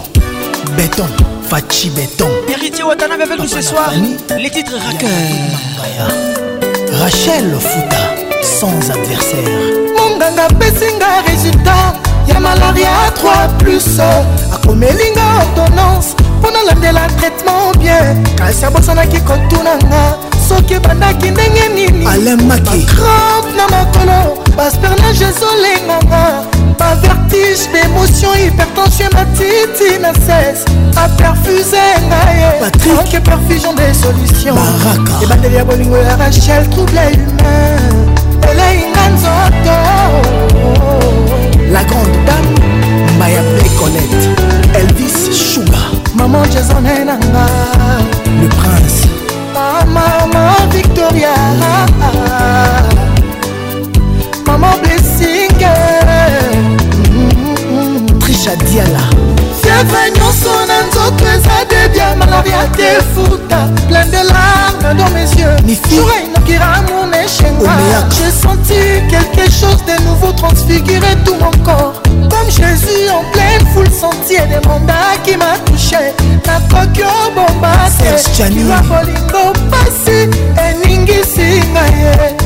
Béton, Fachi Béton. Héritier Watanabe avec nous ce soir. Les titres Raquel. Rachel Futa, sans adversaire. Monganga Pessinga, résultat. Ya malaria 3 plus. akomelinga ordonnance mpo nalandela traitement bien qui abosanaki kotunanga soki ebandaki ndenge nini Ma crampe na makolo baspernage ezolenganga Ma vertige, d'émotion, hypertension ma petite cesse A perfusé ngaye Patrick perfusion des solutions Baraka ebandeli à bolingo ya Rachel trouble humain une nzoto La grande dame Maya Blake Elvis Sugar Maman Jason Enanga Le prince ah, Maman Victoria Maman blé. shadiala fievre nyonso na nzoto eza debia malaria te futa plein de larme dans mes yeux jour inokira mon échenga j'ai senti quelque chose de nouveau transfigurer tout mon corps comme jésus en pleine foule sentier demandaki ma touche na tokyo bombase ya bolingo pasi eningisi ngai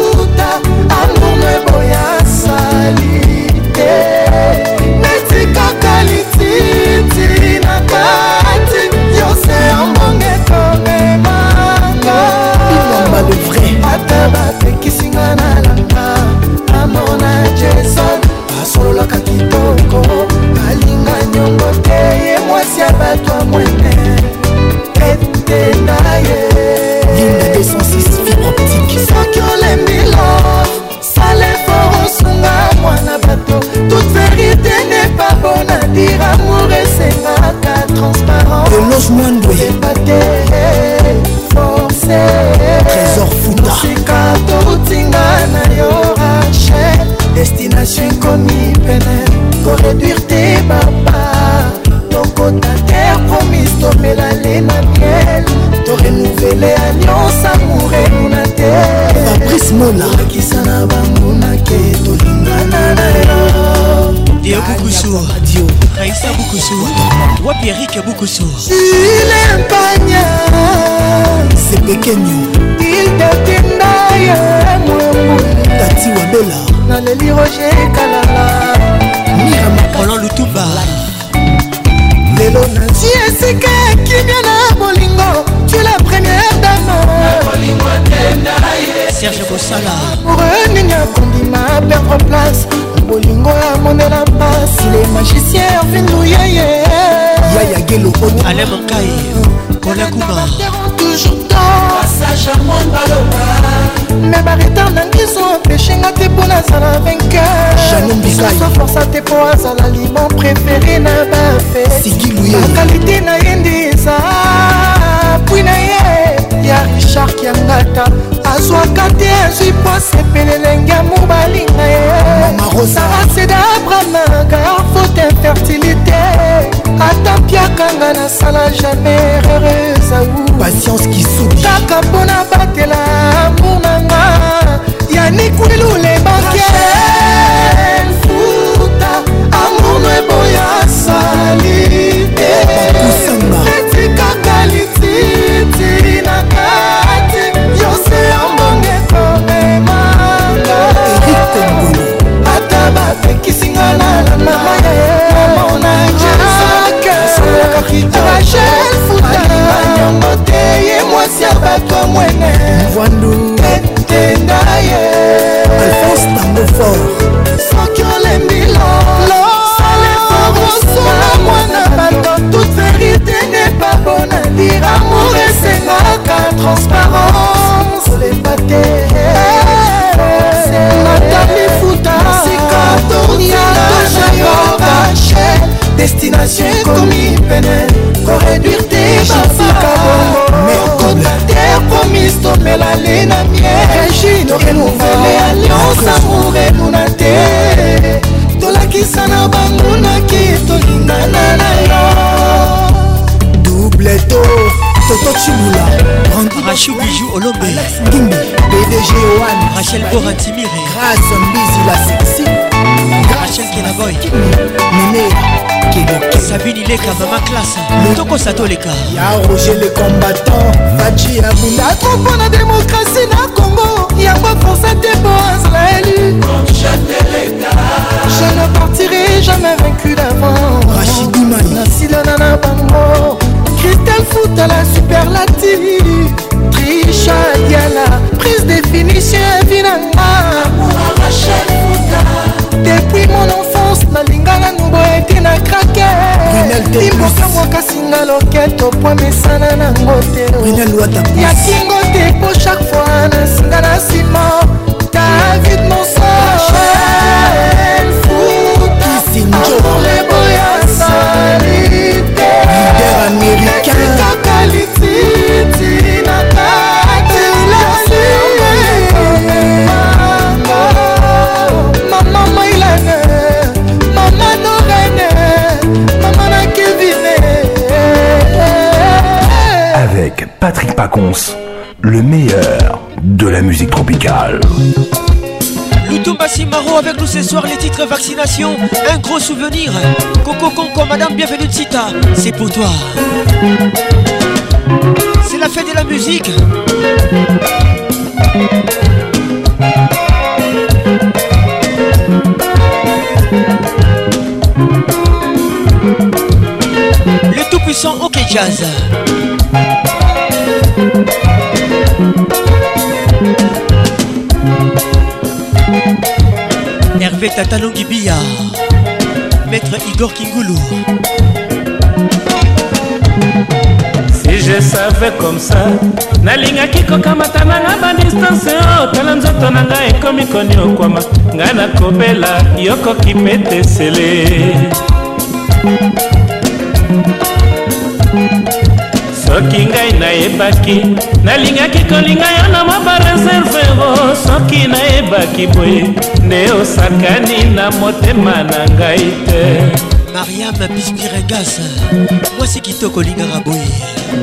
joseph mwandwe trésor futasika tobutinga na yo rache destination ekomi pene koreduire te papa tokota terre promise tomela le na miel torenuvele alliance amourenu na te fabrice mola akisa na banguna ke tolingana na Bokusu Raïssa Bokusu Wapi Eric Bokusu Ile Mpanya Sepekenyo Ile Tindaya Mwemwe Tati Wabela Naleli Roger Kalala Mira Roland Lutuba lelo nazi esika kimia na bolingo tu la première dame serge bosala orenini akondima perdre place bolingo ya monela mpasi le magicien ervinu yeye yayagelo ale mankai kolakuma me baretard na ngiso empeshenga te mpo nazala vainqueurforsa te mpo azala liban préféré na bafekalite na ye nde eza pwi na ye ya richard kiangata maswaka te azwi poase pelelenge ya mobalinga ye saraseda abrama car faute infertilité ata mpiakanga nasala jamais rerezapatience kisukaka mpona batela amour nanga yanikulilule bakefuta amour no eboya sali te mama yeaachel futananyango te ye mwasi ya bato mwene tenda ye alphonse tangofor soki olembilo saleforosola mwana bato toute vérité ne pas bon à dire amour esengaka transparence olemba te yatosa yo bache destination ekomi pene koreduire te bafaakobongomekoblate promise tomela le na miere torenuvele alliance amouremuna te tolakisa na bangunaki tolingana na yo double to toto chimula rachou bijou olombe pdg oan rachel boratimire Hanson Busy la sexy Rachel Kinaboy Mine Kedoke Sabine Leka Mama Classe Toko Sato Leka Ya Roger le combattant Fachi Abunda Trop pour la démocratie na Congo Yango Français te boas la élu Je ne partirai jamais vaincu d'avant Rachidouman Nasila Nana Bango Christelle Fout à la super latine richard yala prise définition evi na nga depuis mon enfance nalinga nanu boyeti na krake imbokamwaka singa loketo po misana nango te ya kingo te po chaque fois nasinga na nsima david monso le meilleur de la musique tropicale. Loutou Massimaro avec nous ce soir les titres vaccination, un gros souvenir. Coco Conco, Madame Bienvenue de Sita, c'est pour toi. C'est la fête de la musique. Le tout puissant OK Jazz. Hervé Tatalongi Bia Maître Igor Kingoulou Si je savais comme ça nalingaki kokamata nanga badistance oyo oh, tala nzoto na ngai ekomi koniokwama ngai nakobela yokoki mpe tesele soki ngai nayebaki nalingaki kolinga yo na mwa bareservero soki nayebaki boye nde osakani na motema na ngai te mariam bispiregas mwasi kitoko olingaka boye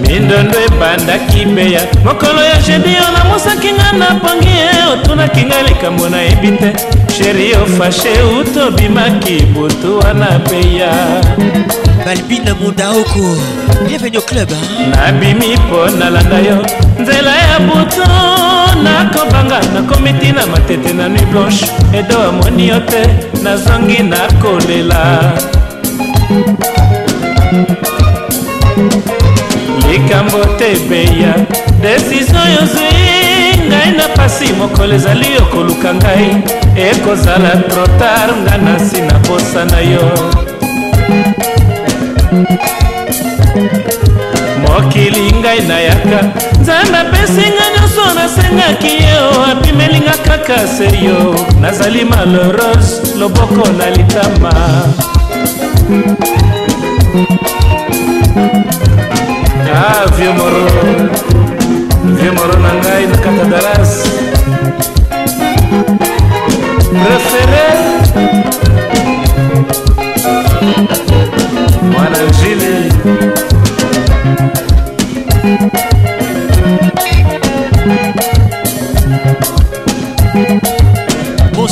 mindondo ebandaki meya mokolo ya jedi yo namosaki nga na pongi e otunaki nga likambo nayebi te sheri ofashe utobimaki butu wana peya balbine mundaoko bienvenu au club nabimi mpo nalanda yo nzela ya butu nakobanga nakomi ntina matete na nui blanche edo amoni yo te nazongi nakolela likambo te ebeya desizio yozwi ngai na pasi mokolo ezali yo koluka ngai ekozala trotar nga na nsi na posa na yo mokili ngai nayaka nzambe apesinga nyonso nasengaki yo apimelinga kaka serio nazali malorose loboko na litama ah, vieux moro vieux moro na ngai na kata dalas préféré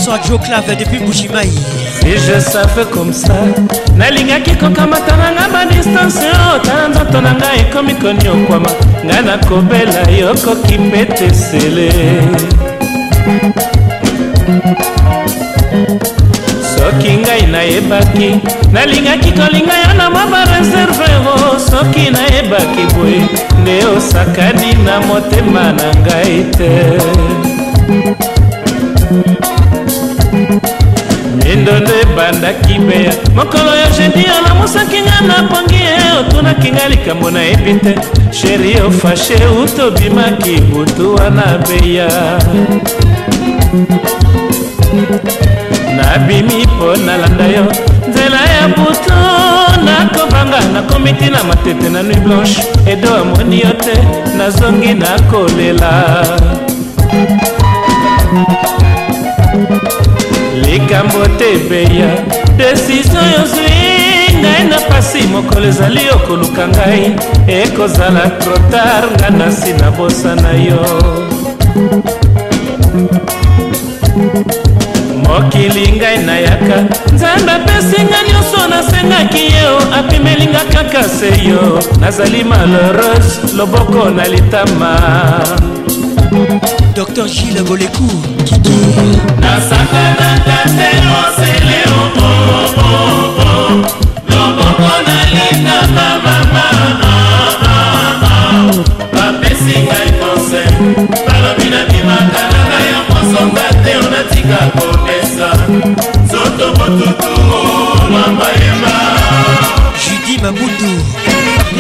Bonsoir Joe Clave depuis Bouchimaï. Si je savais comme ça, nalingaki kokamata nanga badistance oyo oh, tala nzoto na ngai ekomi koniokwama ngai nakobela yo koki mpe tesele soki ngai nayebaki nalingaki kolinga yo na mwa bareserve o oh, soki nayebaki boye nde osakani na motema na ngai te mitindo nde ebandaki beya mokolo ya jedi alamusaki nga napangi ye otunaki nga likambo nayebi te sheri ofashe utobimaki butu wana beya nabimi mpo nalanda yo nzela ya butu nakobanga nakomi tina matete na nuit blanche edo amoni yo te nazongi nakolela likambo te beya desizio yozwi ngai na pasi mokolo ezali yo koluka ngai ekozala trotar ngai na nsi na bosa na yo mokili ngai nayaka nzambe apesinga nyonso nasengaki yeo apimelinga kaka seyo nazali malheureuse loboko na litama docteur gilles bolekou kiki loboko nalingaka mama bapesingai conseil balobi nabimaka na ngai ya mosonga te onatika kopesa nzoto motutu mama yema judi mabutu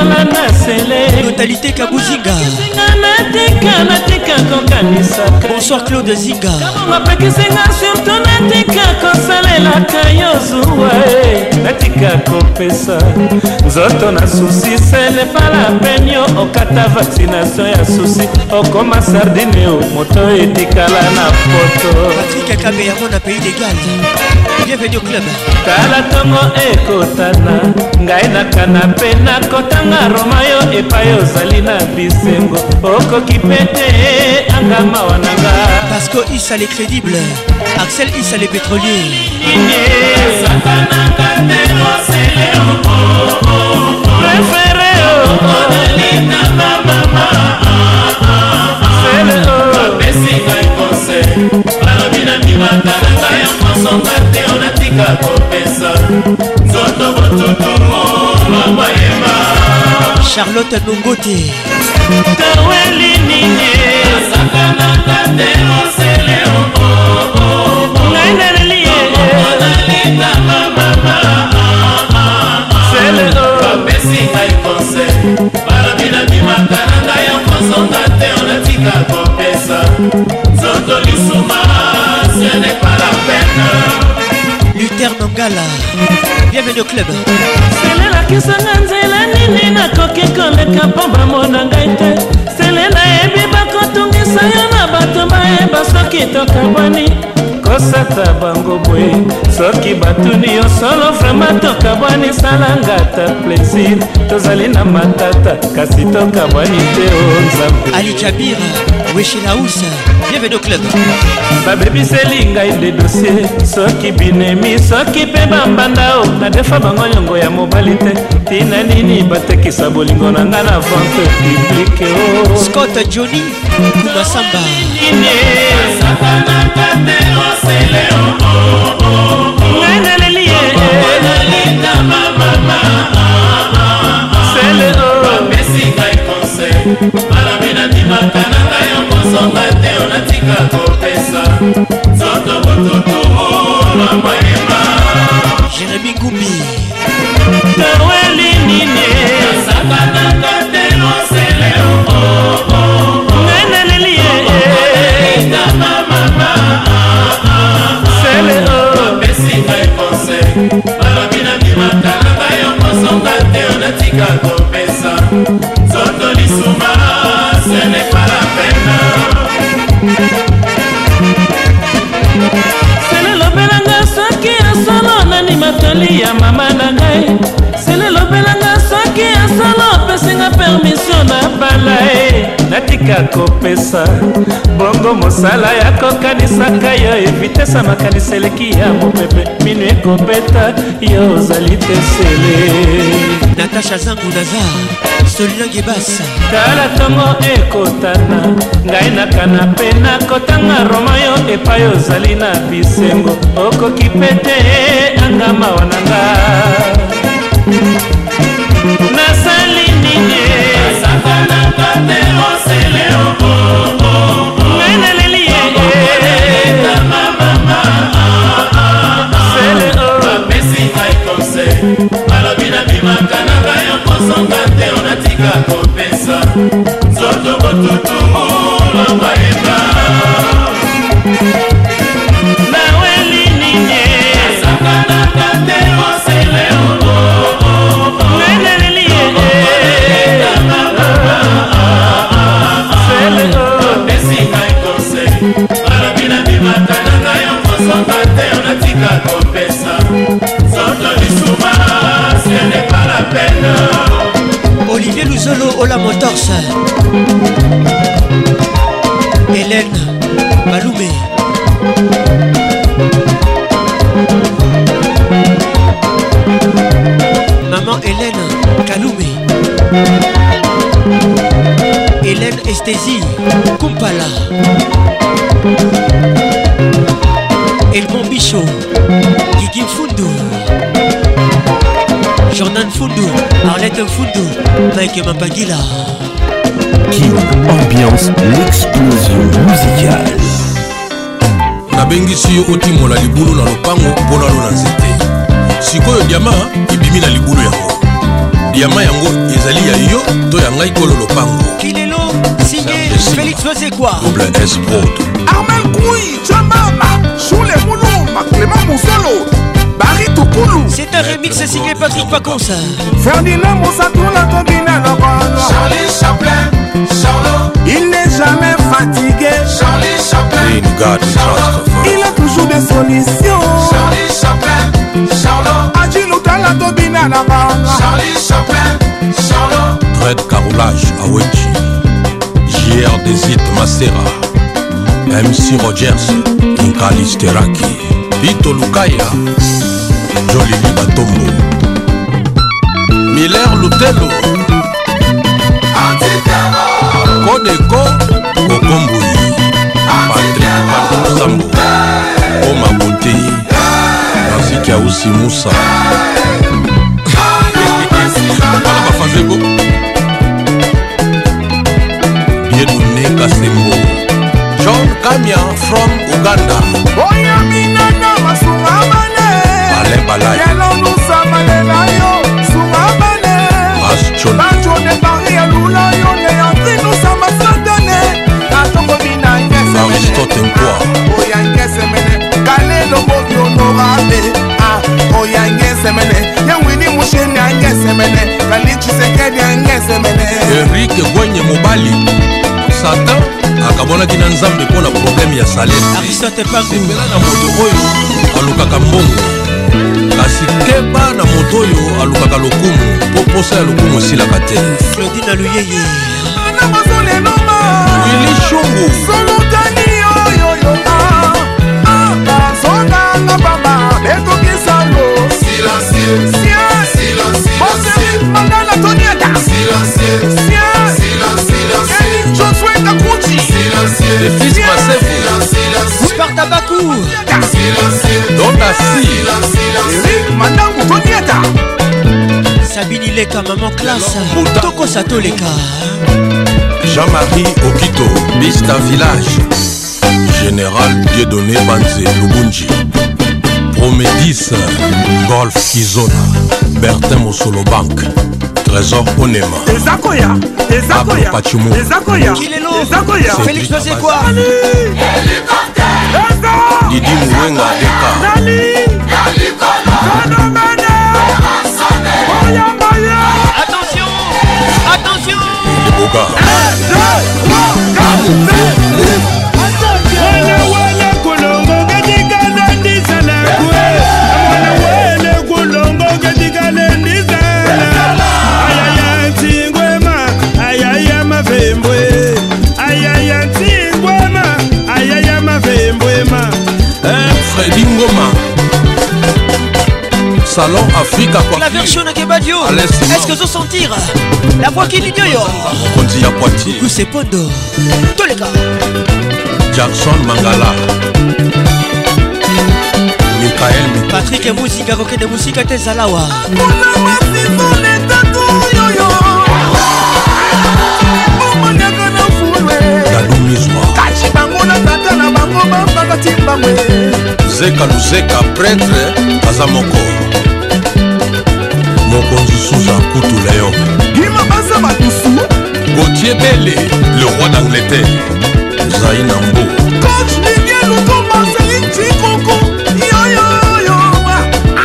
ezala na seletotalité kabuzinga natika natika kokanisaka bonsoir claude zinga kabongo apekisinga surtout natika kosalelaka yo zuwa natika kopesa nzoto na susi selepala penio okata vaccination ya susi okoma sardine moto etikala na poto patrik kabe yango na pays de galde bienvenu au club tala ntongo ekotana ngai na kanape nakotanga roma yo epai ozali na bisengo okoki mpe te anga mawa na nga pasco isa le crédible axel isa le pétrolier préféré oh, oh, oh. oh. mobali batalanga ya masanga te onatika kopesa nzoto botutumo mamayeba charlotte nongote tawelininge asakanaka te osele nainalelieolalitanga mama bapesi ngai conseil balobi na bimaka na ngai ya kosonga te onatika kopesa nzoto lisuma ce n'est pas la peine Luther Nongala bienvenue au club sele elakisanga nzela nini nakoki koleka mpo bamona ngai te sele nayebi bakotungisa yo na bato bayeba soki tokabwani kosata bango boye soki batuni yo solo vraimen tokabwani salanga ta plaisir tozali na matata kasi tokabwani te o oh nzambe alijabir weshilausa bienvenue au club babebiseli ngai nde dosie soki binemi soki mpe bambanda o nadefa bango nyongo ya mobali te tina nini batekisa bolingo na ngai na vente publike o scott joni masamba ngai naleli ye sele o nandimaka na ngai yo mosonga te onatika kopesa nzoto botutu na mayema jérémi gubi taweli nini asakanaka te losele ngai naleli yeekama mama sele opesi ngai conseil balobi nandimaka na ngai yo mosonga te onatika toli ya mama na ngai sele lobelanga soki asala opesinga permisio na bala e natika kopesa bongo mosala ya kokanisaka yo evitesa makanisa eleki ya mopepe minu ekobeta yo ozali te sele natasha zangu nazar solilange basa tala ntongo ekotana ngai na kanape nakotanga roma yo epai ozali na bisengo okoki mpe te anga mawa na nga nasali nini asaka na kate osele obo Olivier Luzolo, Ola Motors hélène malume maman hélène kalume hélène estésie kumpala elmon bicho gigi fundu jordan fundu arlette fundu mike mapagila Kin ambiance l'explosion musicale nabengisi yo otimola libulu na lopango mpo nalo na nzete sikoyo diama ebimi na libulu yango diama yango ezali ya yo to ya ngai kolo lopango armel kui jamama sule mulumba clément musolo bari tukulu c'est un remix signé patrick paconsa ferdinand mosatula tobina lokolwa charlie chaplin Il n'est jamais fatigué. In God we trust Il a toujours des solutions. Adjilutala Tobina la Red Caroulage Awechi. JR Desit Masera. MC Rogers. Inkalis Teraki. Vito Lukaya. Jolili Batombo. Miller Lutelo. codeco kokomboi patrikasambo oma botei parsiki ausi musa mpona bafazebo bienune kasembo john kamia from uganda oyo minana masunga mane balebalayelonusa malela yo sunga mane bastion bacone pari alula yo ne yantrinosa tokomi na ngesemeneoyangesemene kalelomobi onorabe oyangesemene yangwini musheni angesemene kalichisekedi angesemene erike gwenye mobali satan akabwanaki na nzambe mpo na probleme ya salesepela na moto oyo alukaka mbongo kasi keba na moto oyo alukaka lokumu mpo posa ya lokumu esilaka te flodina luyeye solokani oyoyoa bazonganga baba ekokisango mandala toniata josue kakuti sparta baku donasi erik mandangu toniata sabini leka maman classe tokosa toleka Jean-Marie Okito, Mista Village, Général Dieudonné Banze Lubunji, Promédis, Golf Kizona, Bertin Mosolo Bank, Trésor Onema, Ezakoya, Ezakoya, Pachimo, Ezakoya, Ezakoya, Félix Nosekwa, Didi Mouenga Deka, Nani, Nani, Nani, Nani, Nani, Nani, Yoga. salon africa La version de Kebadio. Est-ce que vous sentirez la voix qui dit yo On dit à Poitiers. c'est Podo. Tous les gars. Jackson Mangala. Michael Patrick et musique. Roque de Moussika, à la bamona tata na bango bambaka timbangwe zeka luzeka pretre aza moko mokonzi suza kutu leon bima baza bakusu gautier bele le roi d'angleterre zai na mbu coach didier luko marcelin cikoko yoyoyoyoa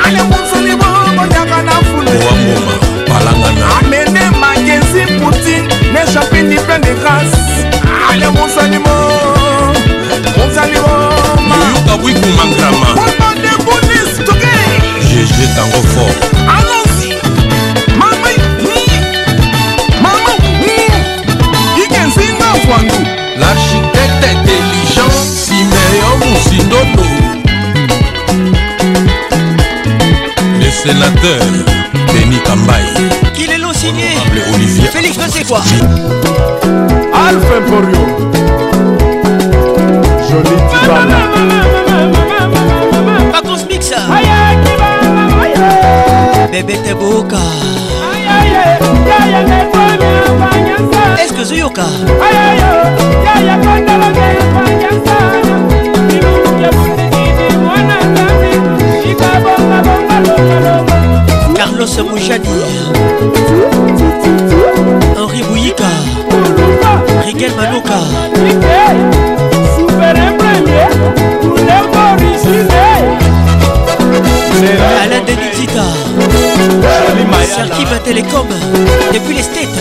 ale monsoli bobonyaka na fuleoamoma palangana amene magesi poutine ne chapin di plein de grâce ale monsalimo ezali bomayuka bwiku mangrama bomande bulis toke gg tango fort alonsi mama ni mama ni ikenzinga wangu l'architecte intelligent simeo musindondo le sénateur denis kambai kilelo signé olivier félix ne sait quoi alphe emporio Johnny Tibana. Vacances mix. Bébé Teboka. Est-ce que Zoyoka? Carlos Mouchadi Henri Bouyika Riquel Manoka Alain Denitita Serki Télécom Depuis les States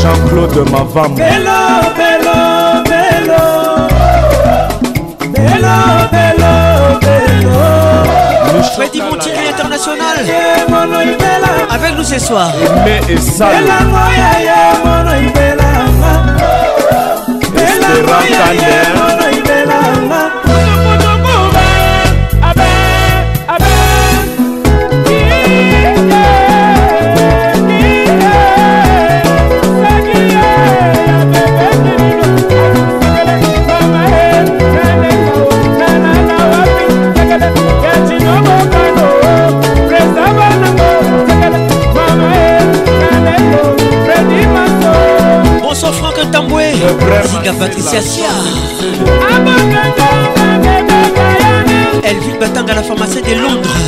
Jean-Claude Mavam Bello, bello, bello Bello, bello, bello Freddy Montieri International Avec nous ce soir patricia sia elville batanga la pharmacie de londres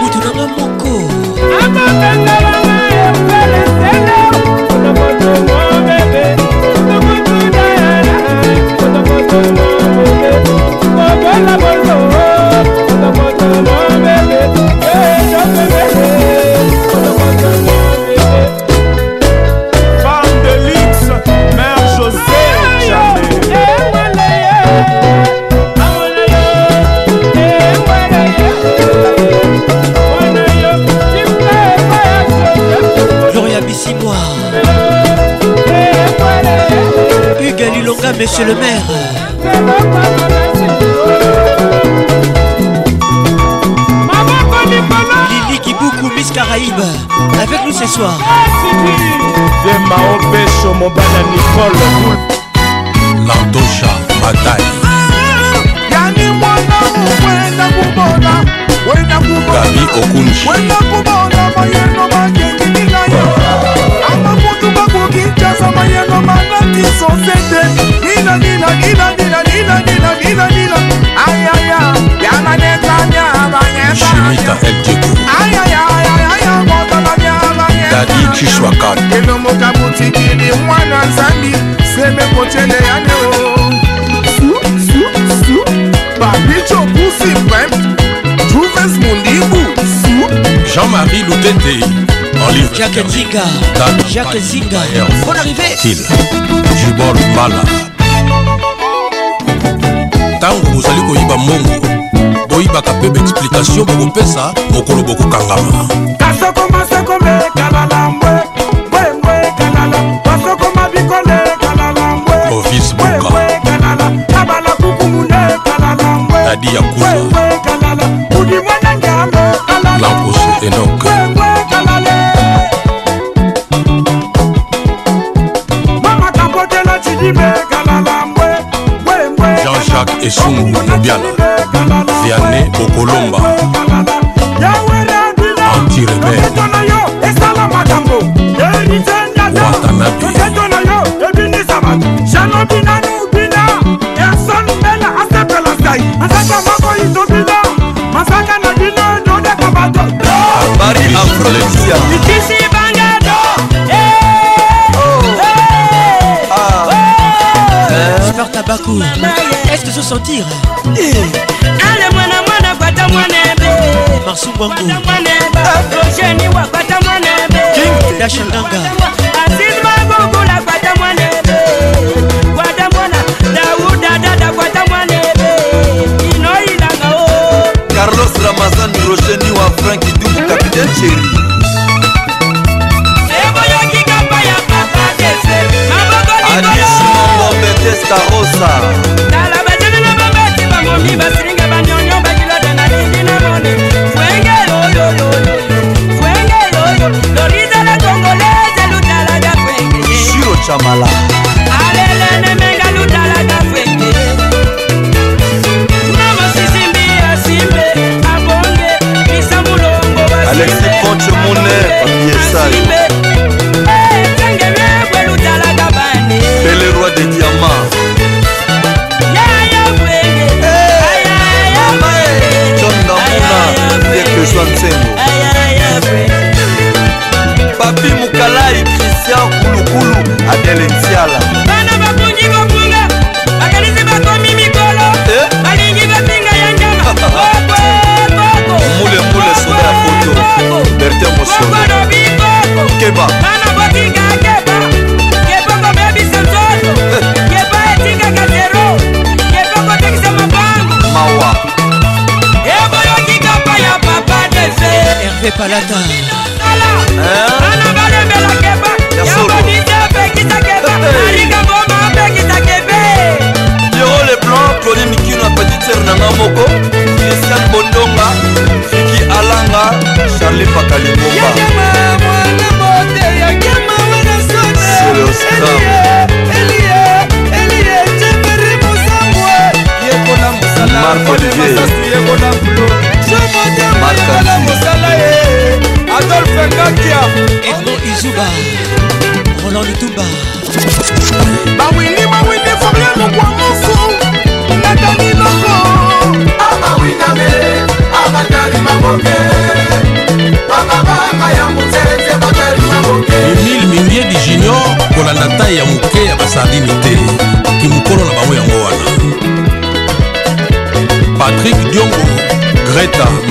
mutu nanga moko ça, monsieur le maire. Lili Kibuku, Miss Caraïbe, avec nous ce soir. Landosha Matai. Gabi Okunji. amakutu bakokinjasa mayeno manaki sosete nina nina nina nina nina nina nina nina aya ya yana netanya abanyeta shimika mtk aya ya aya ya ya moto na nya abanyeta dadi kishwakan eno moka butiki ni mwana zambi seme kochele ya neo su su su babicho pusi pem Juves Mundibu su Jean-Marie Loutete en livre Jacques Zinga Jacques Zinga Bonne arrivée Jubol Mala ntango bozali koyiba mbongo boyibaka mpe baexplikatio bokopesa mokolo bokokangama kasoko maseko mekaba na mbwe bangu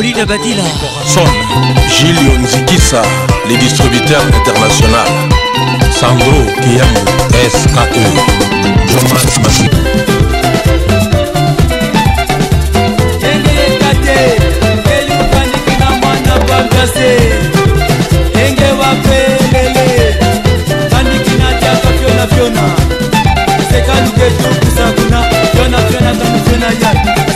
Caroline Badila Son Gilio Nzikisa Les distributeurs international Sandro Kiyamo SKE Jonas Massi enge wapelele tandikinatia kafiona fiona sekaluke tukusakuna fiona fiona kanufiona yaki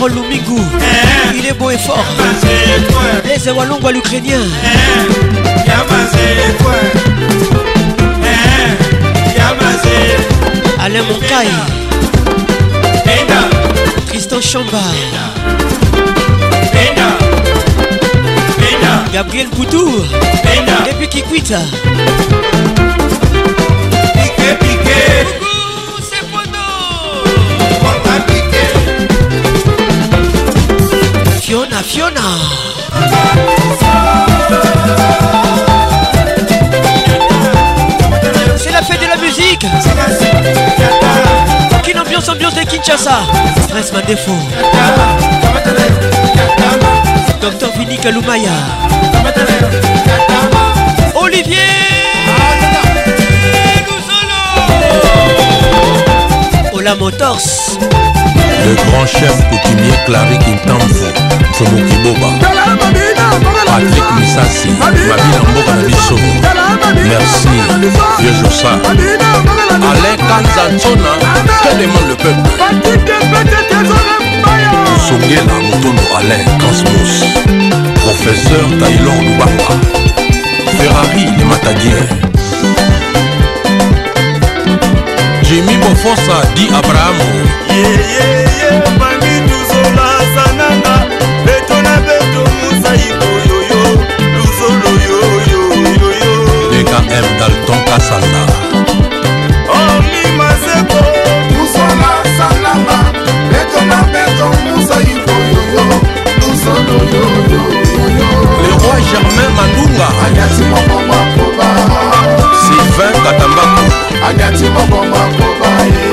Harold eh. Il est beau et fort Les Ewalungu à l'Ukrainien Alain Moncaille Tristan Chamba Gabriel Poutou Et puis Kikwita Piqué, piqué Fiona, Fiona. C'est la fête de la musique. Aucune ambiance, ambiance de Kinshasa. Stress ma défaut. Docteur Vini Lumaya Olivier. Hola Motors. le grand chef coutumier clarik intamfo mfubuki boba patrik misasi babina mboka na biso merci vieux josa alain kanzanzona que demande le peuple songela motondo alain cosmos professeur taylor lubanga ferrari le matadien jemi bofosa di abrahamu yeyeye bami tuzolazananga beto na beto mosaikoyoyo luzoloyoyoyoyo dkm dalton kasanda olimaseko musolazananga beto na beto mosaikoyoyo luzoloyoyoyoyo le roi germain malunga anyati mokomakoba sylvain katambaku anyati mokomakoba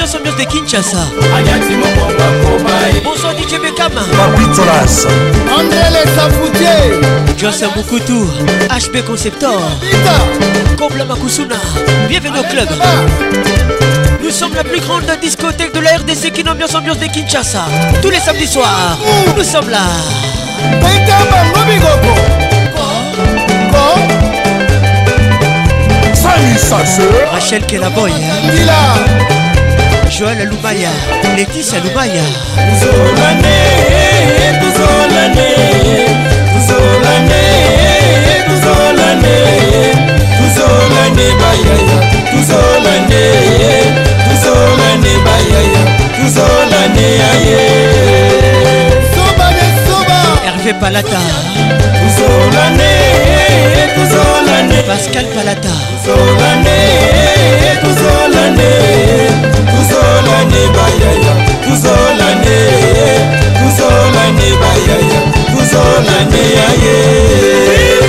ambiance ambiance de kinshasa bonsoir dj bekama papitolas andré lesafutie jose Mukutu. hb conceptor kobla makusuna bienvenue au club nous sommes la plus grande discothèque de la RDC qui Ambiance ambiance de Kinshasa. Tous les samedis soirs, nous sommes là. Rachel boy. Hein? Joël Aloubaya, Laetitia Aloubaya. bayaya, bayaya, Hervé Palata. Pascal Palata. l'année kuzolani bayaya kuzolani kuzolani bayaya kuzolani yaye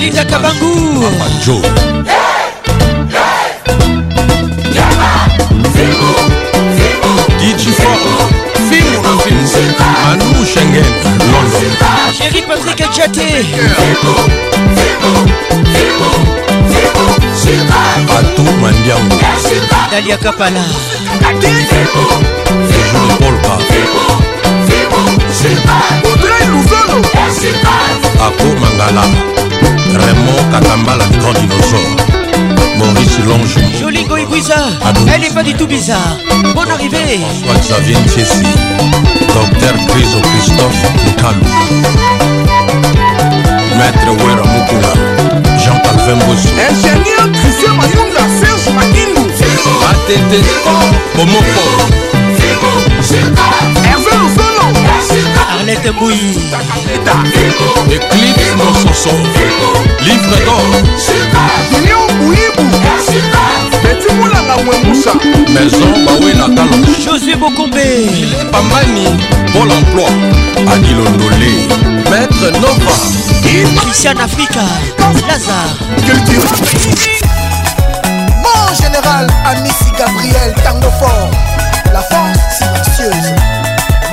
belinda kabangu manjo manu shengen chéri patrik jate bato mandiango dalia kapala jour polka audrey luzano ako mangala Raymond Katamba, la grande dinosaure. Maurice Longe. Joli Goïguiza. Elle n'est pas du tout bizarre. Bonne arrivée. François Xavier Fiessi. Docteur Criso Christophe Kalou. Maître Wera Mukula. Jean Calvin Bosso. Ingénieur Christian Mayunga, Serge Makindou. ATT. Bomoko. Hervé Osolo. Arlette Mbouyi Eclipse Mososo Livre d'or Maison Bawe Natalo Josué Bokombe Pamani Pôle emploi Adilondolé Maître Nova Christian Africa Lazare Culture Mon général Amici Gabriel Tango Fort La force silencieuse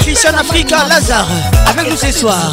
Christian Africa Lazare avec nous ce soir.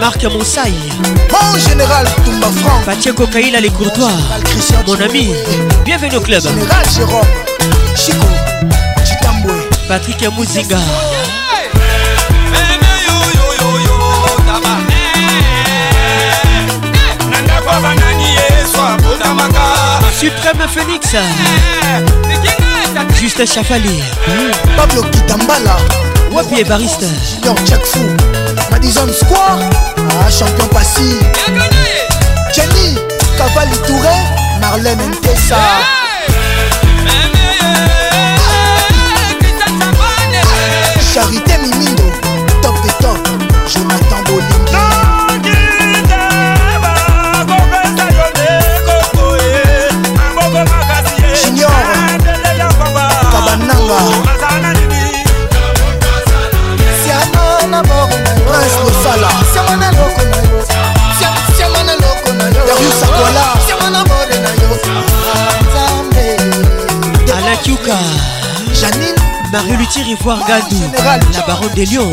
Marc Moussaï Mon général Toumba Franck Pacheco Kaila les courtois Mon ami Bienvenue au club Général Jérôme Chico Chitamboué Patrick Mouzinga Suprême Phoenix Justin Chafali Pablo Kitambala Wapi Evariste Junior Tchakfou Madison Square ah, champion passy Jenny Cavalli Touré Marlène Ntessa yeah. Charité Mimi Luka Janine Marie-Luthier Ivoire ah, Gadou La baronne des lions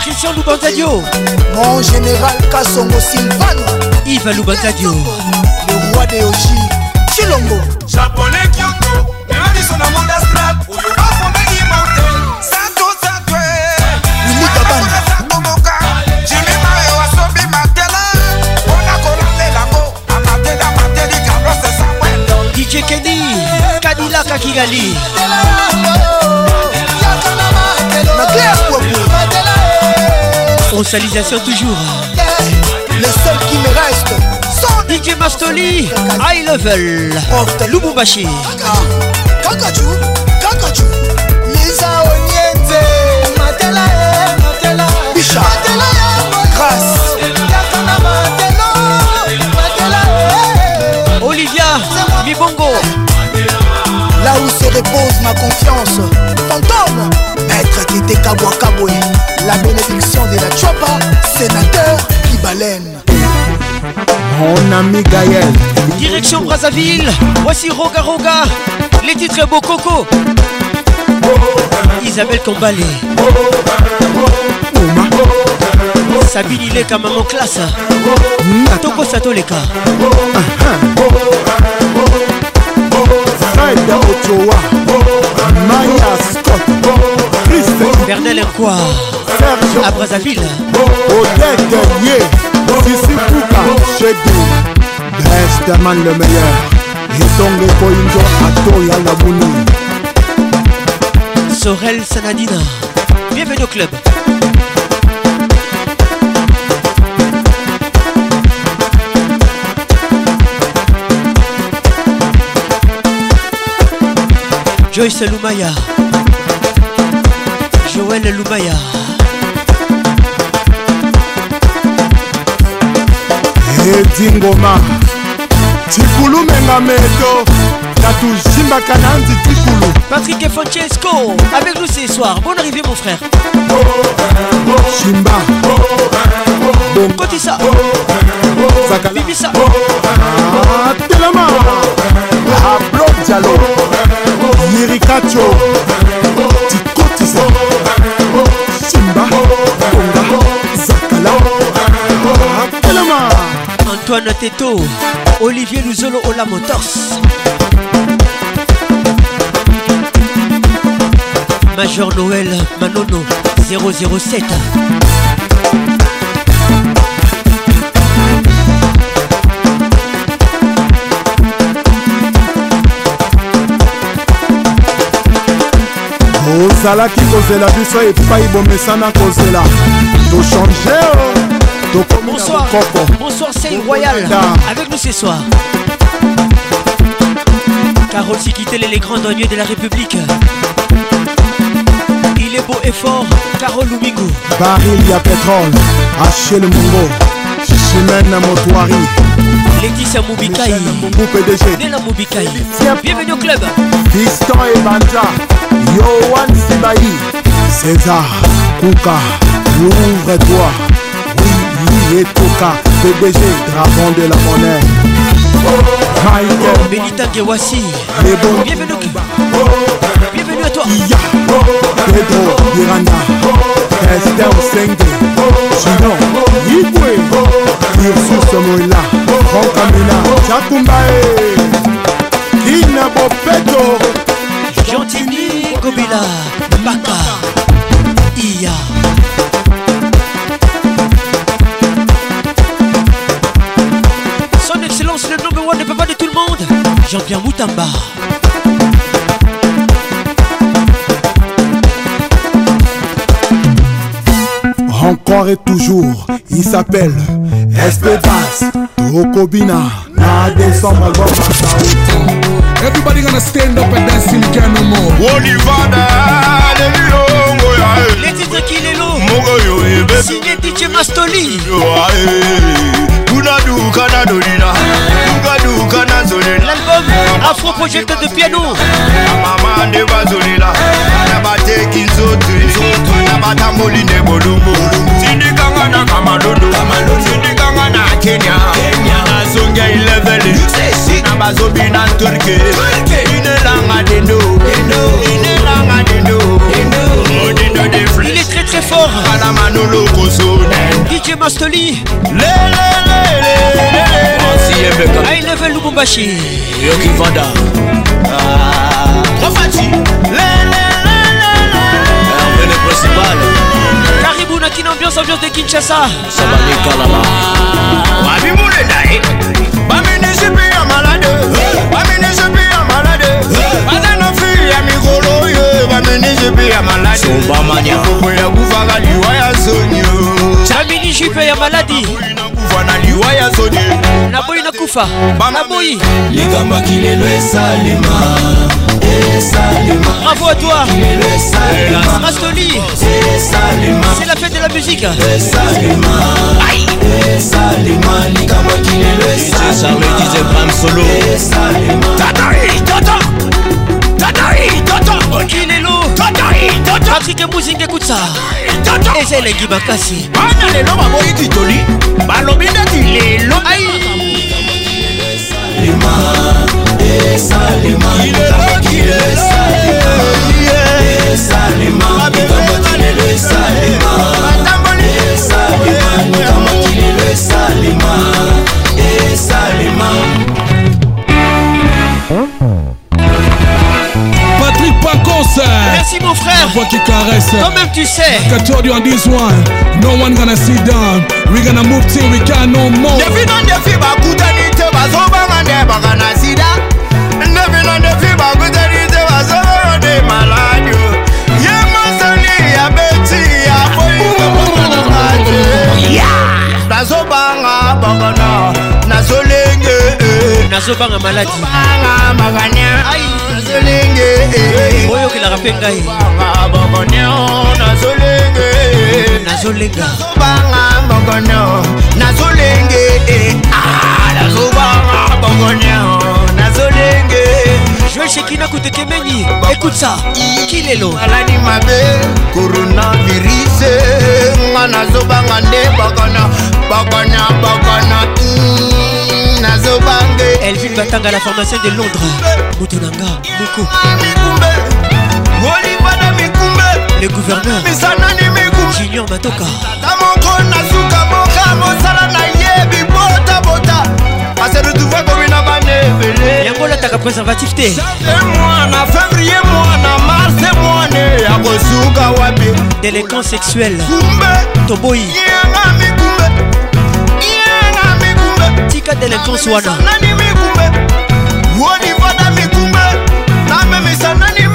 Christian Loubanzadio Mon général Kassongo Sylvano Yves Loubanzadio Le roi des Oji Chilongo Japonais Kigali toujours Le seul qui me reste DJ Mastoli High Level Porte Kakachou eh, eh, Grâce Là où se repose ma confiance Fantôme Maître qui était La bénédiction de la Chopa Sénateur qui baleine mon ami Gaël Direction Brazzaville Voici Roga Roga Les titres coco Isabelle Combalé Sabine comme maman classe Toko Satoleka ah, ah. fred ochoa maya scott christ bernel nkwa serge abrazaville odette ye sisi kuka chedu besteman le meilleur etongo ekoyinzo atoya labuni sorel sanadina bienvenue au club Joyce Lumaya Joël Lumaya etingoma tikulu menga meto natuzimbaka na nzi tikulu patrick francesco avec nous ce soir bonne arrivée mon frère simba kotisa bibisa ah, telema Tico tikotisa simba konga zakala telema antoine teto olivier luzolo ola motors major noël manono 007 la ozalaki kozela biso epai bomesana kozela tochange Bonsoir, bonsoir saint Royal Avec nous ce soir Carole Sikitel et les grands douaniers de la République Il est beau et fort, Carole Lumingo Baril a pétrole, Achille Mungo Chimène Motuari Laetitia Moubikaï Nela Moubikaï Bienvenue au club Distant et Banja Yohan Sibahi, César, Kouka, ouvre-toi. Oui, lui et Kouka, PDG, dragon de la monnaie. Michael Benita Kewasi, Lebo, bienvenue. Bienvenue à toi. Iya, Pedro Miranda, Esther Senge, Gino, Yibwe, Ursus Moïla, Franck Amina, Chakumbae, Kina Bopeto, Gentil. kobila mbaka iya son excellence le number one de papa de tout le monde Jean-Pierre Moutamba Encore et toujours, il s'appelle Espevas Tokobina Nadesomba Everybody gonna stand up and dance till you can no more. Olivana, le milongo ya. moko yo ebekunaduka na dolina dukaduka na nzolela afro projecte de piano mama nde bazolela na bateki nzoto na batamboli nde bolumbu sindikanga na kamalondo sindikanga na kenya nazongia 11 na bazobi na turke inelanga dendo Il est très très fort DJ Mastoli le level Lubumbashi Yoki Vanda ah. Rafati Caribou qu'une ambiance ambiance de Kinshasa ah. malade malade Amigo nijp ya maladi likoko ya kufaka liwa ya zoni cami nijp ya maladi nakufa na liwa ya zoni naboyi nakufa naboyi likambaki lelo esalema Bravo à toi Rastoli C'est la fête de la musique Aïe DJ Charles DJ Bram Solo Tataï Tata Tataï Tata patrike muzinga ekutisa eza elengi makasi wana lelo baboyi kitoli balobi neti lelo esalema vacances. Merci mon frère. La voix qui caresse. Toi-même tu sais. Like I told you on this one, no one gonna sit down. We gonna move till we can no more. Nefi na nefi ba kuta ni te ba so ba nga ne ba kana sida. Nefi na nefi ba kuta ni te ba so ba nga ne maladio. Ye masani ya beti ya boy ba kana kaje. Yeah. Ba so ba nga ba kana na so lenge. Eh. Na so ba nga maladi. Ba nga magani. mpe ngai bokoneo nazolenge nazolenga nazobanga bokoneo nazolenge nazobanga bokoneo nazolenge joel shekina kutekemenyi écoute ça kilelo maladi mabe coronavirus nga nazobanga nde bokona bokona bokona hmm, nazobanga elvin batanga la pharmacien de londres moto nanga moko olimba na mikumbe le gouverneur misa nani mikumbe junior matoka ata moko nasuka moka mosala nayebi botabota asedutuva komi na banebele yango olataka préservatif te mwana février mwana mars mwane ya kosuka wapi déléquant sexuel kumbe toboyi yanga mikumbe yanga mikumbe tika délinquance wana nani mikumbe woni vada mikumbe namemisa nani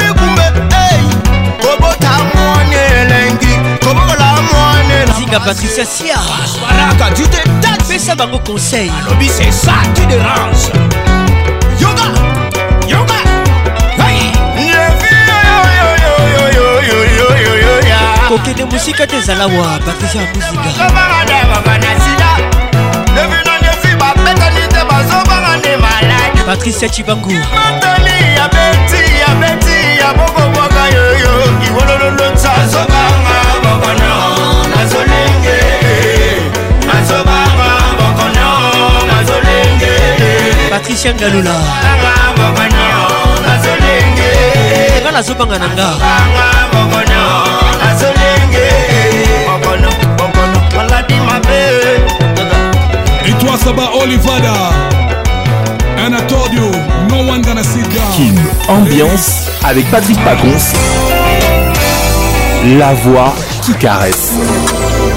kobota mwana elengi kobola mwana zinga patricia siarbaraka tu te tat pesa bango conseil alobi c'est ça qui dérange yoga yoga kokende mosika te ezala wa patricia muzinga batani te bazobanga nde maladi patricia cibangu matani ya beti ya beti ya bokobwa patricia ngalula nga nazobanga na nga Et toi, Saba Olivada, un attordio. no one Kim, ambiance avec Patrick Pacons. La voix qui caresse.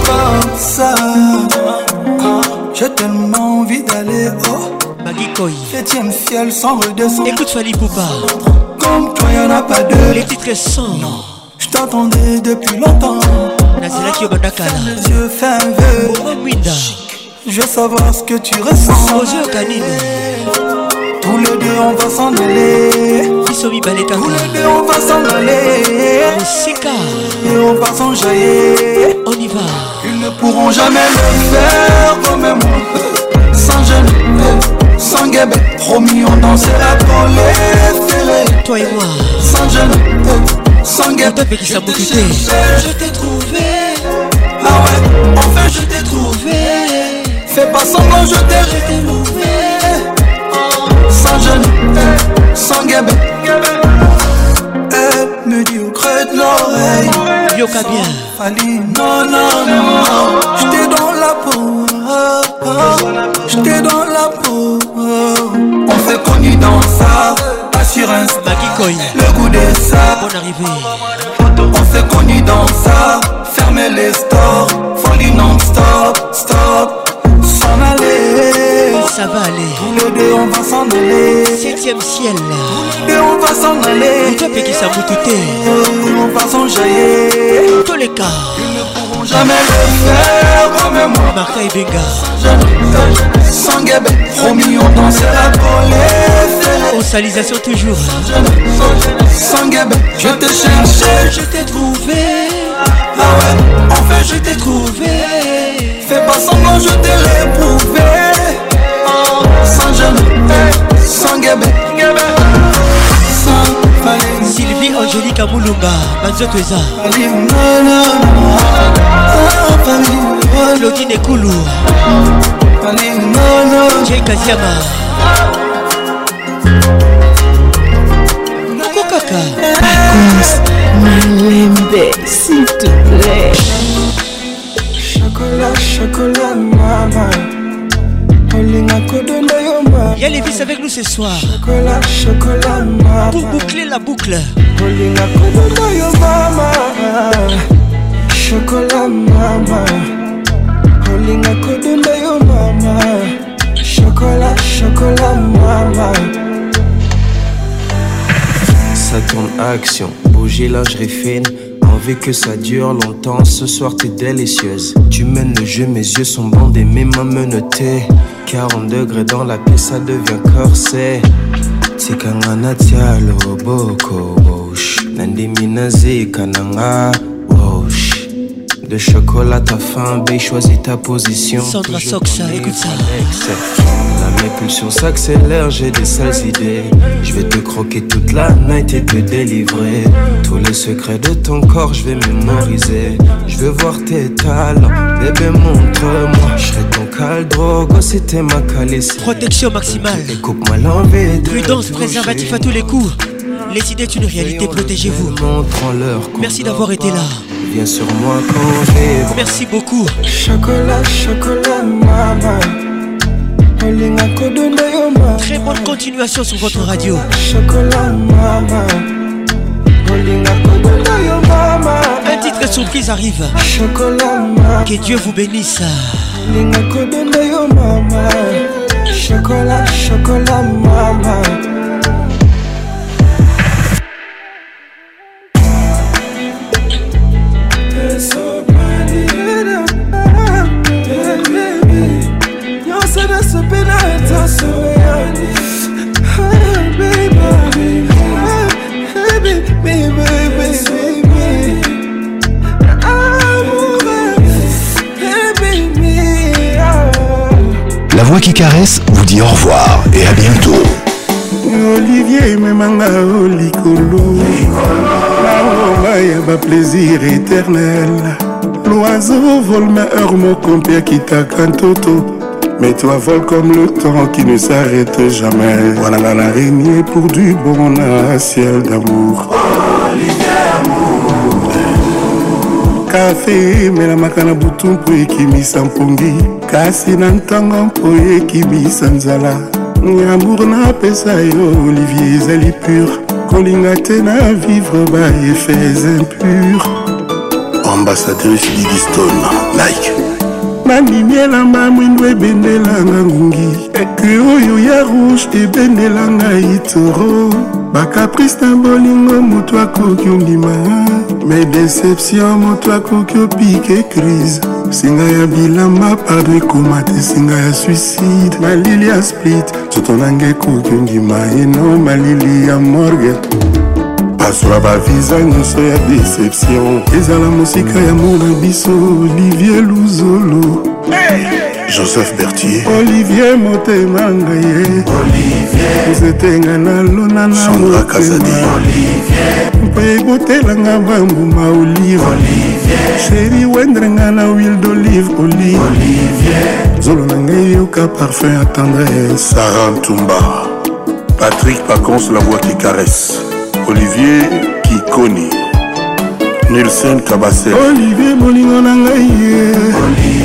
Comme ça, j'ai tellement envie d'aller haut. Magikoi. Septième ciel sans redescendre. Écoute Fali Poupa. Comme toi, y'en a pas deux. Les titres sont. Je t'attendais depuis longtemps. Nazila Kiyobandakala. Les fais un vœu. Je veux savoir ce que tu ressens. Aux yeux tous les deux on va s'en aller Tous les deux on va s'en aller Et on va jailler On y va Ils ne pourront jamais le faire comme on Sans genoux, sans guébé Promis on dansera pour les fêlés Toi et moi Sans genoux, sans guébé Je t'ai trouvé Ah ouais, enfin je t'ai trouvé Fais pas semblant je t'ai retrouvé sans jeune, sans guébé. me dit au creux de l'oreille. Yo, bien. Fali, non, non, non. dans la peau. J't'ai dans la peau. On s'est connu dans ça. Pas sur Le goût de ça. Bon arrivée. On s'est connu dans ça. Fermez les stores. Folie non-stop. ça va aller. Tous les deux, on va s'en aller. Septième ciel. Tous les deux, on va s'en aller. Et toi, tout est. On va s'enjailler. Tous les cas. Ils ne pourront jamais le faire comme moi. Marca et Benga. Sans gabet, promis, on danse la colère. salisation toujours. Sans je te cherché je t'ai trouvé. Ah ouais, enfin, je t'ai trouvé. Fais pas semblant, je t'ai réprouvé sans jamais, sans gabé sans Sylvie Angélique Amoulumba, Manzo Tweza. Claudine Ekoulou, Jay Kasiama. Kaka. Malembe, s'il te plaît. Chocolat, chocolat, maman. Y'a les vis avec nous ce soir. Chocolat, Pour boucler la boucle. Chocolat, mama. Chocolat, mama ça tourne action bouger lingerie fine Envie que ça dure longtemps, ce soir t'es délicieuse Tu mènes le jeu, mes yeux sont bandés, mes mains menottées 40 degrés dans la pièce, ça devient corset. a tialo boko wosh. gauche. De chocolat à faim, bé, choisis ta position. écoute ça. La mes s'accélère, j'ai des sales idées. Je vais te croquer toute la night et te délivrer. Tous les secrets de ton corps, je vais mémoriser. Je veux voir tes talents, bébé, montre-moi. Protection maximale. Prudence, préservatif à tous les coups. Les idées une réalité, protégez-vous. Merci d'avoir été là. moi Merci beaucoup. Chocolat, chocolat, Très bonne continuation sur votre radio. Un titre surprise arrive. Que Dieu vous bénisse. nalinga kobenda yo mama shokola shokola mama La voix qui caresse vous dit au revoir et à bientôt. Olivier Memanga Olicolo. Oh, ya ba plaisir éternel. L'oiseau vole ma heure, mon compère qui t'a toto. Mais toi vole comme le temps qui ne s'arrête jamais. Voilà la régnée pour du bon à ciel d'amour. kafe emelamaka na butu mpo ekimisa mpongi kasi na ntango mpo ekimisa nzala nyamour napesa yo olivier ezali pur kolinga te na vivre ba efes impur ambassadrice didiston like nandimi elamba mwindo ebendelanga ngungi ke oyo ya rouge ebendelanga itoro bakaprice na bolingo moto akoki ondima me deception moto akoki opike crise singa ya bilamba pardo ekoma te singa ya suicide malili ya split nzoto nanga ekoki ondima eno malili ya morgue basola baviza nyonso ya deception ezala mosika ya mona biso olivier luzolo hey! joseph bertier olivier motema ngai nzetenga nalona na motema mpe ebotelanga bambuma olive sheri wendrenga na wil d'olive olive zolo na ngai yoka parfum atendre sara ntumba patrik pacons la voix qui caresse olivier kikoni nilsen kabase olivier molingo na ngai ye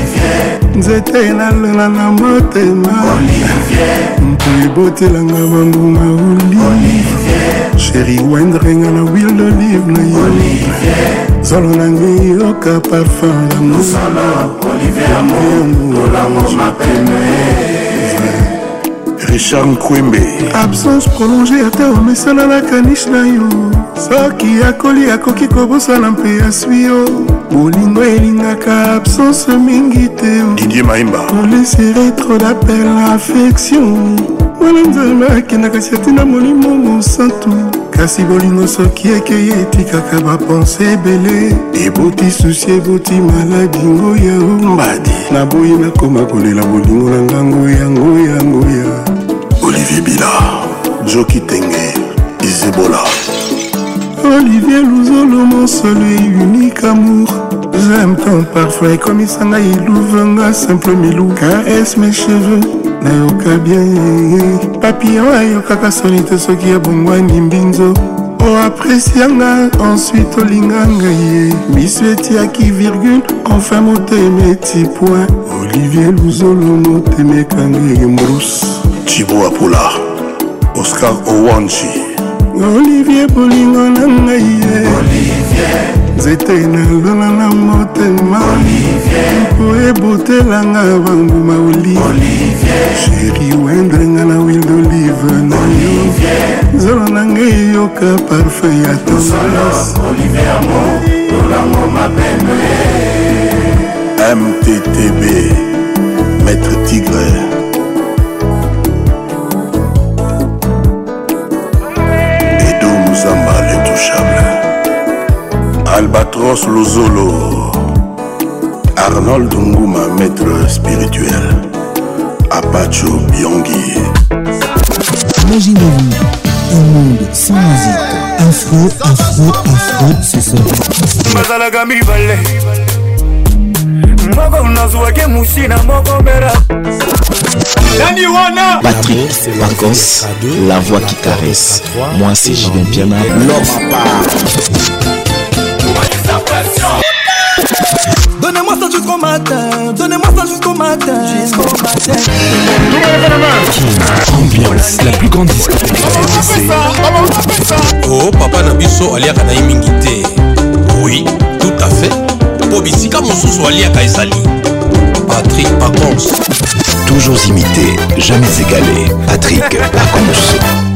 nzete nalela na motema mpo ebotelanga bangunga oli sheri wendrenga na wil d'olive na yo zolo nangai yoka parfum lamour richard nkwembe absence prolonge ata omesalalaka niche na yo soki akoli akoki kobosana mpe aswio bolingo elingaka absence mingi te didie maimba olesere tro dapel affection wana nzambe akendaka siatina molimo mosantu kasi bolingo soki ekei etikaka bapense ebele eboti susi eboti maladi ngoya ombadi naboyi nakoma kolela bolingo na nga ngoya ngoya ngoya olivier bila joki tenge izebola olivier luzolo mon seul et unique amour j'aime ton parfum ekomisa ngai louvenga simple milou ks mes cheveux nayoka bien papillon ayokaka soni te soki abongwani mbinzo oapresianga oh, ensuite olinga ngai miso etiaki virgule enfin motema eti point olivier luzolo motema ekanga embruce cibo apula oscar owanji olivier bolingo na ngai ye nzete nalona na motema mpo ebotelanga banguma olivier sheri wendrenga na wil d'olive na yo nzolo na ngai eyoka parfum ya tomas mttb maître tigre Albatros Lozolo, Arnold Nguma, maître spirituel, Apacho Biongi Imaginez-vous un monde sans musique. Afro, afro, afro, c'est un fou c'est la voix qui caresse moi c'est julien piana love Donnez-moi ça jusqu'au matin, donnez-moi ça jusqu'au matin, jusqu'au matin. Ambiance, la plus grande discothèque. Oh papa Nabiso aliaka na mingi te. Oui, tout à fait. Po bisika mosusu aliaka ezali. Patrick Pacons. Toujours imité, jamais égalé. Patrick Pacons.